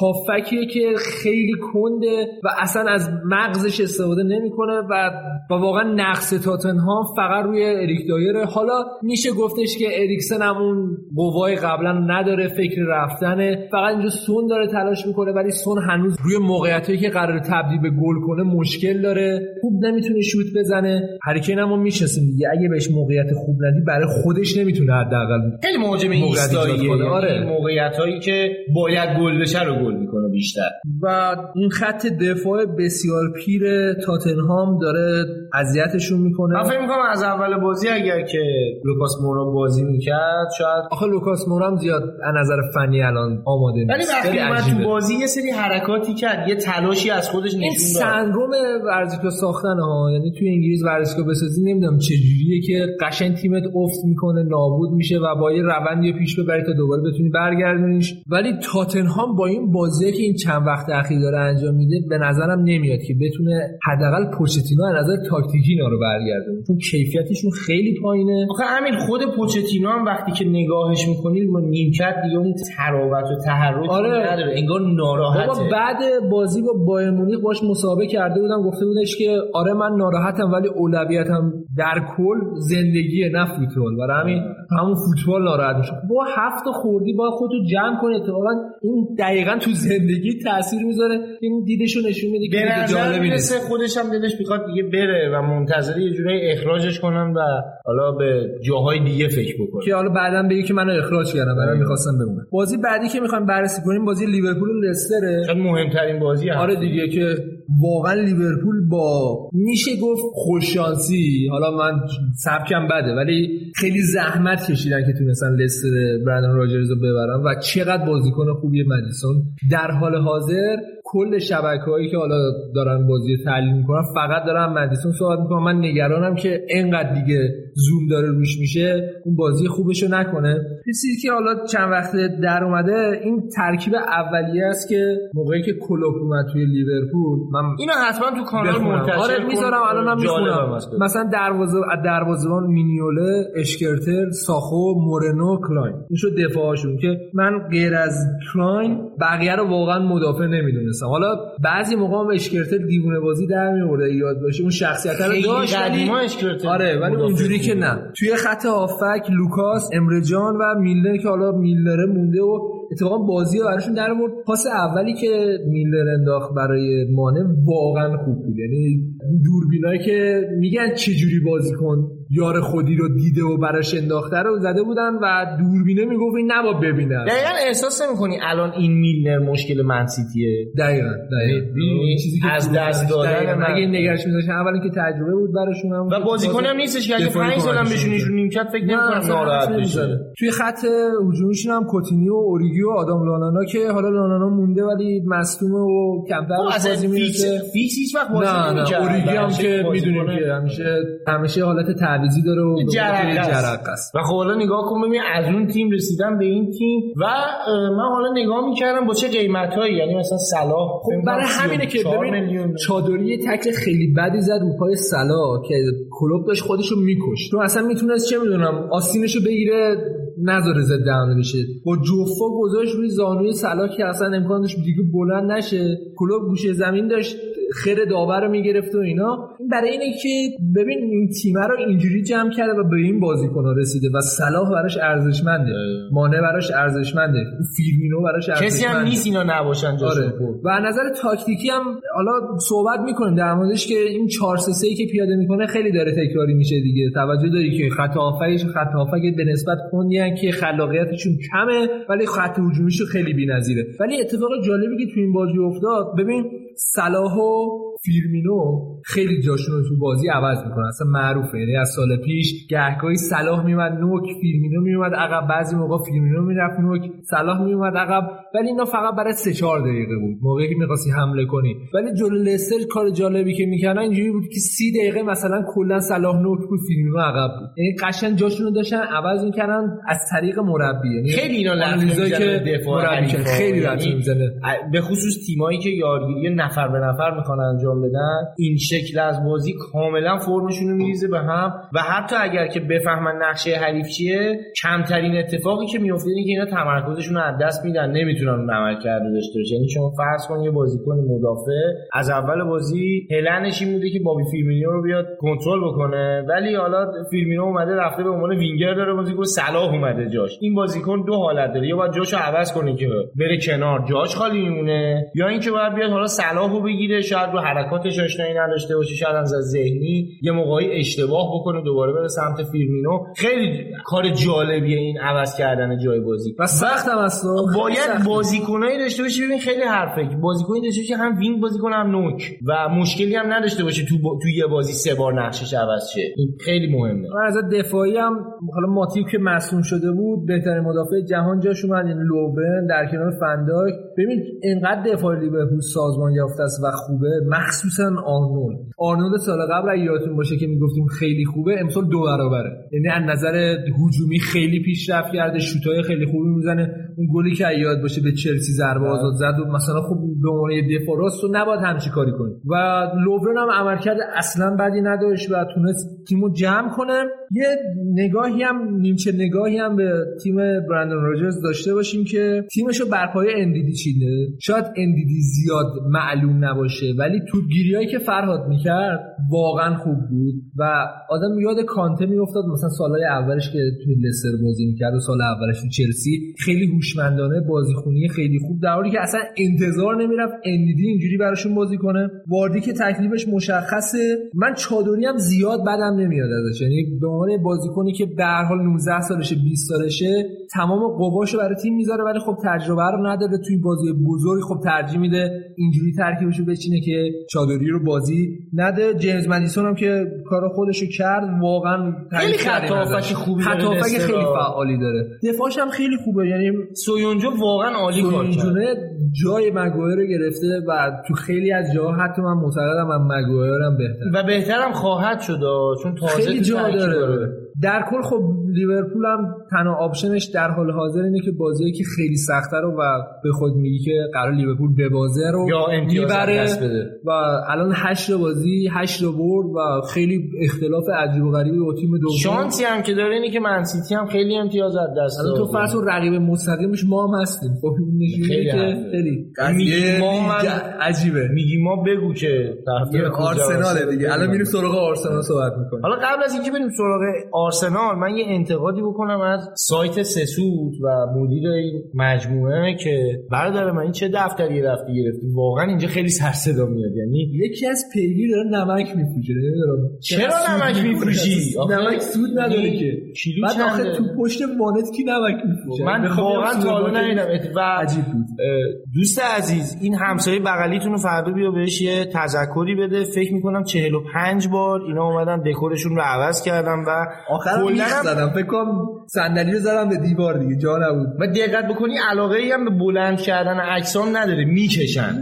هافکیه که خیلی کنده و اصلا از مغزش استفاده نمی‌کنه و و واقعا نقص تاتنهام فقط روی اریک دایره حالا میشه گفتش که اریکسن هم اون قوای قبلا نداره فکر رفتنه. فقط اینجا سون داره تلاش می‌کنه ولی سون هنوز روی موقعیتایی که قرار تبدیل به گل کنه مشکل داره. خوب نمی‌تونه شوت بزنه. هریکین هم می‌شناسیم دیگه. اگه بهش موقعیت خوب ندی برای خودش نمی‌تونه حداقل خیلی مهاجم ایستاییه. آره. موقعیتایی که باید گل بشه رو گل می‌کنه بیشتر. و این خط دفاع بسیار پیر تاتنهام داره اذیتشون می‌کنه. من فکر می‌کنم از اول بازی اگر که لوکاس مورا بازی می‌کرد شاید آخه لوکاس مورا هم زیاد از نظر فنی الان آماده نیست. ولی وقتی اومد تو بازی یه سری حرکاتی کرد یه تلاشی از خودش نشون داد. سندروم ورزشگاه ساختن ها یعنی توی انگلیس ورزشگاه بسازی نمی‌دونم چه جوریه که قشنگ تیمت افت می‌کنه نابود میشه و با یه روندی پیش ببری تا دوباره بتونی برگردونیش. ولی تاتنهام با این بازی که این چند وقت اخیر داره انجام میده به نظرم نمیاد که بتونه حداقل پوچتینو از نظر تاکتیکی اینا رو برگردونه. چون کیفیتشون خیلی پایینه. آخه همین خود پوچتینو هم وقتی که نگاهش می‌کنید با نیمکت دیگه اون تراوت و تحرک آره. نداره. انگار ناراحته. بابا بعد بازی با بایر مونیخ باش مسابقه کرده بودم گفته بودش که آره من ناراحتم ولی اولویتم در کل زندگی نه فوتبال. برای همین همون فوتبال ناراحت میشه. با هفت خوردی با خودتو جمع کنی. اتفاقا این دقیقا تو زندگی تاثیر می‌ذاره. این دیدشو نشون میده که جالبی نیست. خودش هم دلش می‌خواد دیگه بره و منتظر یه جوری اخراجش کنن و حالا به جاهای دیگه فکر بکنه که حالا بعدا بگی که منو اخراج کردم برای می‌خواستم بمونم بازی بعدی که می‌خوایم بررسی کنیم بازی لیورپول و لستره مهمترین بازی هم آره دیگه که واقعا لیورپول با میشه گفت خوششانسی. حالا من سبکم بده ولی خیلی زحمت کشیدن که تونستن لستر برندن راجرز رو ببرن و چقدر بازیکن خوبی مدیسون. در حال حاضر کل شبکه هایی که حالا دارن بازی تحلیل می‌کنن فقط دارن مدیسون صحبت می‌کنن. من نگرانم که انقدر دیگه زوم داره روش میشه اون بازی خوبشو نکنه. چیزی که حالا چند وقت در اومده این ترکیب اولیه است که موقعی که کلوپ اومد توی لیورپول من اینو حتما تو کانال. منتشر آره می‌ذارم الانم می‌خونم. مثلا دروازه دروازه‌بان مینیوله اسکرتل ساخو مورنو کلاین. این شد دفاعشون که من غیر از کلاین بقیه رو واقعا مدافع نمی‌دونستم. حالا بعضی موقع هم اسکرتل دیوونه بازی در میورده یاد باشه. اون شخصیت رو داشت قدیما اسکرتل. آره ولی اونجوری که. نه. توی خط هافک لوکاس امره جان و میلنر که حالا میلنر مونده و اتفاقا بازی رو براشون در آورد. پاس اولی که میلر انداخت برای مانه واقعا خوب بود. یعنی دوربینایی که میگن چه جوری بازی کن. یار خودی رو دیده و براش انداخته رو زده بودن و دوربینه می‌گفت این نباید ببینن دقیقا احساس نمی‌کنی الان این میلنر مشکل منسیتیه دقیقا دقیقا. چیزی که از دست دادن این نگرش می‌داشتن اولا که تجربه بود براشون هم. و بازیکن هم نیستش که اگه دفاعی 5 سالم کمکشون بشونیش رو می‌کنه. نیمکت فکر نمی‌کنم ناراحت بشه. توی خط هجومیشون هم کوتینیو و اوریگی و آدام لالانا که حالا لالانا مونده ولی مصدومه و کمتر خب، بازی می‌رسه. فیکس هیچ وقت بازی نه نه. نمی‌کرد. اوریگی هم که می‌دونیم. که همیشه همیشه حالت تعویضی داره و که است. و خب حالا نگاه کن ببین از اون تیم رسیدن به این تیم و من حالا نگاه می‌کردم با چه قیمتایی یعنی مثلا صلاح خب برای همینه که ببین چودری تکل خیلی بدی زد رو پای صلاح که کلوب داشت خودشو میکش تو اصلا می‌تونست چه می‌دونم آستینشو بگیره نذاره ضد حمله بشه. با جوفا گذاشت روی زانوی سلا که اصلا امکان داشت دیگه بلند نشه. کلوب گوشه زمین داشت خیر داور رو می‌گرفت و اینا. این برای اینه که ببین این تیمه رو اینجوری جمع کرده و به این بازیکن‌ها رسیده و صلاح براش ارزشمنده. مانع براش ارزشمنده. فیرمینو براش ارزشمنده کسی هم نیست اینا نباشن آره. و از نظر تاکتیکی هم حالا صحبت می‌کنیم در موردش که این 4 3 3 که پیاده می‌کنه خیلی داره تکراری میشه دیگه. توجه داری که خط هافکش خط هافک به نسبت کندیان که خلاقیتشون کمه ولی خط هجومیشون خیلی بی‌نظیره. ولی اتفاق جالبی که تو این بازی افتاد ببین صلاح و فیرمینو خیلی جاشون رو تو بازی عوض می‌کنن. اصلا معروفه. یعنی از سال پیش گهگاهی صلاح میومد نوک فیرمینو میومد عقب. بعضی موقع فیرمینو می‌رفت نوک صلاح میومد عقب. ولی اینا فقط برای 3 4 دقیقه بود. موقعی که می‌خواستی حمله کنی. ولی جلو لستر کار جالبی که می‌کردن اینجوری بود که 30 دقیقه مثلا کلا صلاح نوک بود فیرمینو عقب بود. یعنی قشنگ جاشون رو داشتن عوض می‌کردن از طریق مربی. یعنی خیلی اینا می‌زنه که دفاع. خیلی یعنی لطمه می‌زنه. به خصوص تیمایی که یارگیری نفر به نفر می‌خوان انجام بدن این شکل از بازی کاملا فرمشون رو میریزه به هم و حتی اگر که بفهمن نقشه حریف چیه کمترین اتفاقی که میفته اینه که اینا تمرکزشون رو از دست میدن. نمی‌تونن عمل کرده داشته باشه یعنی شما فرض کن یه بازیکن مدافع از اول بازی پلنش این بوده که بابی فیرمینو رو بیاد کنترل بکنه ولی حالا فیرمینو اومده رفته به عنوان وینگر داره بازی کنه. صلاح اومده جاش. این بازیکن دو حالت داره. یا باید جاشو عوض کنه که بره کنار جاش خالی میمونه یا اینکه باید بیاد حالا صلاح رو بگیره. شاید رو حرکاتش آشنایی نداشته باشه شاید از ذهنی یه موقعی اشتباه بکنه دوباره بره سمت فیرمینو. خیلی کار جالبیه این عوض کردن جای بازی و سخت هم هست. باید بازیکنایی داشته باشی ببین خیلی حرفه. بازیکنی داشته باشی هم وینگ بازی کنه هم نوک. و مشکلی هم نداشته باشه تو با... تو یه بازی سه بار نقشش عوض شه. این خیلی مهمه. و از دفاعی هم حالا ماتیپ که مصدوم شده بود بهترین مدافع جهان جاش اومد این لوورن در کنار فن‌دایک. ببین انقدر دفاع لیورپول سازمان یافته است و خوبه مخصوصا آرنولد. آرنولد سال قبل اگه یادتون باشه که می‌گفتیم خیلی خوبه امسال دو برابره. یعنی از نظر هجومی خیلی پیشرفت کرده شوتای خیلی خوبی می‌زنه. اون گلی که یاد باشه به چلسی ضربه آزاد زد و مثلا خب به عنوان دفاع راست رو نباید همچی کاری کنی و لوبرن هم عملکرد اصلا بدی نداشت و تونست تیمو جمع کنه. یه نگاهی هم نیمچه نگاهی هم به تیم برندن راجرز داشته باشیم که تیمشو بر پایه اندیدی. شاید اندیدی زیاد معلوم نباشه ولی توپگیریایی که فرهاد می‌کرد واقعا خوب بود و آدم یاد کانته میافتاد. مثلا سالهای اولش که توی لستر بازی می‌کرد و سال اولش تو چلسی خیلی هوشمندانه بازیخونی خیلی خوب در حالی که اصلا انتظار نمی‌رفت اندیدی اینجوری براشون بازی کنه. واردی که تکلیفش مشخصه. من چادری هم زیاد بدم نمیاد ازش. یعنی به عنوان بازیکنی که به هر حال 19 سالشه 20 سالشه تمام قواشو برای تیم می‌ذاره ولی خب تجربه رو نداره. توی بازی بزرگ خب ترجیح میده اینجوری ترکیبشو بچینه که چودری رو بازی نده. جیمز مدیسون هم که کار خودشو کرد واقعا خیلی خط خوبی داره خیلی فعالی داره. دفاعش هم خیلی خوبه یعنی سویونجو واقعا عالی کار کرد. جای مگوایر رو گرفته و تو خیلی از جاها حتی من معتقدم من مگوایر هم بهتر و بهترم خواهد شد چون تازه خیلی جا داره. داره. در کل خب لیورپول هم تنها option ش در حال حاضر اینه که بازی که خیلی سخته رو و به خود میگی که قرار لیورپول ببازه رو یا می‌بره و الان 8 بازی 8 برد و خیلی اختلاف عجیب و غریبی با تیم دوم. شانسی هم که داره اینه که منسیتی هم خیلی امتیاز از دست داد تو فرض رقیب مستقیمش ما هم هستیم. خب نشونه که خیلی میگی ما من عجیبه. میگی ما بگو که آرسنال دیگه. الان میریم سراغ آرسنال صحبت می‌کنیم. حالا قبل از اینکه بریم سراغ آرسنال من یه انتقادی بکنم از سایت سسود و مدیر این مجموعه که برادر من این چه دفتری رفتی گرفتی؟ واقعا اینجا خیلی سر صدا میاد. یعنی یکی از پیگیر داره نمک میفروشه. نمی‌دونم. چرا نمک میفروشی؟ نمک سود نداره که. بعد آخه تو پشت وانت کی نمک میفروشه؟ من واقعا تا حالا ندیدم. و عجیب بود. دوست عزیز این همسایه بغلیتون رو فردا بیا بهش یه تذکری بده. فکر می‌کنم 45 بار اینا اومدن دکورشون رو عوض کردم و میخ زدم. فکر کنم صندلی رو زدم به دیوار دیگه جا نبود. و دقت بکنی علاقه ای هم به بلند کردن عکسام نداره می‌کشن.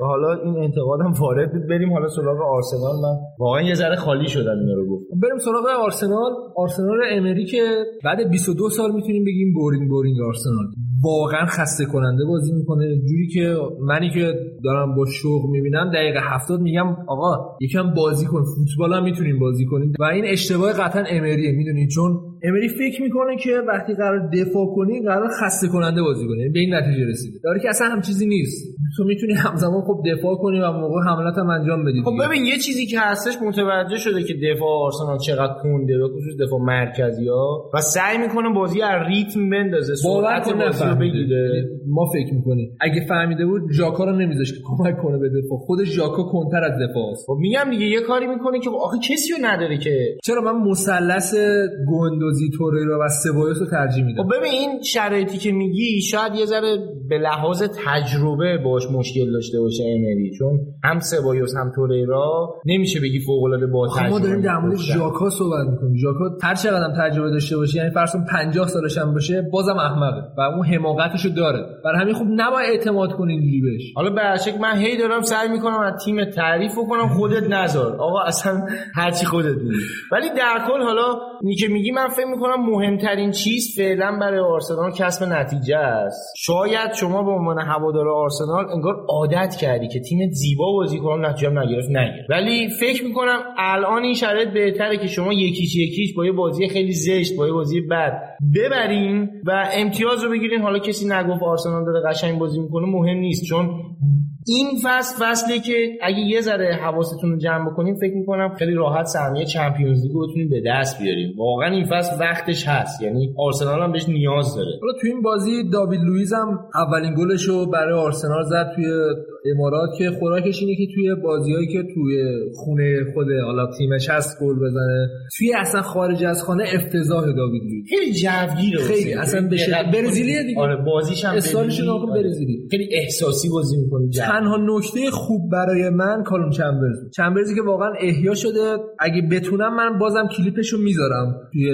و حالا این انتقادم وارد بود. بریم حالا سراغ آرسنال. من واقعا یه ذره خالی شدم اینا رو گفت بریم سراغ آرسنال. آرسنال امری که بعد 22 سال می‌تونیم بگیم boring boring آرسنال. واقعا خسته کننده بازی می‌کنه. جوری که منی که دارم با شوق می‌بینم دقیقه هفتاد میگم آقا یکم بازی کن فوتبال هم می‌تونیم بازی کنیم. و این اشتباه قطعا امریه می‌دونی؟ چون امری فکر می‌کنه که وقتی قرار دفاع کنی قرار خسته کننده بازی کنی. یعنی به این نتیجه رسیده. داره که اصلا هم چیزی نیست. تو می‌تونی همزمان خب دفاع کنی و موقع حملات هم انجام بدی خب ببین یه چیزی که هستش متوجه شده که دفاع آرسنال چقدر کنده به خصوص دفاع مرکزی ها و سعی می‌کنه بازی از ریتم بندازه سرعت بازی رو بگیره. ما فکر می‌کنیم. اگه فهمیده بود ژاکا رو نمیذاشت که کمک کنه به دفاع. خود ژاکا کنتر از دفاع است. خب میگم دیگه یه کاری می‌کنه که آخه کسی رو نداره که چرا من مثلث گندوزی توریرا و سبایوس رو ترجیح میدم. خب ببین این شرایطی که میگی شاید یه ذره به لحاظ تجربه باش مشکل داشته باشه امری. چون هم سبایوس هم توریرا نمیشه بگی فوق العاده با تجربه ما داریم در مورد ژاکا صحبت می‌کنیم. ژاکا هر چقدر تجربه داشته باشه یعنی فرض 50 سالش هم باشه بازم احمقه و اون حماقتشو داره. برای همین خوب نباید اعتماد کنی اینجوری بهش. حالا به من هی دارم سعی می‌کنم از تیم تعریف کنم خودت نذار. آقا اصلا هرچی خودت میگی. ولی در کل حالا اینی که میگی من فکر می‌کنم مهمترین چیز فعلا برای آرسنال کسب نتیجه است. شاید شما به عنوان هوادار آرسنال انگار عادت کردی که تیم زیبا بازی کنه نتیجه نگرفت نگیر ولی فکر می‌کنم الان این شرایط بهتره که شما یکیش یکیش با یه بازی خیلی زشت با یه بازی بد ببرین و امتیاز رو بگیرین. حالا کسی نگفت آرسنال داره قشنگ بازی می‌کنه مهم نیست. چون این فصل فصلی که اگه یه ذره حواستون رو جمع بکنیم فکر می‌کنم خیلی راحت سهمیه چمپیونز لیگ رو بتونیم به دست بیاریم. واقعا این فصل وقتش هست. یعنی آرسنال هم بهش نیاز داره. حالا تو این بازی داوید لوئیز هم اولین گلش رو برای آرسنال زد توی امارات که خوراکش اینه که توی بازیهایی که توی خونه خود حالا تیمش هست گل بزنه توی اصلا خارج از خانه افتضاح داوید لوئیز خیلی جوگیره خیلی اصلا بشه برزیلی دیگه. آره بازیش هم برزیلی. خیلی احساسی بازی می‌کنه. تنها نکته خوب برای من کالوم چمبرز چمبرزی که واقعا احیا شده. اگه بتونم من بازم کلیپشو می‌ذارم توی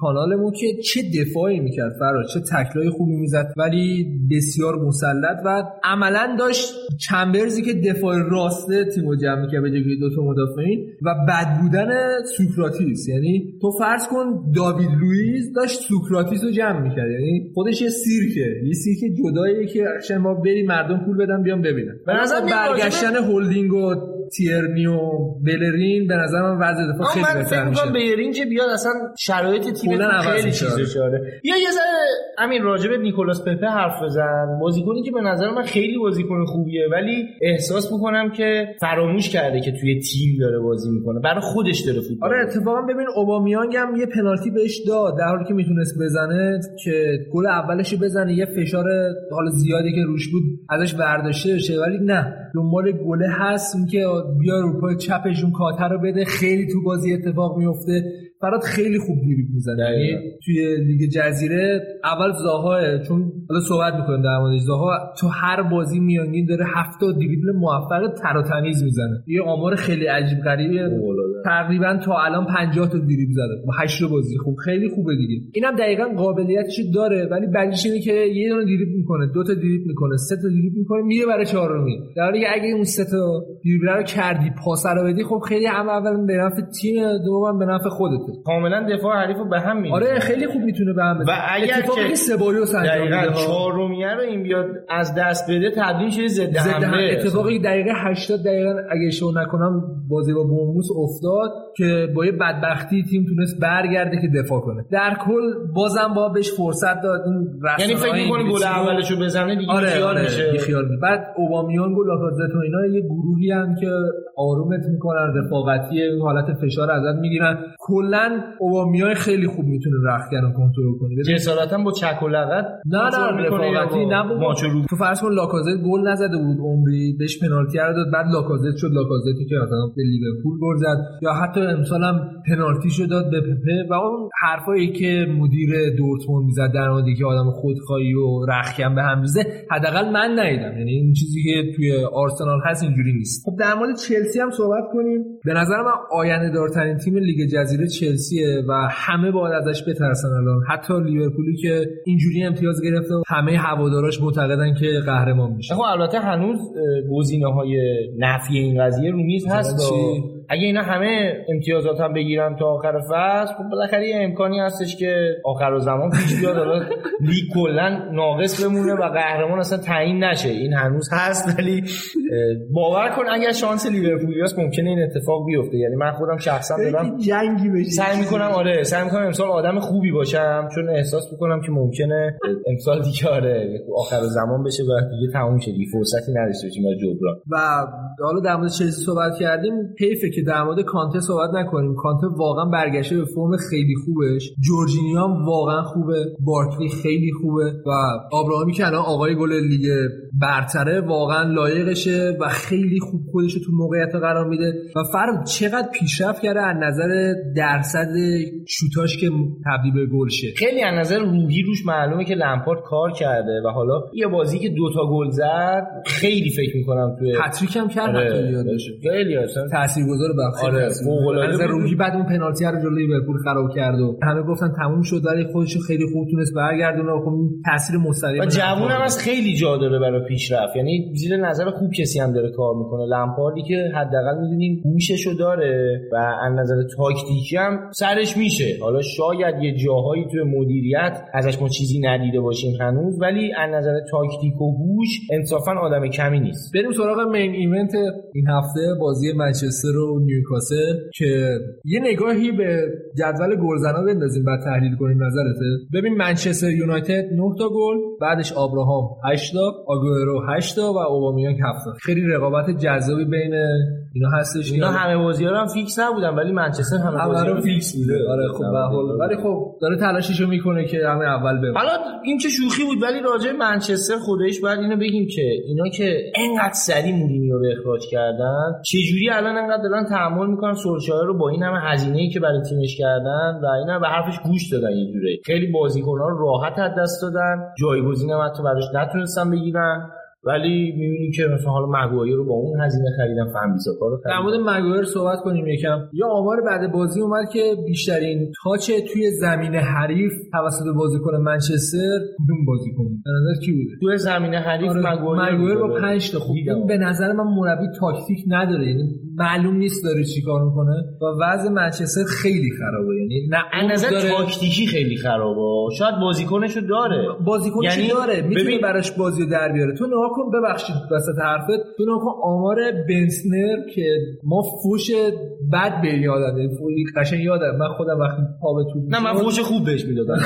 کانالمون که چه دفاعی می‌کرد فراد چه تکلای خوبی می‌زد ولی بسیار مسلط و عملا داشت چمبرزی که دفاع راسته تیمو جمع می‌کرد به جای دو تا مدافعین و بد بودن سوکراتیس. یعنی تو فرض کن داوید لوئیس داشت سوکراتیس رو جمع می‌کرد. یعنی خودش یه سیرکه. یه سیرک جداییه که ما بریم مردم پول بدن بیان ببینن. به نظر برگشتن هولدینگ و تیرنی و بلرین به نظر من وضع دفاع خیلی بهتر میشه. من بلرین که بیاد اصلا شرایط تیم خیلی چیزا شده. یا یه ذره همین راجب نیکولاس پپه حرف بزن. بازیکنی که به نظر من خیلی بازیکن خوبیه ولی احساس می‌کنم که فراموش کرده که توی تیم داره بازی می‌کنه. برای خودش داره فوتبال. آره اتفاقا ببین اوبامیانگ هم یه پنالتی بهش داد در حالی که می‌تونست بزنه که گل اولش بزنه یه فشار حال زیادی که روش بود ازش برداشته بشه ولی نه. دنبال گله هست اینکه بیا رو پای چپشون کاتر رو بده. خیلی تو بازی اتفاق میفته برات خیلی خوب دریبل می‌زنه. یعنی توی لیگ جزیره اول زاها چون حالا صحبت می‌کنیم در موردش زاها تو هر بازی میانگین داره 70 دریبل موفق تر و تمیز می‌زنه. یه آمار خیلی عجیب غریبه. تقریبا تا الان 50 تا دریبل زده. با 8 بازی. خوب خیلی خوبه دیگه. اینم دقیقا قابلیتش داره ولی بعدش اینه که یه دونه دریبل می‌کنه دو تا دریبل می‌کنه سه تا دریبل می‌کنه میره برای چهارمی در حالی که اگه اون سه تا دریبل رو کردی پاس رو بدی خب خیلی هم اول به نفع تیم دوم به نفع خودته کاملا دفاع حریف رو به هم میره آره خیلی خوب می‌تونه به هم و اگر که سبایوس انجام چهارمیه رو این بیاد از دست بده تبدیل شه ضد حمله. اتفاقی دقیقه 80 دقیقه اگه اشتباه نکنم بازی با بوموس افتاد که با یه بدبختی تیم تونست برگرده که دفاع کنه. در کل بازم با بهش فرصت داد. این یعنی فکر می‌کنی گل اولشو بزنه دیگه آره خیال آره میشه. خیال بعد اوبامیانگ و لاکازت و اینا یه گروهی هم که آرومت می‌کنن رفاقتی حالت فشار ازت می‌گیرن. کلا اوبامیان خیلی خوب می‌تونه رختکن رو کنترل کنه. جسارتا با چک و لغت نه نه رفاقتی نبود. تو فرض کن لاکازت گل نزده بود عمری بهش پنالتی رو داد بعد لاکازت شد لاکازتی که مثلا به لیورپول گل زد یا حتی امسال هم پنالتی شد داد به پپه. و اون حرفایی که مدیر دورتموند می‌زد در موردی که آدم خودخواهی و رختکن به هم ریزه حداقل من ندیدم. یعنی این چیزی که توی آرسنال هست اینجوری نیست. خب در مورد چلسی هم صحبت کنیم. به نظر من آینده دارترین تیم لیگ جزیره چلسیه و همه باید ازش بترسن الان. حتی لیورپولی که اینجوری امتیاز گرفته و همه هواداراش معتقدن که قهرمان میشه. خب البته هنوز گزینه های نفی این قضیه رو میز هست اگه اینا همه امتیازات هم بگیرن تا آخر فصل خب بالاخره یه امکانی هستش که آخر زمان پیش بیاد حالا لیگ کلا ناقص بمونه و قهرمان اصلا تعیین نشه. این هنوز هست ولی باور کن اگر شانس لیورپولیاس ممکنه این اتفاق بیفته. یعنی من خودم شخصا دارم جنگی بشه سعی می‌کنم آره سعی می‌کنم امسال آدم خوبی باشم چون احساس می‌کنم که ممکنه امسال دیگه آره آخر زمان بشه و دیگه تموم شه. دیگه فرصتی نداشته باشیم برای جبران. و حالا در مورد چلسی صحبت کردیم حیفه که در مورد کانته صحبت نکنیم. کانته واقعا برگشته به فرم خیلی خوبش. جورجینی هم واقعا خوبه. بارکلی خیلی خوبه. و آبراهامی که الان آقای گل لیگ برتره واقعا لایقشه و خیلی خوب خودش تو موقعیت قرار میده. و فرد چقدر پیشرفت کرده از نظر درصد شوتاش که تبدیل به گل شه. خیلی از نظر روحی روش معلومه که لمپارد کار کرده و حالا یه بازی که دوتا گل زد خیلی فکر می‌کنم توی هتریک هم کرد آره. خیلی اصلا. تاثیرگذار به آره از روحی بعد اون پنالتی رو جلوی لیورپول خراب کرد و همه گفتن تموم شد ولی خودش خیلی خوب تونست برگردونه. و خب تاثیر مستقیم و جوون هم از خیلی جا داره برای پیشرفت. یعنی زیر نظر خوب کسی هم داره کار می‌کنه. لمپاردی که حداقل می‌دونیم هوششو داره و از نظر تاکتیکی هم سرش میشه. حالا شاید یه جاهایی توی مدیریت ازش ما چیزی ندیده باشیم هنوز ولی از نظر تاکتیک و هوش انصافا آدم کمی نیست. بریم سراغ main event این هفته بازی منچستر و نیوکاسل که یه نگاهی به جدول گلزنا بندازیم بعد تحلیل کنیم نظرته. ببین منچستر یونایتد 9 تا گل بعدش آبراهام 8 تا آگوئرو 8 تا و اوبامیانگ 7 تا. خیلی رقابت جذابی بین اینا هستش اینا همه بازی‌ها هم فیکس نبودن ولی منچستر همه بازی‌ها فیکس بوده. آره خب به حال. ولی خب داره تلاششو می‌کنه که همه اول ببره حالا این که شوخی بود ولی راجع منچستر خودش بعد اینو بگیم که اینا که انقدر سری مورینیو رو اخراج کردن چه جوری الان انقدر دارن تحمل می‌کنن سولشایر رو با این همه هزینه‌ای که برای تیمش کردن و اینا به حرفش گوش دادن یه جوری. خیلی بازیکن‌ها رو راحت از دست دادن جایگزین هم حتی براش نتونستن بگیرن. ولی می‌بینی که مثلا حالا مگوایر رو با اون هزینه خریدن فهم بیساکا رو در مورد مگوایر صحبت کنیم یکم. یا آمار بعد بازی اومد که بیشترین تاچ توی زمین حریف توسط بازیکن منچستر کدوم بازیکن؟ به نظر کی بوده؟ توی زمین حریف آره مگوایر مگوایر با 5 تا خوب. این به نظر من مربی تاکتیک نداره یعنی معلوم نیست داره چیکار می‌کنه و وضع منچستر خیلی خرابه. یعنی نه نظر داره... تاکتیکی خیلی خرابه. شاید بازیکنشو داره. بازیکنش یعنی داره. می‌تونه ببین... براش بازیو در بیاره. تو نگاه کن ببخشید وسط حرفت. تو نگاه کن آمار بنسنر که ما فوش بد به یادم قشنگ یادم. من خودم وقتی پا به تو نه من فوش خوب بهش می‌دادم.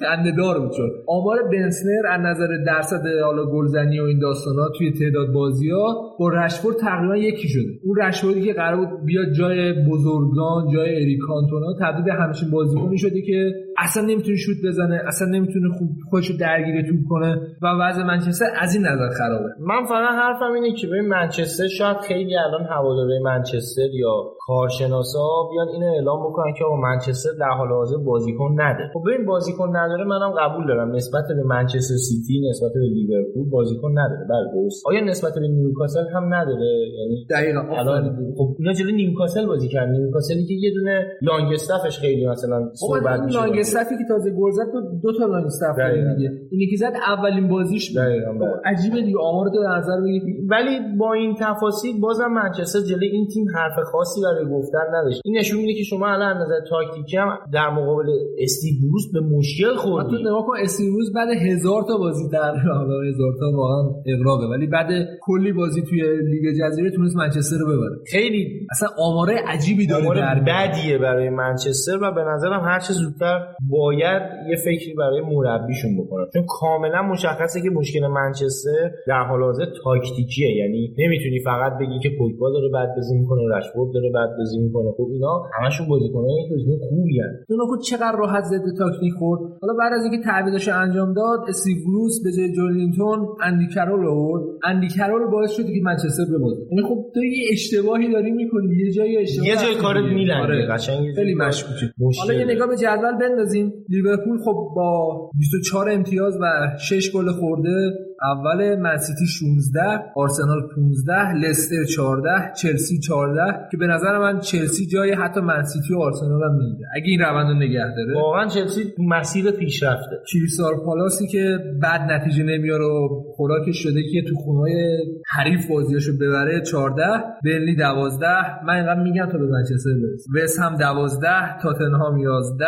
خنده دار بود چون. آمار بنسنر از نظر درصد حالا گلزنی و این داستانا توی تعداد بازی‌ها با رشفورد تقریبا یکی شده. اون رشفوردی که قرار بود بیاد جای بزرگان جای اریک کانتونا تبدیل به همچین بازیکنی شده که اصلا نمی‌تونه شوت بزنه اصلا نمی‌تونه خوب خودشو درگیر توپ کنه و وضع منچستر از این نظر خرابه. من فقط حرفم اینه که ببین منچستر شاید خیلی الان هواداره منچستر یا کارشناسا بیان اینو اعلام بکنن که آقا منچستر در حال حاضر بازیکن نداره خب ببین بازیکن نداره منم قبول دارم. نسبت به منچستر سیتی نسبت به لیورپول بازیکن نداره. بله درست آیا نسبت به نیوکاسل هم نداره؟ یعنی دقیقاً الان خب اینا جلوی نیوکاسل بازی کردن. نیوکاسلی که یه دونه لانگ استافش خیلی مثلا صحبت اون میشه. لانگ استافی که تازه گل زد دو, دو تا داره دقیقاً. دیگه اینی که زد اولین بازیش. دقیقاً، بله. خب، عجیبه دیگه آمار تو در نظر بگیر ولی با این تفاصیل بازم منچستر جلوی این تیم حرف خاصی برای گفتن نداشت این نشون میده که شما الان از نظر تاکتیکی هم در مقابل استیو بروس به مشکل تو خوردی نگاه کن استیروز بعد هزار تا بازی در حالا هزار تا واقعا اقراقه ولی بعد کلی بازی توی لیگ جزیره تونست منچستر رو ببره خیلی اصلا آماره عجیبی داره آمار در میاره. بدیه برای منچستر و به نظرم هر چه زودتر باید یه فکری برای مربیشون بکنن چون کاملا مشخصه که مشکل منچستر در حال حاضر تاکتیکیه. یعنی نمی‌تونی فقط بگی که پوگبا داره بد بازی می‌کنه رشفورد داره بد بازی می‌کنه. خب اینا همشون بازیکنایی که بازیکن خوبی هستن نگاه کن چقدر راحت ضد تاکتیک خورد؟ حالا بعد از اینکه تعویضش انجام داد استیو بروس به جای جوئلینتون اندی کرول آورد. اندی کرول باعث شد که منچستر ببازه. یعنی خب تو یه اشتباهی داری می‌کنی یه جایی اشتباه یه جای کارت. میلنگه آره. قشنگ جای خیلی مشکوکه. حالا یه. نگاه به جدول بندازیم. لیورپول خب با 24 امتیاز و 6 گل خورده. اول منسیتی 16 آرسنال 15 لستر 14 چلسی 14 که به نظر من چلسی جای حتی منسیتی و آرسنال هم می‌گیره. اگه این روند رو نگه داره. واقعا چلسی مسیر پیشرفته. کریستال پالاسی که بد نتیجه نمیاره و خوراکش شده که تو خونه‌های حریف بازیاشو ببره 14 برنلی 12 من اینقدر میگم تا به منچستر برسه. وست هم 12 تاتنهام 11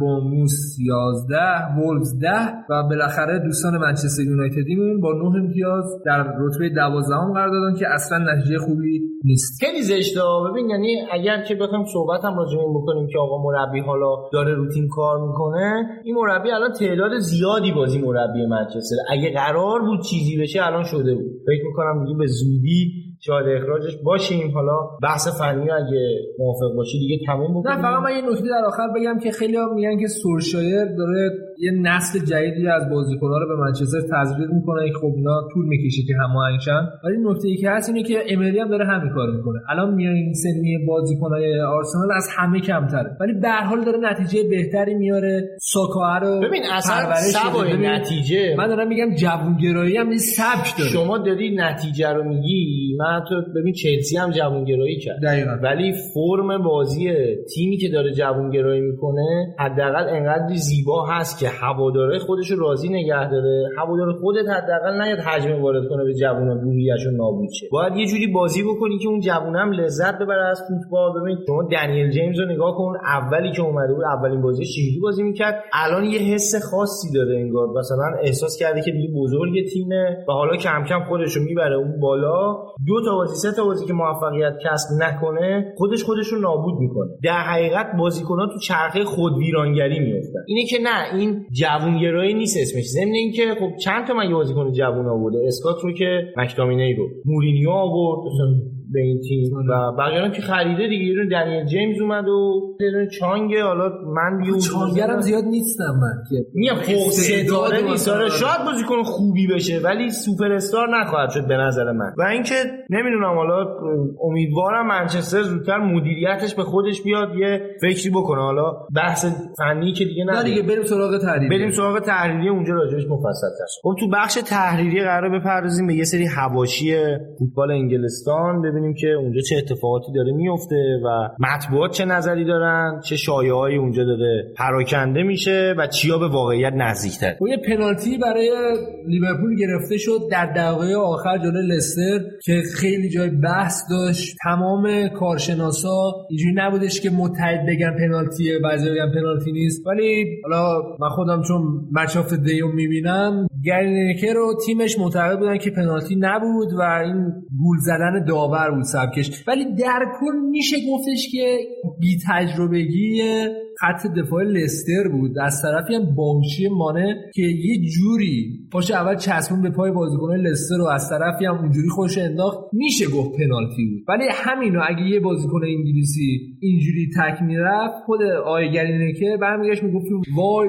بوموس 11 وولفز 10 و بالاخره دوستان منچستر یونایتدیمون با 9 امتیاز در رتبه 12 قرار دادن که اصلا نتیجه خوبی نیست. خیلی زشته ببین یعنی اگر که بخوایم صحبت هم راجع این بکنیم که آقا مربی حالا داره روتین کار می‌کنه این مربی الان تعداد زیادی بازی مربی منچستر. اگه قرار بود چیزی بشه الان شده بود. فکر می‌کنم دیگه به زودی شاید اخراجش باشیم. حالا بحث فنی اگه موافق باشی دیگه تموم نه بکنیم. فقط من یه نکته در آخر بگم که خیلی میگن که سورشایر داره یه نسل جدیدی از بازیکن‌ها رو به منچستر تزریق می‌کنه که خب اینا طول می‌کشه که هماهنگ شن ولی نکته ای که هست اینه که امری هم داره همین کار می‌کنه. الان میانگین سنی بازیکن‌های آرسنال از همه کمتره. ولی به هر حال داره نتیجه بهتری میاره. ساکا رو ببین اصلا ببین، نتیجه. من دارم میگم جوونگرایی هم یه سبک داره. شما داری نتیجه رو میگی من تو ببین چلسی هم جوانگرایی کرد. دقیقاً. ولی فرم بازی تیمی که داره جوانگرایی می‌کنه حداقل انقدر زیبا هست که هواداره خودش رو راضی نگه داره. هوادار خودت حداقل نیاد حجم وارد کنه به جوونا روحیه‌شون نابود شه. باید یه جوری بازی بکنی که اون جوون هم لذت ببره از فوتبال. ببین شما دنیل جیمز رو نگاه کن اولی که اومده بود اولین بازی چجوری بازی می‌کرد؟ الان یه حس خاصی داره انگار. مثلا احساس کرده که دیگه بزرگ تیمه و حالا کم کم خودش رو می‌بره اون بالا. دو تا بازی سه تا بازی که موفقیت کسب نکنه خودش خودش رو نابود می‌کنه. در حقیقت بازیکنان تو چرخه خود ویرانگری میفتن اینه که نه این جوونگرایی نیست اسمش. ضمن اینکه خب چند تا مگه بازیکن جوون آورده؟ اسکات رو که مکتامینی رو. مورینیو آورد. به این تیم و بقیه که خریده دیگه. یه دنیل جیمز اومد و یه چانگه. حالا من دیگه چانگرم زیاد نیستم من که. میگم فوق ستاره استعداد نیست. آره. شاید بازیکن خوبی بشه ولی سوپر استار نخواهد شد به نظر من. و اینکه نمی‌دونم حالا امیدوارم منچستر زودتر مدیریتش به خودش بیاد یه فکری بکنه. حالا بحث فنی که دیگه نه. دیگه بریم سراغ تحریر بریم سراغ تحریری اونجا راجعش مفصل تر خب تو بخش تحریری قرار بپردازیم به یه سری حواشی فوتبال انگلستان. ببینیم که اونجا چه اتفاقاتی داره میفته و مطبوعات چه نظری دارن چه شایعه‌ای اونجا داره پراکنده میشه و چیا به واقعیت نزدیکتر یه پنالتی برای لیورپول گرفته شد در دقایق آخر جلوی لستر که خیلی جای بحث داشت. تمام کارشناسا اینجوری نبودش که متحد بگن پنالتیه بعضی بگن پنالتی نیست. ولی حالا من خودم چون Match of the Day می‌بینم لینکر و تیمش معتقد بودن که پنالتی نبود و این گول زدن داور بود سبکش. ولی در کل میشه گفتش که بی تجربگی خط دفاع لستر بود. از طرفی هم باهوشی مانه که یه جوری پاش اول چسبون به پای بازیکن لستر رو از طرفی هم اونجوری خودشو انداخت میشه گفت پنالتی بود. ولی همینو اگه یه بازیکن انگلیسی اینجوری تک می‌رفت خود آیگرینه که برمیگشت می‌گفت وای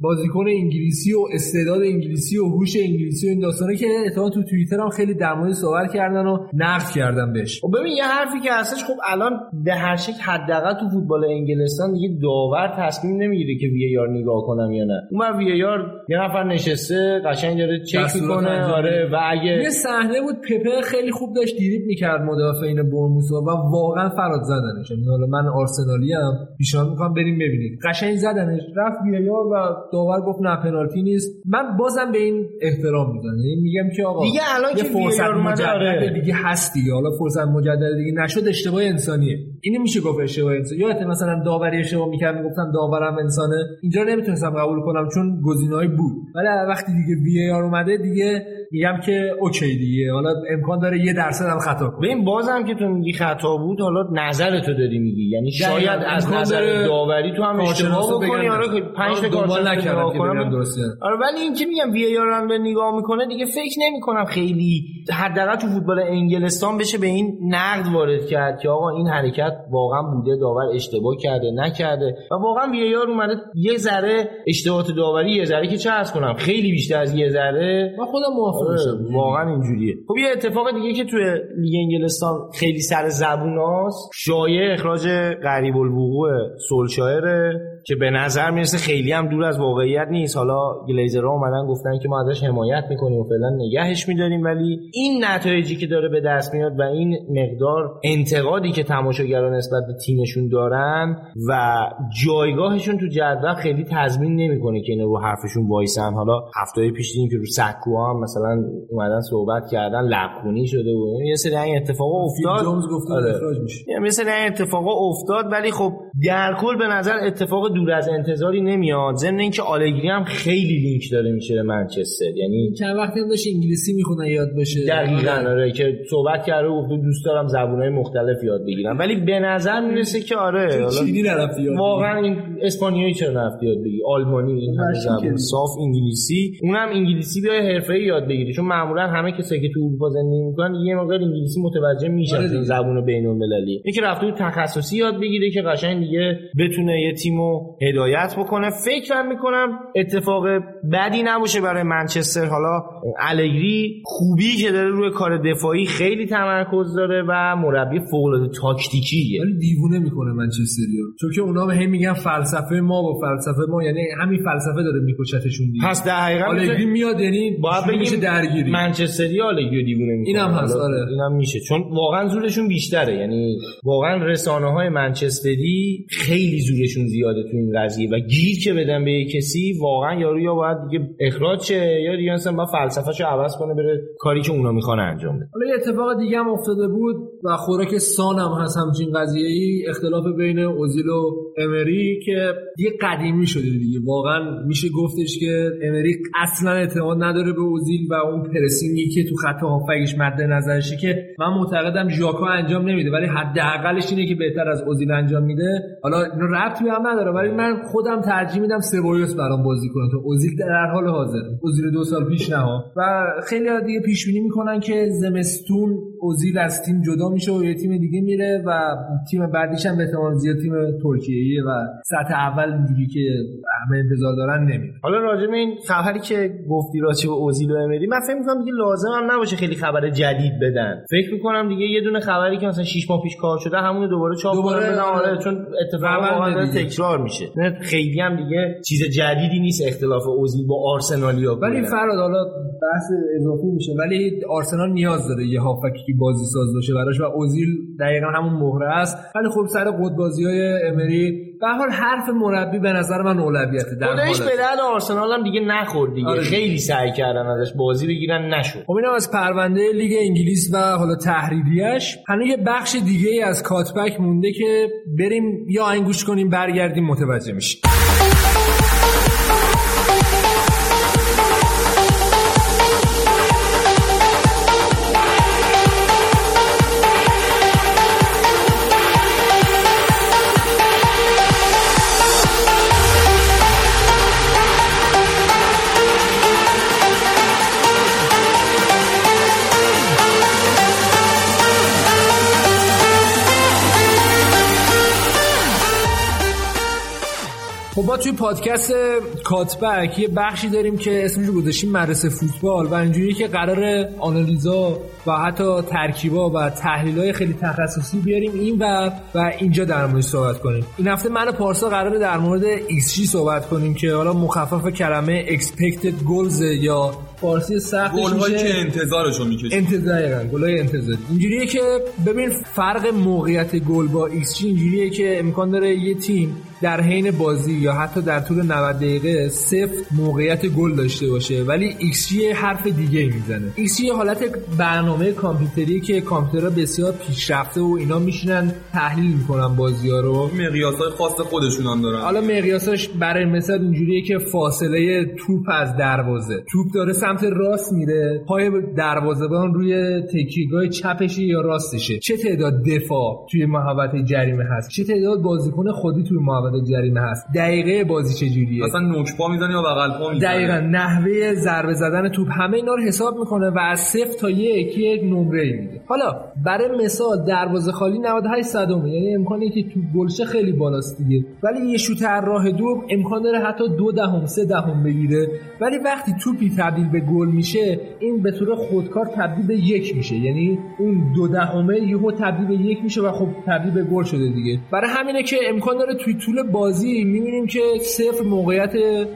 بازیکن انگلیسی و استعداد انگلیسی و هوش انگلیسی و این داستانه که اتفاقا تو توییتر هم خیلی در مورد صحبت کردن و نقد کردن بهش. خب ببین یه حرفی که هستش خب الان به هر شکل حداقل تو فوتبال انگلستان دیگه داور تصمیم نمی‌گیره که وی آر نگاه کنم یا نه. اون وی آر یه نفر نشسته قشنگ داره چک می‌کنه. آره و اگه یه صحنه بود پپه خیلی خوب داشت دیریب می‌کرد مدافعین برموس و واقعا فراد زدنش. یعنی حالا من آرسنالی ام پیشنهاد می‌کنم بریم ببینید قشنگ زدنش رفت VAR و داور گفت نه پنالتی نیست. من بازم به این احترام می‌ذارم. یعنی میگم که آقا دیگه الان که فرصت مجدد آره. دیگه هست دیگه حالا فرصت مجدد دیگه نشد اشتباه انسانیه. اینو میشه گفت اشتباه انسانی یادت مثلا داوری اشتباه می‌کرد می‌گفتن داورم انسانه اینجا نمی‌تونستم قبول کنم چون گزینه‌ای بود ولی وقتی دیگه VAR اومده دیگه میگم که okay دیگه حالا امکان داره یه درصد هم خطا کنه ببین بازم که تو میگی خطا بود حالا نظر تو داری میگی یعنی. شاید از نظر داوری تو هم اشتباه بکنی آره. که پنج تا آره، دنبال کارشناس نکردم که درسته. آره ولی این که میگم وی آر هم به نگاه می‌کنه دیگه فکر نمی کنم خیلی حداقل تو فوتبال انگلستان بشه به این نقد وارد کرد که آقا این حرکت واقعا بوده داور اشتباه کرده نکرده. و واقعا وی آر اومده یه ذره اشتباهات داوری یه ذره که چه کنم خیلی بیشتر از یه ذره. من خودم موافق آره، میشم واقعا اینجوریه. خب یه اتفاق دیگه که توی لیگ انگلستان خیلی سر زبوناست شایع اخراج غریب الوقوع سولشایره که به نظر می‌رسه خیلی هم دور از واقعیت نیست. حالا گلیزرها اومدن گفتن که ما ازش حمایت می‌کنیم و فعلا نگهش میداریم ولی این نتایجی که داره به دست میاد و این مقدار انتقادی که تماشاگران نسبت به تیمشون دارن و جایگاهشون تو جدول خیلی تضمین نمی‌کنه که اینا رو حرفشون وایسن. حالا هفته پیش دیدیم که رو سکو هم مثلا اومدن صحبت کردن لبخونی شده و یه سری این اتفاقا افتاد. جونز گفته آره. اخراج میشه. یه مثل این اتفاقا افتاد ولی خب در کل به نظر اتفاق دور از انتظاری نمیاد. ضمن اینکه آلگری هم خیلی لینک داره میشه به منچستر. یعنی چند وقتی هم داشت انگلیسی می‌خونه یاد بشه دقیقا آره. که صحبت کرده و گفته دوست دارم زبونهای مختلف یاد بگیرم. ولی به نظر می‌رسه که آره واقعا این اسپانیایی چرا نرفتی یاد بگی آلمانی این. زبان صاف انگلیسی. اونم انگلیسی بیای حرفه‌ای یاد بگیری. چون معمولا همه کسایی که تو اروپا زندگی می‌کنن یه مقدار انگلیسی متوجه میشن آره. زبون بین‌المللی. یکی رفته بود تخصصی یاد بگیره که قشنگ دیگه بتونه یه تیمو هدایت بکنه. فکرم می‌کنم اتفاق بدی نباشه برای منچستر. حالا الگری خوبی که داره روی کار دفاعی خیلی تمرکز داره و مربی فوق تاکتیکیه. ولی دیوونه می‌کنه منچستریو چون که اونا به هم میگن فلسفه ما با فلسفه ما یعنی همین فلسفه داره میکشتشون دیگه. پس در حقیقت آلگری میاد یعنی باید بگیم درگیری. منچستری آلگری دیوونه می‌کنه. اینم هست، آره. اینم میشه. چون واقعا زورشون بیشتره. یعنی واقعا رسانه های منچستری خیلی زورشون زیاده. تو این قضیه و گیر که بدن به کسی واقعا یارو یا باید دیگه اخراج شه یا دیگه مثلا با فلسفه‌شو عوض کنه بره کاری که اونا می‌خوان انجام بده. حالا یه اتفاق دیگه هم افتاده بود و خوراک سان هم هست همچین قضیه ای اختلاف بین اوزیل و امری که دیگه قدیمی شده دیگه. واقعا میشه گفتش که امری اصلا اعتماد نداره به اوزیل و اون پرسینگی که تو خط هافبکش مد نظرشه که من معتقدم ژاکا انجام نمیده ولی حداقلش اینه که بهتر از اوزیل انجام میده. حالا ربطی به هم نداره ولی من خودم ترجیح میدم سبایوس برام بازی کنه تا اوزیل در حال حاضر اوزیل دو سال پیش نه. و خیلی دیگه پیش بینی می‌کنن که زمستون اوزیل از تیم جدا میشه و یه تیم دیگه میره و تیم بعدیش هم به احتمال زیاد تیم ترکیه و سطح اول دیگه که همه انتظار دارن نمیره. حالا راجع به این خبری که گفتی راجع به اوزیل و امری من فکر می‌کنم دیگه لازم هم نباشه خیلی خبر جدید بدن. فکر می‌کنم دیگه یه دونه خبری که مثلا 6 ماه پیش کار شده همون دوباره چاپ دوباره بدن. آره. چون اتفاقا داره. تکرار میشه. خیلی هم دیگه چیز جدیدی نیست اختلاف اوزیل با آرسنالیا ولی فراد حالا بحث اضافی میشه. ولی آرسنال نیاز داره یه هافکی که بازی ساز باشه براش و اوزیل دقیقا همون مهره است. ولی خب سر قدبازی های امری به هر حال حرف مربی به نظر من اولویته در خودش. به درد آرسنال هم دیگه نخورد دیگه. آره. خیلی سعی کردن ازش بازی بگیرن نشد. خب اینم از پرونده لیگ انگلیس و حالا تحریریش هنوز یه بخش دیگه از کاتبک مونده که بریم یا انگوش کنیم برگردیم متوجه میشیم. ما توی پادکست کات‌بک یه بخشی داریم که اسمش رو گذاشتیم مدرسه فوتبال و اینجوری که قرار آنالیزا و حتی ترکیبا و تحلیل خیلی تخصصی بیاریم این و و اینجا در مورد صحبت کنیم. این هفته من پارسا قراره در مورد XG صحبت کنیم که حالا مخفف کلمه expected goals یا فارسی سخت گل‌هایی که انتظارشو می‌کشید انتظار گلای انتظاری اینجوریه که ببین فرق موقعیت گل با XG اینجوریه که امکان داره یه تیم در حین بازی یا حتی در طول 90 دقیقه صفر موقعیت گل داشته باشه ولی XG حرف دیگه می‌زنه. XG حالت برنامه کامپیوتری که کامپیوترها بسیار پیشرفته و اینا میشینن تحلیل می‌کنن بازی ها رو. مقیاسای خاص خودشون هم دارن. حالا مقیاساش برای مثال اینجوریه که فاصله توپ از دروازه. توپ داره سمت راست میره پای دروازه‌بان روی تکیه‌گاه چپشه یا راستشه. چه تعداد دفاع توی محوطه جریمه هست؟ چه تعداد بازیکن خودی توی محوطه جریمه هست؟ دقیقه بازی چجوریه؟ مثلا نوک پا می‌زنی یا بغل پا می‌زنی؟ دقیقا. نحوه ضربه زدن توپ همه اینا رو حساب می‌کنه و از صفر تا یک یک نمره میده. حالا برای مثال دروازه خالی 98 صدمه یعنی امکانی که توپ گلشه خیلی بالاست دیگه. ولی یه شوتر راه دور امکان داره حتی دو دهم سه دهم بگیره. ولی وقتی توپی تبدیل به گل میشه این به طور خودکار تبدیل به یک میشه. یعنی اون دو دهمه یهو تبدیل به یک میشه و خب تبدیل به گل شده دیگه. برای همینه که امکان داره توی طول بازی می‌بینیم که صفر موقعیت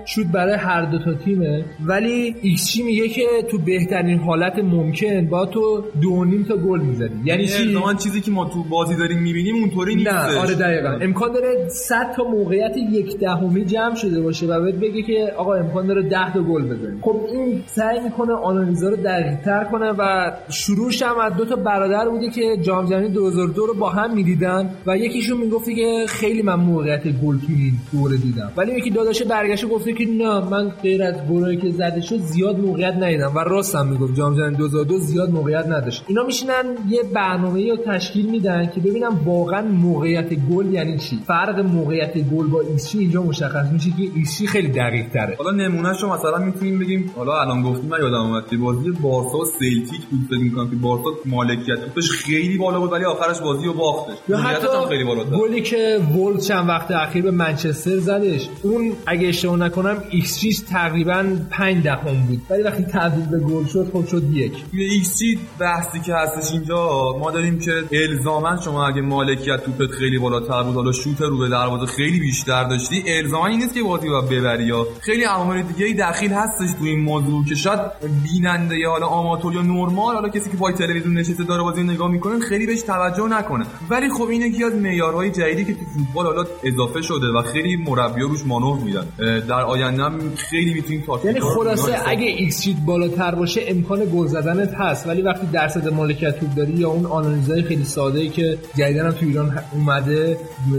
شوت برای هر دو تا تیمه. ولی XG میگه که تو بهترین حالت ممکن با تو دو نیم تا گل می‌زنی. یعنی چی؟ چیزی که ما تو بازی داریم می‌بینیم اونطوری نیست نه آره دقیقاً. امکان داره 100 تا موقعیت یک دهمی جمع شده باشه و بهت بگه که آقا امکان داره 10 تا گل بزنی. خب این سعی می‌کنه آنالیزا رو دقیق‌تر کنه و شروعش هم از دو تا برادر بوده که جام جهانی 2002 رو با هم می‌دیدن و یکیشون می‌گفته که خیلی من موقعیت گل تو این دوره دیدم. ولی یکی داداش برگشته گفته که نه من غیر از گلایی که زده شد زیاد موقعیت ندیدم. و راست هم می‌گفت جام جهانی 2002 زیاد موقعیت نداشت. اینا میشینن یه برنامه رو تشکیل میدن که ببینم واقعا موقعیت گل یعنی چی. فرق موقعیت گل با XG اینجا مشخص میشه که XG خیلی دقیق تره حالا نمونهشو مثلا می‌تونیم بگیم حالا الان گفتیم من یادم اومد که بازی بارسا و سلتیک بود فکر می‌کنم که بارسا مالکیت توپش خیلی بالا بود ولی آخرش بازی رو باختش. یا حتی خیلی بالا گلی که ولت چند وقت اخیر به منچستر زدش اون اگه اشتباه نکنم XG تقریبا 5 دهم بود. ولی وقتی تبدیل به گل شد خب شد یک. ایکس بحثی که هستش اینجا ما داریم که الزاما شما اگه مالکیت توپت خیلی بالاتر بود حالا شوت رو به دروازه خیلی بیشتر داشتی الزاما این نیست که بازی رو ببری یا. خیلی عوامل دیگه دخیل هستش تو این موضوع که شاید بیننده یا حالا آماتور یا نرمال حالا کسی که پای تلویزیون نشسته داره بازی نگاه می‌کنه خیلی بهش توجه نکنه. ولی خب این یکی از معیارهای جدیدی که تو فوتبال حالا اضافه شده و خیلی مربی‌ها روش مانور میدن. در آینده هم خیلی می‌تونیم تا یعنی خلاصه اگه XG بالاتر باشه امکان گل زدنت هست. ولی وقتی درصد مالکیت توپ داری یا اون آنالیزای خیلی ساده ای که جدیداً هم تو ایران اومده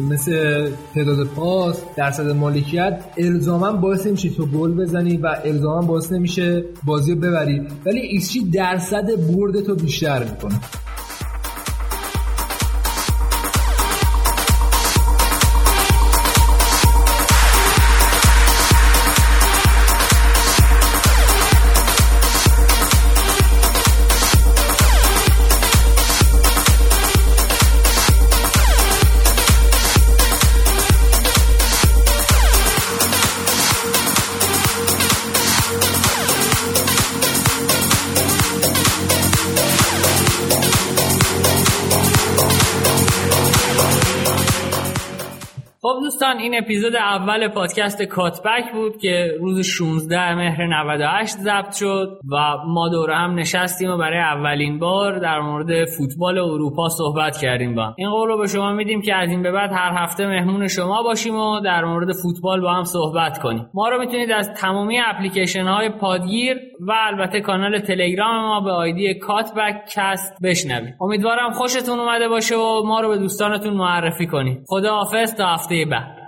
مثل تعداد پاس درصد مالکیت الزاما باعث نمیشه تو گل بزنی و الزاما باعث نمیشه بازی رو ببری ولی XG درصد برد تو بیشتر می‌کنه. این اپیزود اول پادکست کاتبک بود که روز 16 مهر 98 ضبط شد و ما دوره هم نشستیم و برای اولین بار در مورد فوتبال اروپا صحبت کردیم با این قول رو به شما میدیم که از این به بعد هر هفته مهمون شما باشیم و در مورد فوتبال با هم صحبت کنیم. ما رو می‌تونید از تمامی اپلیکیشن های پادگیر و البته کانال تلگرام ما به آیدی کاتبک کست بشنوید. امیدوارم خوشتون اومده باشه و ما رو به دوستانتون معرفی کنید. خدا حافظ تا هفته بعد.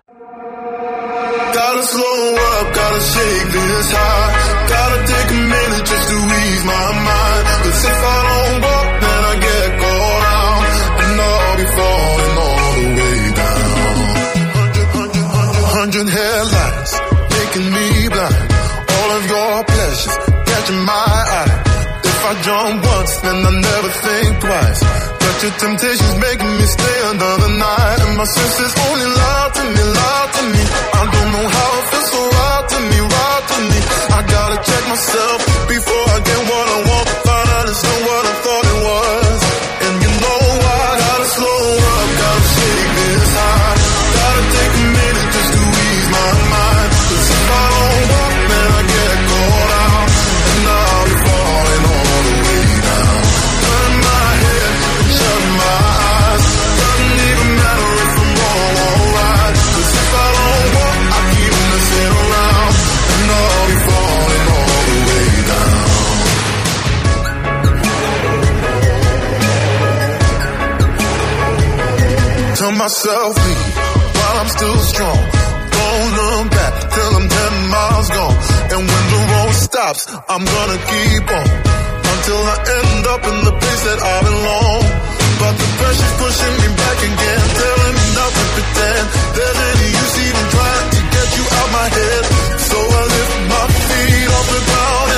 Gotta slow up, gotta shake this high. Gotta take a minute just to ease my mind. Cause if I don't go, then I get caught out. And I'll be falling all the way down. Hundred, hundred, hundred, hundred headlights, making me blind. All of your pleasures, catching my eye. I jump once, then I never think twice. But your temptation's making me stay another night. And my senses only lie to me, lie to me. I don't know how it feels so right to me, right to me. I gotta check myself before I get what I want. Find out it's not what I thought myself leave while I'm still strong. Don't look back till I'm 10 miles gone. And when the road stops, I'm gonna keep on until I end up in the place that I belong. But the pressure's pushing me back again, telling me not to pretend there's any use even trying to get you out my head. So I lift my feet off the ground